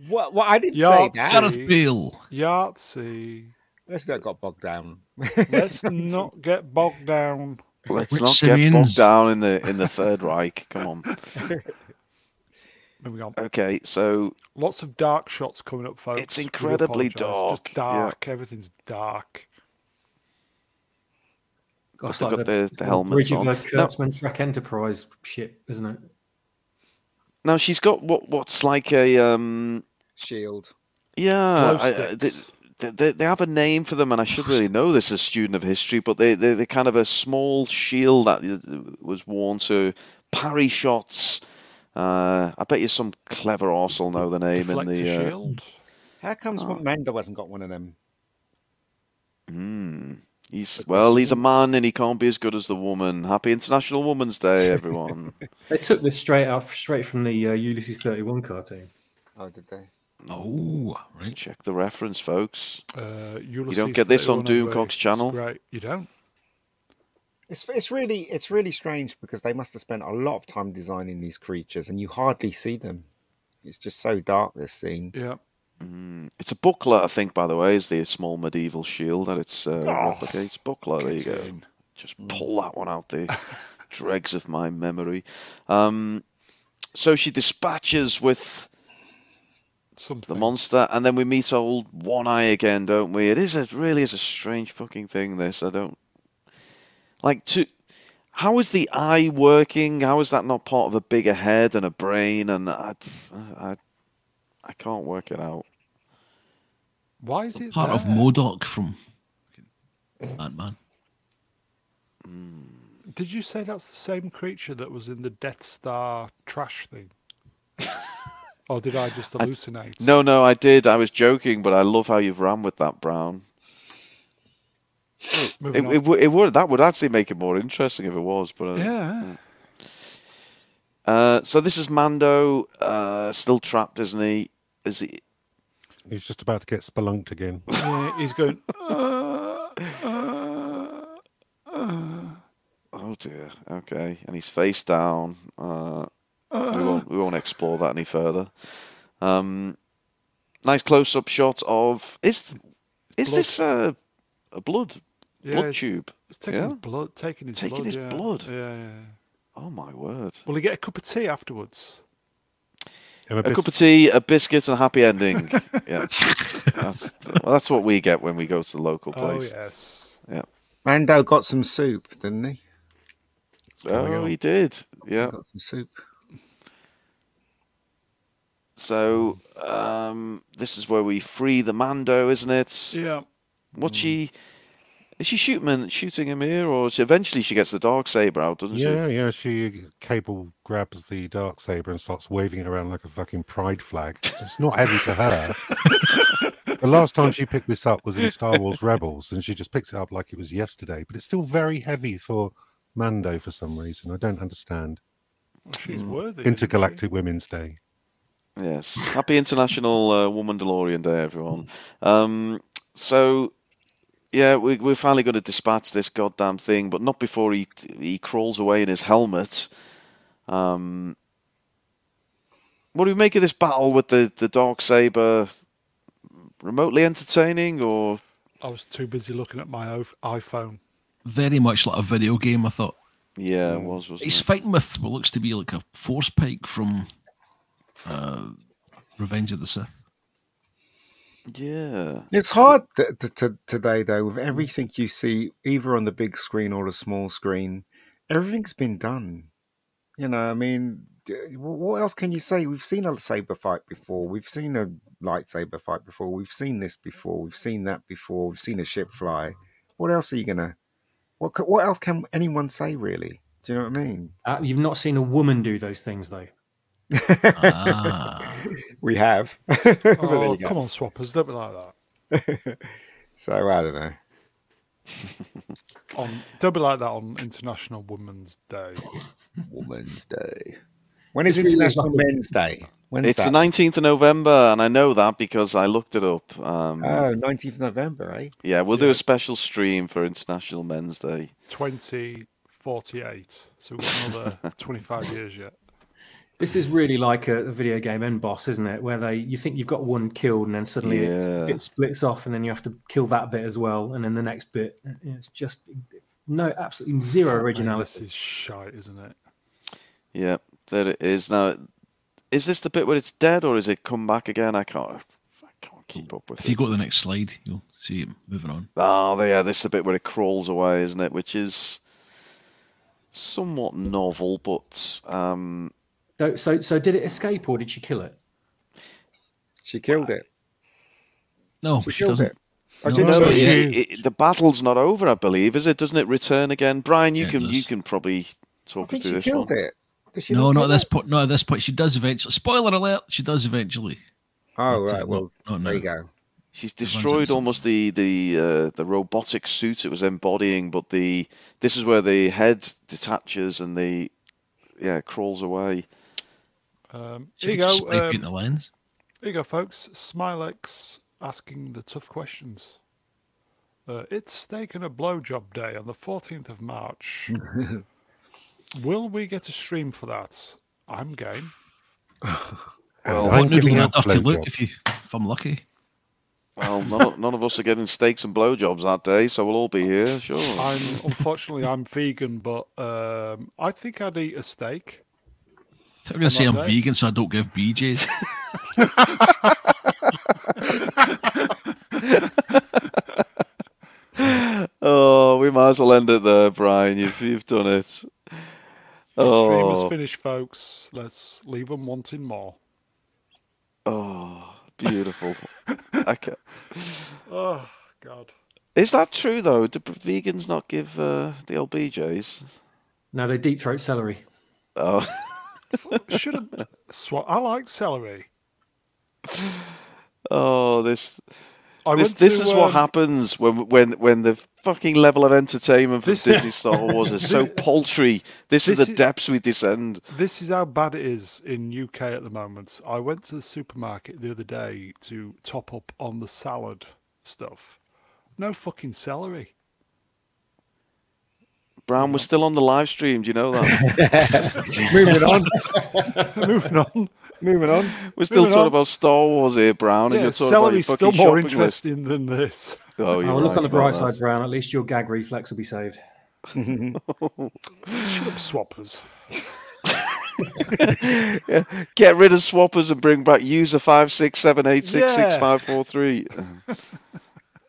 G: What? What? I didn't
E: Yahtzee.
G: say that.
B: Gareth Bale.
E: Yahtzee.
G: Let's not got bogged down.
E: Let's not get bogged down.
A: Let's
B: Which
A: not get
B: simians?
A: bogged down in the in the Third Reich. Come on.
E: Moving on.
A: Okay, so
E: Lots of dark shots coming up, folks.
A: It's
E: We do
A: incredibly
E: apologise. Just
A: dark, yeah.
E: dark. Everything's dark.
F: God, it's
A: they've
F: like
A: got the- the
F: the
A: helmets
F: Bridge
A: on.
F: of the
A: No.
F: Kurtzman Trek Enterprise ship, isn't it?
A: now she's got what what's like a um
G: Shield.
A: yeah I- I- they, they, they, they have a name for them and I should really know this as a student of history but they they they're kind of a small shield that uh, was worn to parry shots Uh, I bet you some clever arse will know the name in
E: Deflector
A: the. Uh,
E: shield.
G: How comes
A: Oh.
G: Mando hasn't got one of them?
A: hmm. He's well. He's a man, and he can't be as good as the woman. Happy International Women's Day, everyone.
F: They took this straight out, straight from the uh, Ulysses 31 cartoon.
G: Oh, did they?
B: Oh, right.
A: Check the reference, folks.
E: Uh,
A: You don't get this on
E: 31
A: Doomcock's
E: It's
A: channel.
E: Right, you don't.
G: It's it's really it's really strange because they must have spent a lot of time designing these creatures, and you hardly see them. It's just so dark this scene.
E: Yeah.
A: Mm, It's a buckler, I think. By the way, is the small medieval shield that it's uh,
E: Oh,
A: replicates. Buckler. There you go.
E: in.
A: Just pull that one out the dregs of my memory. Um, so she dispatches with
E: Something.
A: the monster, and then we meet old One Eye again, don't we? It is a really is a strange fucking thing. This I don't like to. How is the eye working? How is that not part of a bigger head and a brain? And I, I, I can't work it out.
E: Why is it
B: Part of
E: there?
B: MODOK from Ant Man.
E: Did you say that's the same creature that was in the Death Star trash thing? or did I just hallucinate?
A: No, no, I did. I was joking, but I love how you've ran with that, Brown. It, it, would- it would that would actually make it more interesting if it was, but uh,
E: yeah.
A: Uh, so this is Mando, uh, still trapped, isn't he? Is he?
C: He's just about to get spelunked again.
E: yeah. He's going. "Uh, uh, uh."
A: Oh dear. Okay, and he's face down. Uh, we won't we won't explore that any further. Um, nice close-up shot of is is
E: Blood.
A: this uh, a blood
E: Yeah,
A: blood
E: it's-
A: tube?
E: It's taking his blood. Taking his blood.
A: Taking
E: blood.
A: his
E: yeah.
A: blood.
E: Yeah, yeah.
A: Oh my word!
E: Will he get a cup of tea afterwards?
C: And
A: A
C: bis-
A: cup of tea, a biscuit, and a happy ending. yeah, that's well, that's what we get when we go to the local
E: Oh
A: place.
E: yes.
G: Mando got some soup, didn't he?
C: coming
A: Oh, he did. Yeah.
G: Got some soup.
A: So um, this is where we free the Mando, isn't it?
E: Yeah.
A: What she is she shooting him, shooting him here, or she, eventually she gets the dark saber out, doesn't she?
C: Yeah, yeah. She Cable grabs the dark saber and starts waving it around like a fucking pride flag. It's not heavy to her. the last time she picked this up was in Star Wars Rebels, and she just picks it up like it was yesterday. But it's still very heavy for Mando for some reason. I don't understand.
E: Well, she's worthy. isn't
C: Intergalactic Women's Day.
A: Yes. Happy International uh, Woman DeLorean Day, everyone. Um, so yeah, we, we're finally going to dispatch this goddamn thing, but not before he he crawls away in his helmet. Um, what do we make of this battle with the the dark saber? Remotely entertaining, or?
E: I was too busy looking at my iPhone.
B: Very much like a video game, I thought.
A: yeah, it was wasn't
B: He's
A: it?
B: fighting with what looks to be like a force pike from uh, Revenge of the Sith.
A: Yeah.
G: It's hard t- t- t- today, though, with everything you see, either on the big screen or the small screen. Everything's been done. You know, I mean, what else can you say? We've seen a saber fight before. We've seen a lightsaber fight before. We've seen this before. We've seen that before. We've seen a ship fly. What else are you gonna? What What else can anyone say? Really? Do you know what I mean?
F: Uh, you've not seen a woman do those things, though.
B: Ah,
G: We have.
E: Oh, come on, swappers, don't be like that.
G: so I don't know.
E: On, don't be like that on International Women's Day.
G: Women's Day. When is
F: It's
G: International
F: like a-
G: Men's Day? When's
A: It's
G: that?
A: the 19th of November, and I know that because I looked it up. Um,
G: Oh, 19th November, eh?
A: yeah, we'll do a special stream for International Men's Day.
E: 2048. So we've got another 25 years yet.
F: This is really like a, a video game end boss, isn't it? Where they you think you've got one killed, and then suddenly
A: Yeah.
F: it, it splits off, and then you have to kill that bit as well, and then the next bit. It's just no, absolutely zero
E: Man, This
F: originality.
E: is shite, isn't it?
A: Yeah, there it is. Now, is this the bit where it's dead, or is it come back again? I can't. I can't keep up with it.
B: if you go to the next slide, you'll see him moving on.
A: Oh, yeah, this is the bit where it crawls away, isn't it? Which is somewhat novel, but um,
F: So, so, so did it escape, or did she kill it?
G: She killed it.
B: No,
G: She
B: she
G: killed
B: doesn't.
G: it. I
B: No,
G: didn't
A: no,
G: know
A: but it, it, the battle's not over, I believe, is it? Doesn't it return again? Brian, you
B: Yeah,
A: can you can probably talk us
G: think
A: through
G: she
A: this
G: killed
A: one.
G: it. Does she
B: No,
G: not
B: not at this point. No, at this point, she does eventually. Spoiler alert: she does eventually.
G: Oh
B: Not, uh,
G: right, well
B: not- not
G: there you go.
A: She's destroyed almost the the uh, the robotic suit it was embodying, but the this is where the head detaches and the yeah crawls away.
E: Um,
B: She
E: here you
B: could just
E: go.
B: spray
E: Um,
B: paint the lens.
E: Here you go, folks. Smilex asking the tough questions. Uh, it's steak and a blowjob day on the 14th of March. Will we get a stream for that? I'm game.
A: Well,
C: I'm
B: One noodle
C: giving
B: and a
C: out
B: dirty look if you, if I'm lucky.
A: Well, none of, none of us are getting steaks and blowjobs that day, so we'll all be here. Sure.
E: I'm unfortunately I'm vegan, but um, I think I'd eat a steak.
B: I'm going to say I'm
E: that day.
B: vegan, so I don't give BJ's.
A: Oh, we might as well end it there, Brian. You've you've done it.
E: The stream
A: Oh,
E: is finished, folks. Let's leave them wanting more.
A: oh, beautiful. okay.
E: Oh God.
A: Is that true though? Do vegans not give uh, the old BJ's?
F: No, they deep throat celery.
A: Oh,
E: Should have. Swa- I like celery.
A: oh, this
E: I
A: this this
E: to,
A: is what
E: um,
A: happens when when when the fucking level of entertainment from
E: This-
A: Disney Star Wars is so paltry. This, is the
E: is-
A: depths we descend.
E: This is how bad it is in UK at the moment. I went to the supermarket the other day to top up on the salad stuff. No fucking celery.
A: Brown, we're still on the live stream. Do you know that?
G: Moving on.
E: Moving on.
G: Moving on.
A: We're still
E: Moving
A: talking
E: on.
A: about Star Wars here, Brown, and
E: Yeah,
A: you're talking about your
E: still more
A: shopping list.
E: interesting than this.
A: Oh, you're
F: Oh, look
A: right
F: on the bright
A: about
F: side, Brown. At least your gag reflex will be saved.
E: Shut up, swappers.
A: Yeah, Get rid of swappers and bring back user five six seven eight six six five four three.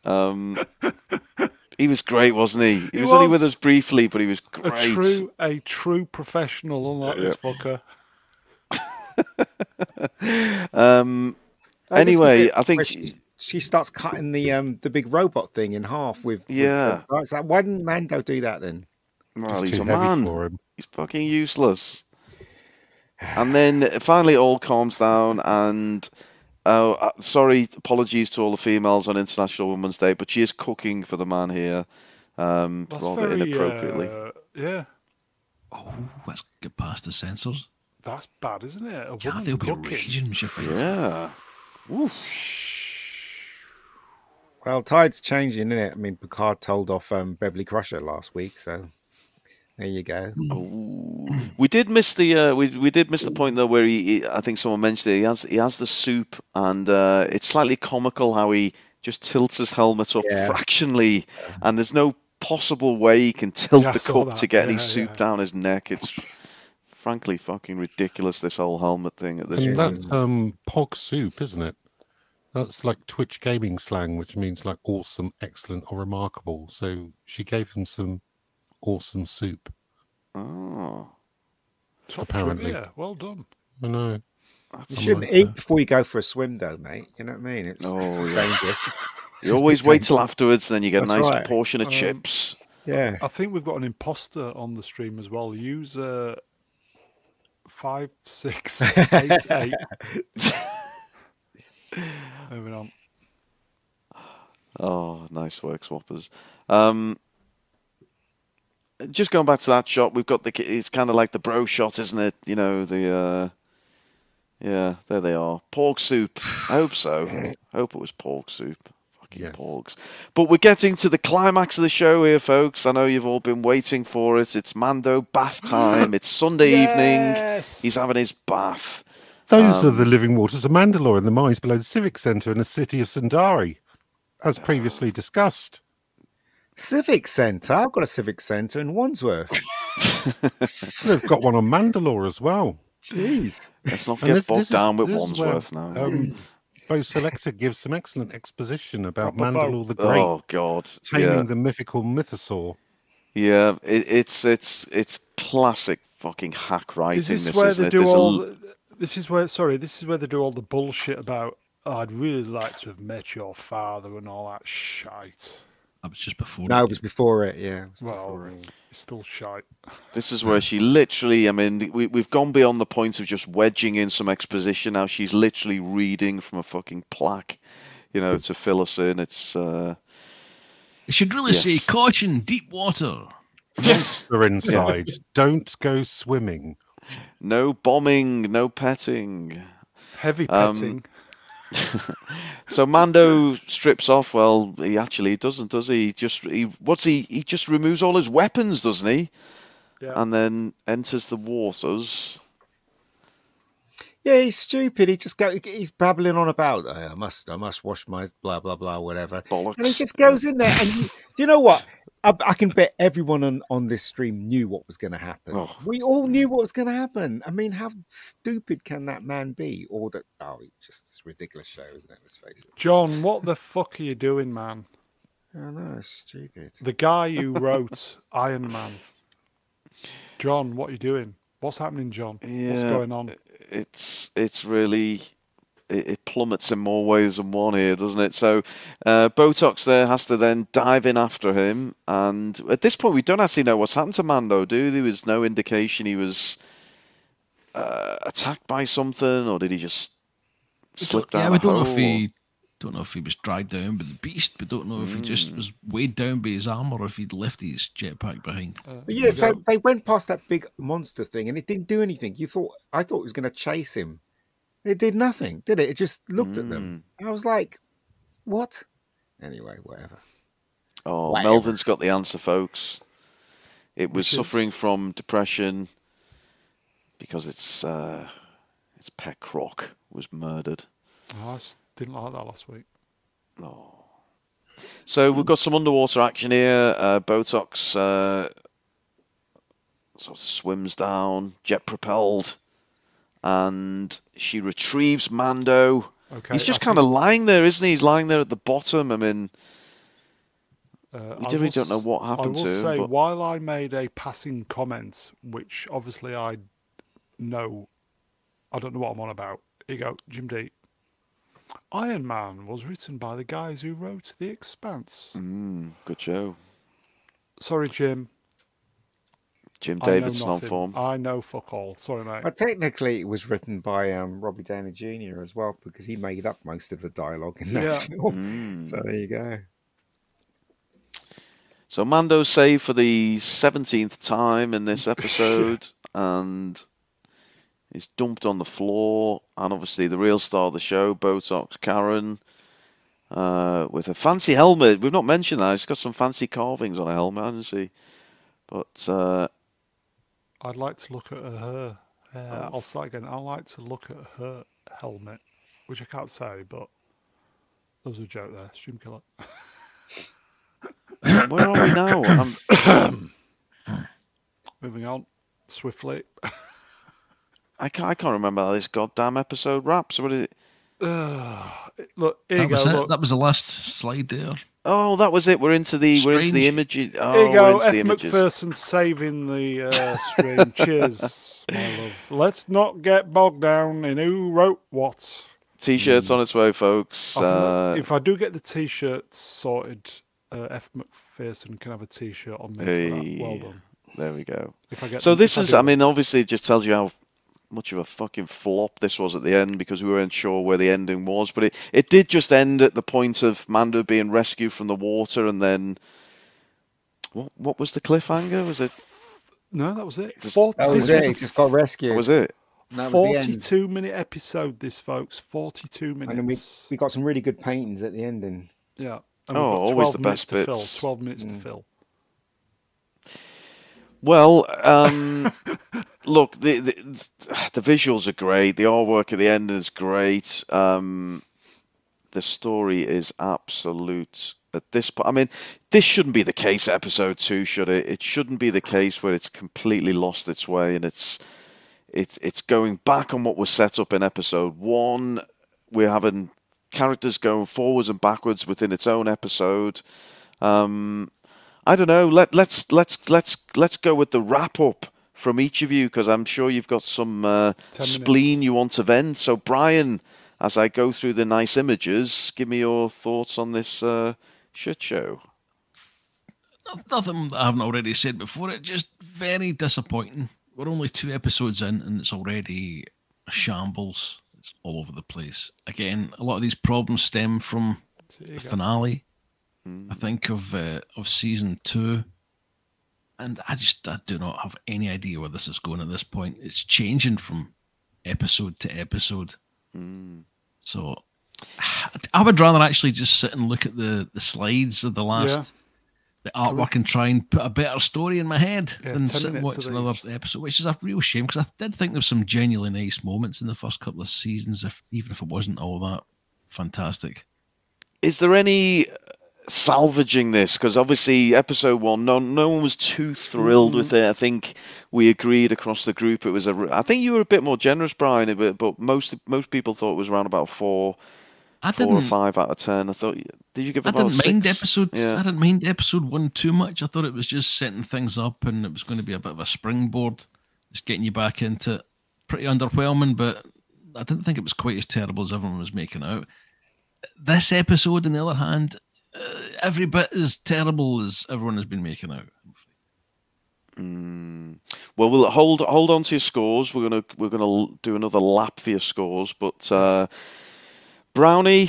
A: Um, he was great, wasn't he? He,
E: He
A: was, only with us briefly, but he was great.
E: A
A: great.
E: true, a true professional, unlike this fucker.
A: Um,
G: Oh,
A: Anyway, I think she-
G: she, she starts cutting the um the big robot thing in half with. with-
A: Yeah.
G: right, so why didn't Mando do that then?
A: well,
C: It's
A: he's
C: too
A: a
C: heavy
A: man.
C: for him.
A: He's fucking useless. And then finally, it all calms down. And uh, sorry, apologies to all the females on International Women's Day, but she is cooking for the man here, um,
E: That's
A: rather
E: very,
A: inappropriately.
E: uh, yeah,
B: Oh, let's get past the censors.
E: that's bad, isn't it? A
B: Yeah, they'll be
E: cooking.
B: raging when she finds
A: Yeah.
G: Well, tide's changing, isn't it? I mean, Picard told off um, Beverly Crusher last week, so there you go.
A: Ooh. We did miss the uh, we we did miss the point though where he, he I think someone mentioned it. He has he has the soup and uh, it's slightly comical how he just tilts his helmet up
G: Yeah.
A: fractionally and there's no possible way he can tilt
E: Yeah,
A: the
E: saw
A: cup to
E: that.
A: get any soup
E: yeah.
A: down his neck. It's frankly fucking ridiculous this whole helmet thing at this
C: And
A: point.
C: that's um pog soup, isn't it? That's like Twitch gaming slang, which means like awesome, excellent, or remarkable. So she gave him some awesome soup.
A: Oh.
E: Top
C: Apparently.
E: trivia. Well done.
C: I know.
G: You shouldn't
C: like
G: eat
C: that.
G: before you go for a swim, though, mate. You know what I mean? It's
A: Oh, yeah.
G: dangerous.
A: you always wait till afterwards, then you get a nice
G: right.
A: portion of
E: Um,
A: chips.
G: Yeah.
E: I think we've got an imposter on the stream as well. User five six eight eight. Moving on.
A: Oh, nice work, swappers. Um, just going back to that shot, we've got the. It's kind of like the bro shot, isn't it? You know the. Uh, yeah, there they are. Pork soup. I hope so. I hope it was pork soup. Fucking
C: Yes.
A: porks. But we're getting to the climax of the show here, folks. I know you've all been waiting for it. It's Mando bath time. It's Sunday evening. He's having his bath.
C: Those are
A: Um,
C: the living waters of Mandalore and the mines below the Civic Centre in the city of Sundari, as previously discussed.
G: Civic Centre. I've got a Civic Centre in Wandsworth.
C: They've got one on Mandalore as well.
G: Jeez.
A: Let's not
C: And
A: get
C: this-
A: bogged
C: this is-
A: down with
C: this is where,
A: Wandsworth now.
C: Um, Bo Selector gives some excellent exposition about
E: Proper Bo.
C: Mandalore the Great,
A: oh God!
C: taming
A: Yeah.
C: the mythical mythosaur.
A: Yeah, it, it's it's it's classic fucking hack writing.
E: Is this
A: this
E: where
A: isn't
E: they
A: it?
E: do
A: There's a
E: all?
A: l-
E: This is where. Sorry, this is where they do all the bullshit about. Oh, I'd really like to have met your father and all that shite.
B: That was just before.
G: No,
B: it.
G: it was before it. Yeah. it
E: Well,
G: before it.
E: it's still shite.
A: This is where she literally, I mean, we, we've gone beyond the point of just wedging in some exposition. Now she's literally reading from a fucking plaque, you know, to fill us in. It's, uh,
B: It should really say caution, deep water.
C: Monster inside. Don't go swimming.
A: no bombing, no petting.
E: Heavy
A: Um,
E: petting.
A: So Mando strips off. Well, he actually doesn't, does he? He Just he, what's he? He just removes all his weapons, doesn't he?
E: yeah.
A: And then enters the waters.
G: Yeah, he's stupid. He just go. He's babbling on about. "Oh, I must. I must wash my blah blah blah whatever.
A: Bollocks.
G: And he just goes in there. And you, do you know what? I, I can bet everyone on, on this stream knew what was going to happen.
A: Oh.
G: We all knew what was going to happen. I mean, how stupid can that man be? Or that? Oh, it's just this ridiculous show, isn't it? Let's face it.
E: John, what the fuck are you doing, man?
G: I know, it's stupid.
E: The guy who wrote Iron Man. John, what are you doing? What's happening, John? What's going on?
A: it's it's really it, it plummets in more ways than one here, doesn't it? So uh, Botox there has to then dive in after him, and at this point we don't actually know what's happened to Mando. Do there was no indication he was uh, attacked by something, or did he just slip down?
B: yeah, we don't know
A: hole,
B: if he don't know if he was dragged down by the beast. We don't know if he just
A: Mm.
B: was weighed down by his armor or if he'd left his jetpack behind.
E: Uh,
G: But yeah, so
E: go-
G: they went past that big monster thing, and it didn't do anything. You thought I thought it was going to chase him. It did nothing, did it? It just looked at them.
A: Mm.
G: I was like, "What?" Anyway, whatever.
A: Oh,
G: Whatever.
A: Melvin's got the answer, folks. It was
E: Which is-
A: suffering from depression because its uh, its pet croc was murdered.
E: Oh, I s- didn't like that last week.
A: Oh. So we've got some underwater action here. Uh, Botox uh, sort of swims down, jet propelled, and she retrieves Mando.
E: Okay.
A: He's just
E: I
A: kind of lying there, isn't he? He's lying there at the bottom. I mean,
E: Uh,
A: We
E: I
A: really
E: will
A: don't know what happened
E: I will
A: to him,
E: say,
A: but-
E: while I made a passing comment, which obviously I know, I don't know what I'm on about. Here you go, Jim D. Iron Man was written by the guys who wrote The Expanse.
A: mm, good show.
E: Sorry, Jim.
A: Jim
E: I
A: Davidson on form.
E: I know fuck all. Sorry, mate.
G: But technically, it was written by um, Robbie Downey Jr. as well because he made up most of the dialogue in that
E: Yeah.
G: film.
A: Mm.
G: So there you go.
A: So Mando saved for the seventeenth time in this episode, and is dumped on the floor. And obviously, the real star of the show, Botox Karen, uh, with a fancy helmet. We've not mentioned that. She's got some fancy carvings on her helmet, hasn't she? But uh,
E: I'd like to look at her. Uh,
A: Oh.
E: I'll start again. I'd like to look at her helmet, which I can't say, but there was a joke there. Stream killer.
A: where are we now? I'm,
E: Moving on swiftly.
A: I can't. I can't remember how this goddamn episode wraps. What is it?
E: Uh, look, here
B: That
E: you go.
B: was it.
E: Look.
B: That was the last slide there.
A: Oh, that was it. We're into the we're into the
B: Strange.
A: images. Oh,
E: Here you
A: we're
E: go.
A: into
E: F.
A: the images.
E: McPherson saving the uh, stream. Cheers, my love. Let's not get bogged down in who wrote what.
A: T-shirts on its way, folks.
E: I
A: Uh,
E: if I do get the t-shirts sorted, uh, F. McPherson can have a t-shirt on me for that. Well done.
A: there we go.
E: If I get
A: So
E: them-
A: this
E: if
A: is,
E: do
A: I mean, obviously it just tells you how much of a fucking flop this was at the end because we weren't sure where the ending was. But it, it did just end at the point of Mando being rescued from the water and then. What, what was the cliffhanger? Was it?
E: no, that was it.
A: Just-
E: Four,
G: That was it. He just got rescued.
A: Was it?
G: That was
E: 42 minute episode. This, folks, 42
G: And then we,
E: minutes.
G: we got some really good paintings at the ending.
E: Yeah. And
A: Oh, always the best
E: to
A: bits.
E: Fill, 12 minutes to
G: Mm.
E: fill.
A: Well, um, look, the, the the visuals are great. The artwork at the end is great. Um, the story is absolute at this point. I mean, this shouldn't be the case. Episode two, should it? It shouldn't be the case where it's completely lost its way and it's it's it's going back on what was set up in episode one. We're having characters going forwards and backwards within its own episode. Um, I don't know. Let let's let's let's let's go with the wrap up from each of you because I'm sure you've got some uh,
E: Ten minutes.
A: spleen you want to vent. So Brian, as I go through the nice images, give me your thoughts on this uh, shit show.
B: Nothing that I haven't already said before. It just very disappointing. We're only two episodes in, and it's already a shambles. It's all over the place. Again, a lot of these problems stem from
E: There you
B: the
E: go.
B: finale.
A: Mm.
B: I think of uh, of season two, and I just I do not have any idea where this is going at this point. It's changing from episode to episode.
A: Mm.
B: So I would rather actually just sit and look at the the slides of the last
E: Yeah.
B: the artwork and try and put a better story in my head
E: Yeah,
B: than sit and watch another
E: these.
B: episode, which is a real shame because I did think there was some genuinely nice moments in the first couple of seasons, if even if it wasn't all that fantastic.
A: Is there any salvaging this? Because obviously, episode one, no, no one was too thrilled with it. I think we agreed across the group it was a i think you were a bit more generous, Brian, but, but most most people thought it was around about four,
B: I
A: four or five out of ten. I thought. Did you give it
B: I didn't mind
A: six?
B: episode.
A: Yeah.
B: I didn't mind episode one too much. I thought it was just setting things up, and it was going to be a bit of a springboard, just getting you back into it. Pretty underwhelming, but I didn't think it was quite as terrible as everyone was making out. This episode, on the other hand, uh, every bit as terrible as everyone has been making out.
A: Mm. Well, we'll hold hold on to your scores. We're gonna we're gonna do another lap for your scores, but uh, Brownie,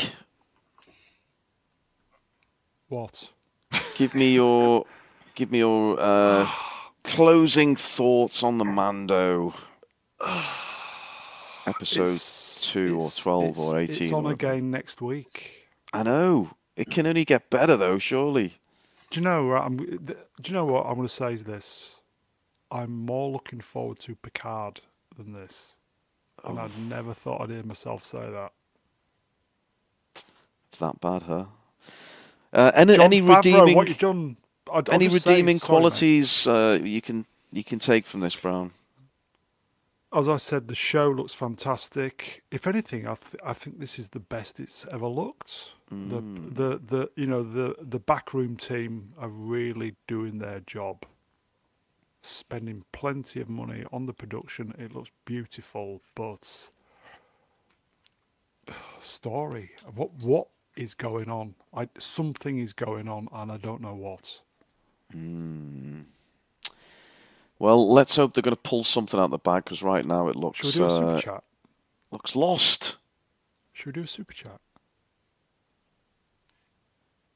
E: What?
A: give me your give me your uh, closing thoughts on the Mando episode
E: It's-
A: two or twelve
E: it's-
A: or eighteen.
E: It's on
A: whatever.
E: again next week.
A: I know it can only get better though. Surely.
E: Do you know? I'm, do you know what I'm going to say? Is this? I'm more looking forward to Picard than this, and
A: Oh.
E: I'd never thought I'd hear myself say that.
A: It's that bad, huh? Uh, any any
E: Favreau,
A: redeeming
E: what you've done? I'd,
A: any redeeming
E: sorry,
A: qualities uh, you can you can take from this, Brown?
E: As I said, the show looks fantastic. If anything, I, th- I think this is the best it's ever looked. The,
A: Mm.
E: the the you know the the backroom team are really doing their job, spending plenty of money on the production. It looks beautiful, but story. What what is going on? I something is going on, and I don't know what.
A: Mm. Well, let's hope they're going to pull something out of the bag because right now it looks
E: Should we do a super
A: uh,
E: chat?
A: looks lost.
E: Should we do a super chat?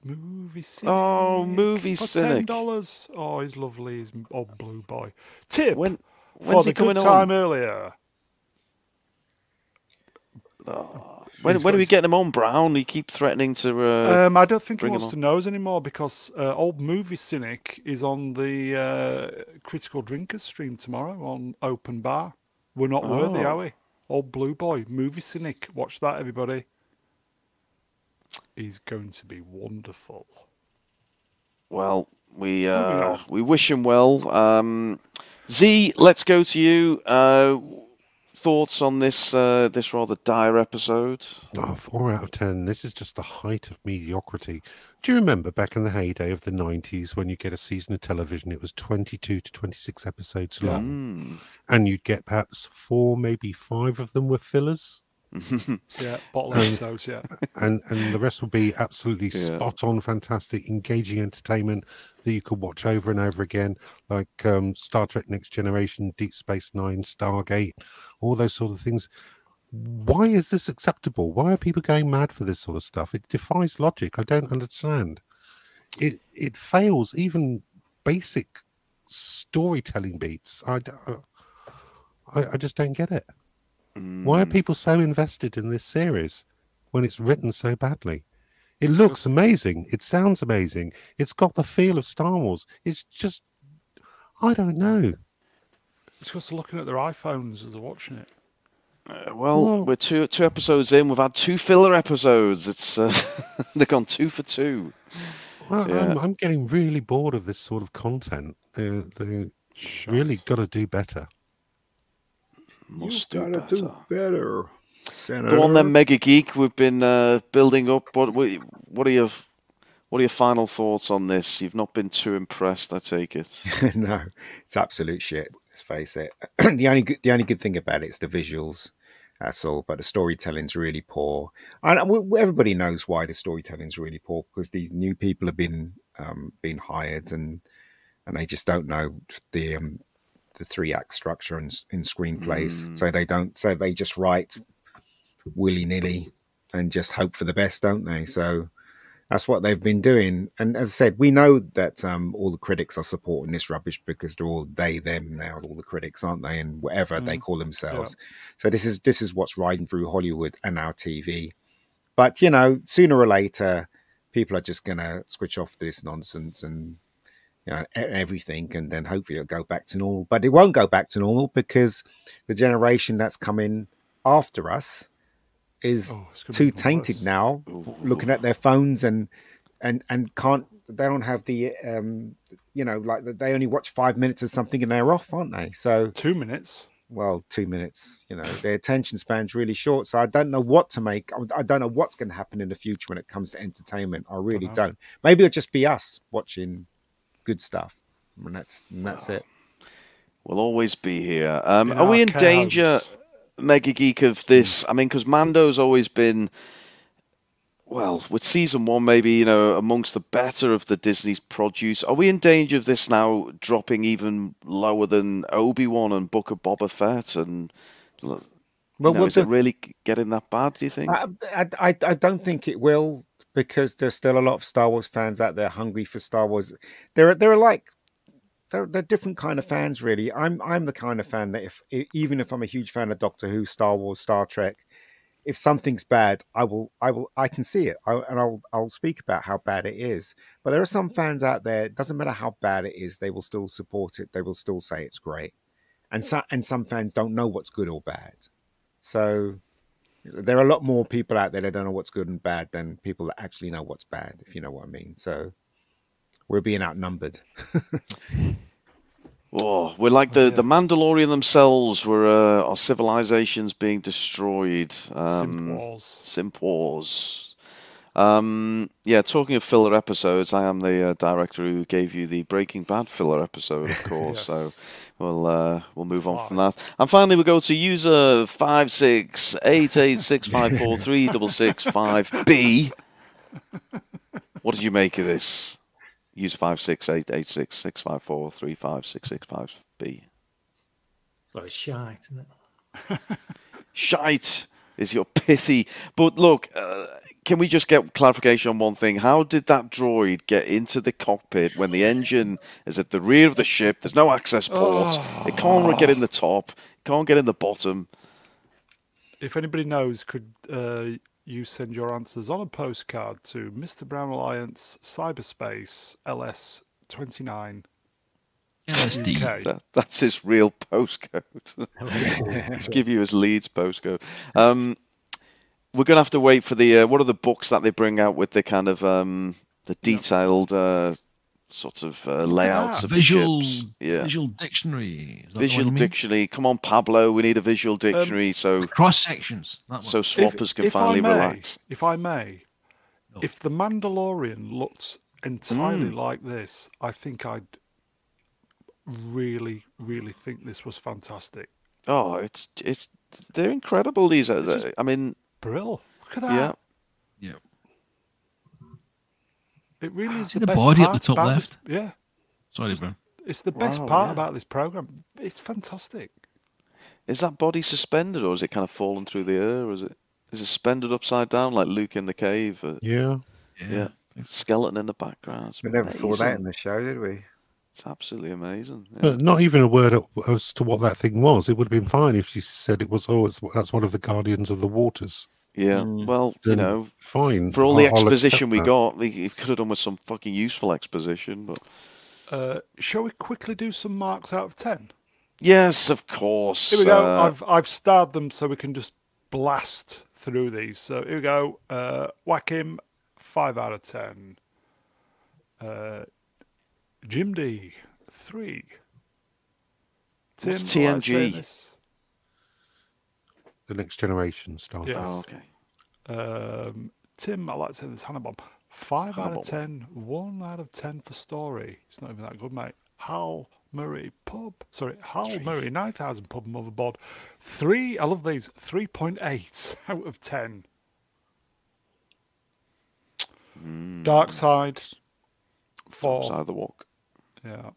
E: Movie Cynic.
A: Oh, Movie
E: for
A: Cynic.
E: Ten dollars. Oh, he's lovely. He's old blue boy. Tip
A: When
E: for
A: when's
E: the
A: he coming
E: good time
A: on?
E: earlier.
A: When
E: He's
A: when are we
E: his-
A: getting him on, Brown? You keep threatening to. Uh,
E: Um, I don't think he wants to know us anymore because uh, old movie cynic is on the uh, Critical Drinkers stream tomorrow on Open Bar. We're not worthy,
A: Oh.
E: are we? Old blue boy, movie cynic. Watch that, everybody. He's going to be wonderful.
A: well, we uh, we wish him well. Um, Zee, let's go to you. Thoughts on this uh, this rather dire episode?
C: Oh, four out of ten. This is just the height of mediocrity. Do you remember back in the heyday of the 90s when you get a season of television, it was 22 to 26 episodes long,
A: Mm.
C: and you'd get perhaps four, maybe five of them were fillers,
E: Yeah, bottle episodes, yeah.
C: and, and the rest would be absolutely
A: Yeah.
C: spot on, fantastic, engaging entertainment that you could watch over and over again, like um, Star Trek Next Generation, Deep Space Nine, Stargate, all those sort of things. Why is this acceptable? Why are people going mad for this sort of stuff? It defies logic. I don't understand. It it fails even basic storytelling beats. I, uh, I, I just don't get it. Why are
A: Mm.
C: people so invested in this series when it's written so badly? It looks amazing. It sounds amazing. It's got the feel of Star Wars. It's just, I don't know.
E: It's because they're looking at their iPhones as they're watching it.
A: Uh, well,
C: Well-
A: we're two two episodes in. We've had two filler episodes. It's uh, they've gone two for two.
C: Well,
A: Yeah.
C: I'm, I'm getting really bored of this sort of content. Uh, they really got to do better.
A: Must do
G: Gotta
A: better.
G: do better. Senator.
A: Go on then, Mega Geek. We've been uh, building up. What what what are your what are your final thoughts on this? You've not been too impressed, I take it.
G: no, it's absolute shit. Let's face it. the only good, the only good thing about it is the visuals. That's all. But the storytelling's really poor. And everybody knows why the storytelling's really poor because these new people have been um, been hired and and they just don't know the um, the three act structure in, in screenplays.
A: Mm.
G: So they don't. So they just write willy nilly and just hope for the best, don't they? So that's what they've been doing. And as I said, we know that um, all the critics are supporting this rubbish because they're all they them now, all the critics, aren't they? And whatever they
E: Mm.
G: call themselves. So this is this is what's riding through Hollywood and our TV. But you know, sooner or later, people are just gonna switch off this nonsense and you know everything, and then hopefully it'll go back to normal. But it won't go back to normal because the generation that's coming after us is
E: Oh, it's gonna be
G: too tainted
E: worse.
G: now, looking at their phones and and and can't they don't have the um you know like they only watch five minutes of something and they're off, aren't they? So
E: Two minutes.
G: well, two minutes. You know, their attention span's really short. So I don't know what to make. I- I don't know what's going to happen in the future when it comes to entertainment. I really
E: know.
G: don't. Maybe it'll just be us watching good stuff, and that's and that's it.
A: We'll always be here. Um,
E: In
A: are we in
E: care
A: danger,
E: homes.
A: Mega Geek, of this? Mm. I mean, because Mando's always been, well, with season one, maybe, you know, amongst the better of the Disney's produce. Are we in danger of this now dropping even lower than Obi Wan and Book of Boba Fett? And, well, know, is
G: the-
A: it really getting that bad, do you think?
G: I, I, I I don't think it will because there's still a lot of Star Wars fans out there hungry for Star Wars. There are there are like they're, they're different kind of fans really. I'm I'm the kind of fan that if even if I'm a huge fan of Doctor Who, Star Wars, Star Trek, if something's bad, I will I will I can see it I, and I'll I'll speak about how bad it is. But there are some fans out there. It doesn't matter how bad it is, they will still support it. They will still say it's great. And some and some fans don't know what's good or bad. So there are a lot more people out there that don't know what's good and bad than people that actually know what's bad, if you know what I mean. So we're being outnumbered.
A: Oh, we're like the, the Mandalorian themselves. We're uh, our civilizations being destroyed. Um,
E: Simp Wars.
A: Simp Wars. Um, yeah, talking of filler episodes, I am the uh, director who gave you the Breaking Bad filler episode, of course. So we'll uh, we'll move on from that. And finally, we go to user five six eight eight six five four three double six five B. What did you make of this? User five six eight eight six six five four three five six six five B.
F: Well, it's shite, isn't it?
A: Shite is your pithy. But look, uh, can we just get clarification on one thing? How did that droid get into the cockpit when the engine is at the rear of the ship? There's no access port. It can't get in the top. It can't get in the bottom.
E: If anybody knows, could uh, you send your answers on a postcard to Mr. Brown Alliance Cyberspace LS 29
B: LSD.
E: UK?
A: That, that's his real postcode. Let's give you his Leeds postcode. Um, we're going to have to wait for the. Uh, what are the books that they bring out with the kind of um, the detailed uh, sort of uh, layouts of the
B: Visual,
A: ships? Yeah.
B: visual dictionary. Is that the one
A: Visual
B: you mean?
A: dictionary. Come on, Pablo. We need a visual dictionary so
B: Cross sections.
A: So swappers can
E: if
A: finally
E: may,
A: relax.
E: If I may,
B: No.
E: if the Mandalorian looked entirely
A: Mm.
E: like this, I think I'd really, really think this was fantastic.
A: Oh, it's it's they're incredible. These are. I mean,
E: Brill. Look at that.
A: yeah.
B: yeah.
E: It really is
B: See
E: the,
B: the
E: best
B: body at the top left?
E: This, yeah,
B: Sorry, bro.
E: it's the best
A: Wow,
E: part
A: yeah.
E: about this program. It's fantastic.
A: Is that body suspended, or is it kind of fallen through the air, or is it is it suspended upside down like Luke in the cave? Uh,
C: Yeah.
A: yeah, skeleton in the background. It's
G: We never saw that in the show, did we?
A: It's absolutely amazing. yeah.
C: But not even a word as to what that thing was. It would have been fine if she said it was, oh, it's, that's one of the Guardians of the Waters.
A: Yeah,
G: Mm.
A: well, you know,
C: fine.
A: for all the
C: I'll- I'll
A: exposition we
C: that.
A: got, we we could have done with some fucking useful exposition. But
E: Uh, shall we quickly do some marks out of ten?
A: yes, of course.
E: Here we go.
A: uh,
E: I've I've starred them so we can just blast through these. So here we go. Uh, whack him, five out of ten. Uh, Jim D, three. Tim,
A: What's
E: all right, say
A: TNG?
E: This.
C: The next generation Star
E: Yeah.
C: Trek.
A: oh, okay.
E: Um, Tim, I like to say this. Hannah Bomb, five out
A: Hannah
E: of ten. One out of ten for story. It's not even that good, mate. Hal Murray pub. Sorry, Hal Murray, 9000 pub and motherboard. Three, I love these, 3.8 out of 10. Dark Side, four.
A: Side of the walk.
E: Yeah.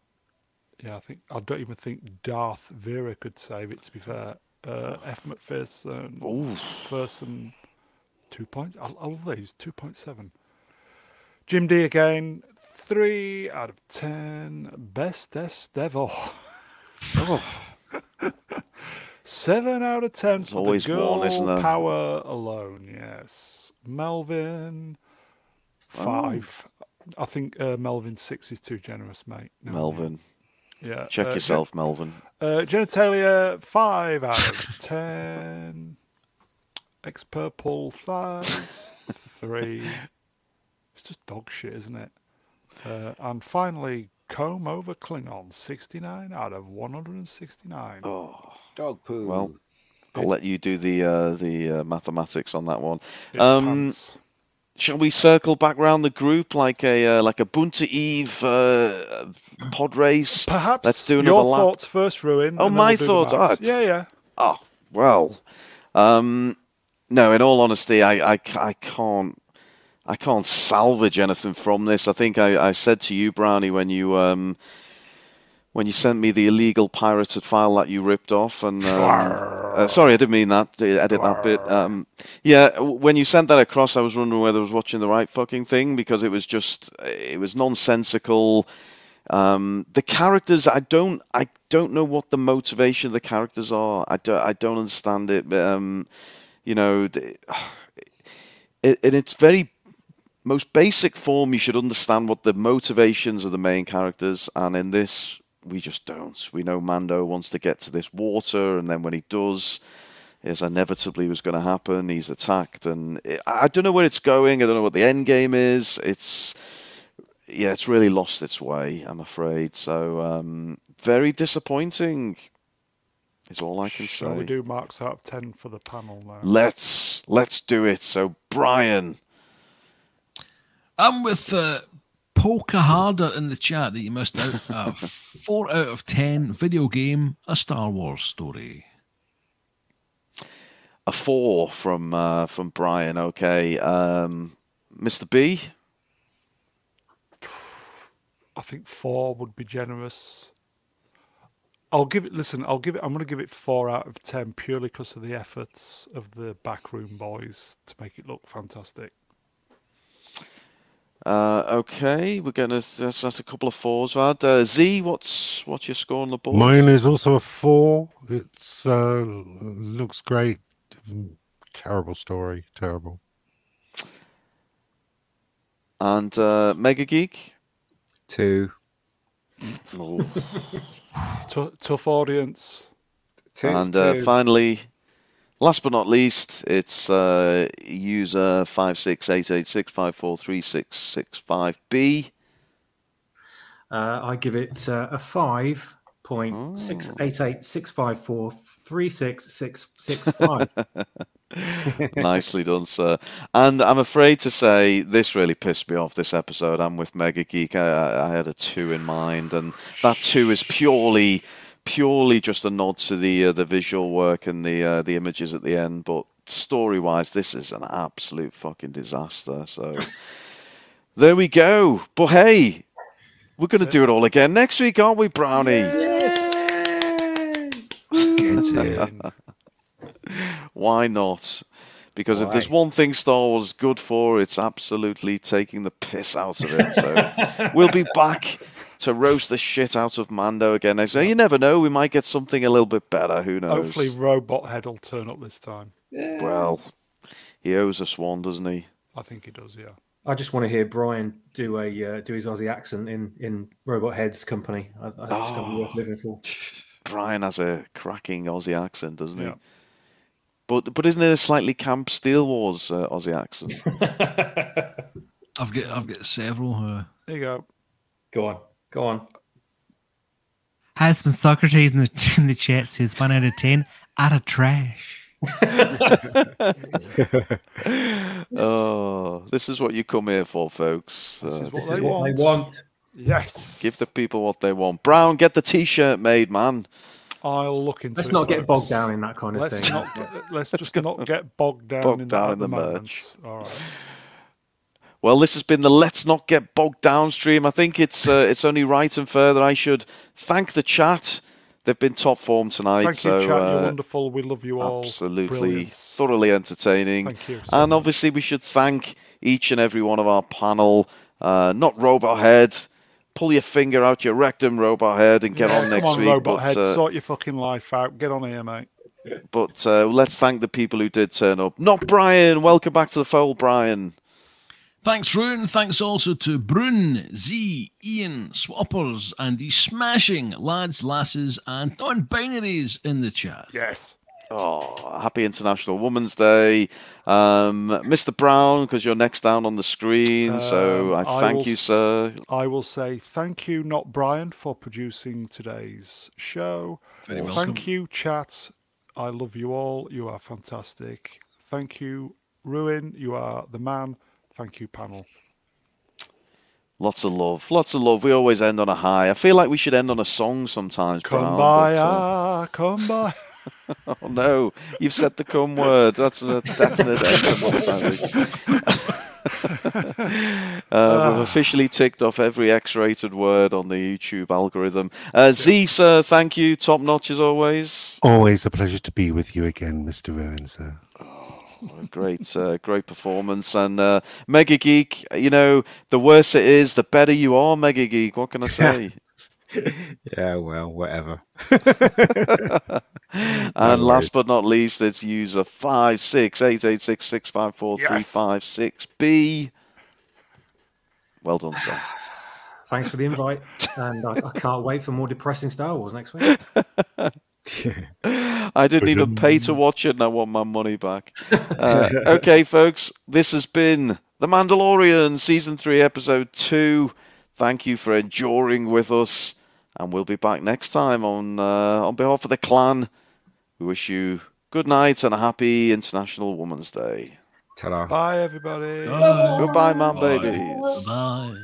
E: Yeah, I think, I don't even think Darth Vera could save it, to be fair. Uh, F. McPherson,
A: Ooh.
E: Ferson, two points. I, I love these, 2.7. Jim D again, three out of 10. Best ever.
A: Oh,
E: Seven out of ten
A: There's
E: for
A: always
E: the girl
A: one, isn't there?
E: power alone. Yes, Melvin
A: Oh.
E: five. I think uh, Melvin six is too generous, mate. No,
A: Melvin.
E: Yeah.
A: Check
E: uh, gen-
A: yourself, Melvin.
E: uh, genitalia five out of ten. Ex purple thighs three. It's just dog shit, isn't it? Uh, and finally, comb over Klingon sixty nine out of one hundred and sixty nine.
A: Oh,
G: Dog poo.
A: well, I'll let you do the uh, the uh, mathematics on that one.
E: It's
A: Um,
E: pants.
A: Shall we circle back round the group like a uh, like a Boonta Eve uh, pod race?
E: Perhaps
A: let's do
E: your
A: another lap.
E: thoughts first, Ruin.
A: Oh, my thoughts. Ah,
E: Yeah, yeah.
A: Oh well, um, no. In all honesty, I, I, I can't I can't salvage anything from this. I think I, I said to you, Brownie, when you um, when you sent me the illegal pirated file that you ripped off, and um, uh, sorry, I didn't mean that. Edit that bit. Um, yeah, when you sent that across, I was wondering whether I was watching the right fucking thing because it was just it was nonsensical. Um, the characters, I don't, I don't know what the motivation of the characters are. I don't, I don't understand it. but, Um, you know, it, in its very most basic form, you should understand what the motivations of the main characters, and in this, we just don't. We know Mando wants to get to this water, and then when he does, as inevitably was going to happen, he's attacked, and it, I don't know where it's going. I don't know what the end game is. It's yeah, it's really lost its way. I'm afraid. So um, very disappointing. Is all I can
E: Shall
A: say.
E: we do marks out of ten for the panel now?
A: Let's let's do it. So Brian,
B: I'm with uh, Polka Harder in the chat that you missed out. Uh, four out of ten video game, a Star Wars story.
A: a four from uh, from Brian. Okay, um, Mr. B.
E: I think four would be generous. I'll give it. Listen, I'll give it. I'm going to give it four out of ten purely because of the efforts of the backroom boys to make it look fantastic.
A: Uh, okay, we're gonna. That's, that's a couple of fours. Rad. Uh, Z, what's what's your score on the board?
C: Mine is also a four. It's uh, looks great. Terrible story. Terrible.
A: And uh, Mega Geek.
G: Two.
E: Tough audience.
G: Two.
A: and uh,
G: two.
A: finally, last but not least, it's uh, user five six eight eight six five four three six six five B.
F: Uh, I give it uh, a five point six eight eight six five four three six six six five.
A: Nicely done, sir. And I'm afraid to say this really pissed me off this episode. I'm with Mega Geek. I, I had a two in mind, and that two is purely, purely just a nod to the uh, the visual work and the uh, the images at the end. But story wise, this is an absolute fucking disaster. So there we go. But hey, we're going to do it all again next week, aren't we, Brownie?
E: Get in.
A: Why not? Because if there's one thing Star Wars is good for, it's absolutely taking the piss out of it. So we'll be back to roast the shit out of Mando again next week. You never know, we might get something a little bit better. Who knows?
E: Hopefully, Robot Head will turn up this time.
A: Well, he owes us one, doesn't he?
E: I think he does. Yeah.
F: I just want to hear Brian do a uh, do his Aussie accent in in Robot Head's company. I, I think it's going to be worth living for.
A: Brian has a cracking Aussie accent, doesn't he?
E: Yeah.
A: But but isn't it a slightly Camp Steel Wars uh, Aussie accent?
B: I've got I've got several. Uh,
E: There you go.
F: Go on, go on.
H: Husband Socrates in the, in the chat says one out of ten. Out of trash.
A: oh, this is what you come here for, folks.
E: This
A: Uh,
E: is what
F: This
E: they
F: is what
E: want.
F: they want.
E: Yes.
A: Give the people what they want. Brown, get the T-shirt made, man.
E: I'll look into
F: Let's
E: it,
F: not get bogged down in that kind of
E: Let's
F: thing.
E: not. Let's just not get bogged down
A: bogged
E: in
A: down
E: that
A: in
E: the,
A: the merch.
E: All right.
A: Well, this has been the Let's Not Get Bogged Down stream. I think it's uh, it's only right and fair that I should thank the chat. They've been top form tonight.
E: Thank
A: so
E: you, chat.
A: uh,
E: You're wonderful. We love you all.
A: Absolutely, thoroughly entertaining.
E: Thank you so
A: and
E: much.
A: obviously, we should thank each and every one of our panel. Uh, not Robot Head. Pull your finger out your rectum, Robot Head, and get
E: Yeah,
A: on next
E: Come on,
A: week.
E: robot
A: but
E: head.
A: uh,
E: Sort your fucking life out. Get on here, mate.
A: but uh, let's thank the people who did turn up. Not Brian. Welcome back to the fold, Brian.
B: Thanks, Ruin. Thanks also to Brun, Z, Ian, Swappers, and the smashing lads, lasses, and non binaries in the chat.
E: Yes.
A: Oh, happy International Women's Day, um, Mr. Brown, because you're next down on the screen. so
E: Um,
A: I
E: I
A: thank
E: will
A: you, sir.
E: I will say thank you, not Brian, for producing today's show.
B: Very
E: Thank
B: welcome.
E: you, chat. I love you all. You are fantastic. Thank you, Ruin. You are the man. Thank you, panel.
A: Lots of love, lots of love. We always end on a high. I feel like we should end on a song sometimes.
E: Come
A: Brown,
E: by,
A: but, uh,
E: ah, come by.
A: oh no, you've said the cum word. That's a definite end to one time. uh, we've officially ticked off every X-rated word on the YouTube algorithm. Uh, Z, sir, thank you. Top notch as always.
C: Always a pleasure to be with you again, Mr. Ruin, sir.
A: Great, uh, great performance. And uh, Mega Geek, you know, the worse it is, the better you are, Mega Geek. What can I say?
G: Yeah, well, whatever.
A: and last but not least, it's user five six eight eight six six five four three
E: Yes.
A: five six B. Well done, sir.
F: Thanks for the invite, and I, I can't wait for more depressing Star Wars next week.
A: I didn't even pay to watch it, and I want my money back. Uh, okay, folks, this has been The Mandalorian, Season 3, Episode 2. Thank you for enduring with us, and we'll be back next time on, uh, on behalf of the clan. We wish you good night and a happy International Women's Day.
G: Ta-da.
E: Bye, everybody.
B: Bye.
A: Goodbye, man,
B: Bye.
A: babies.
B: Bye.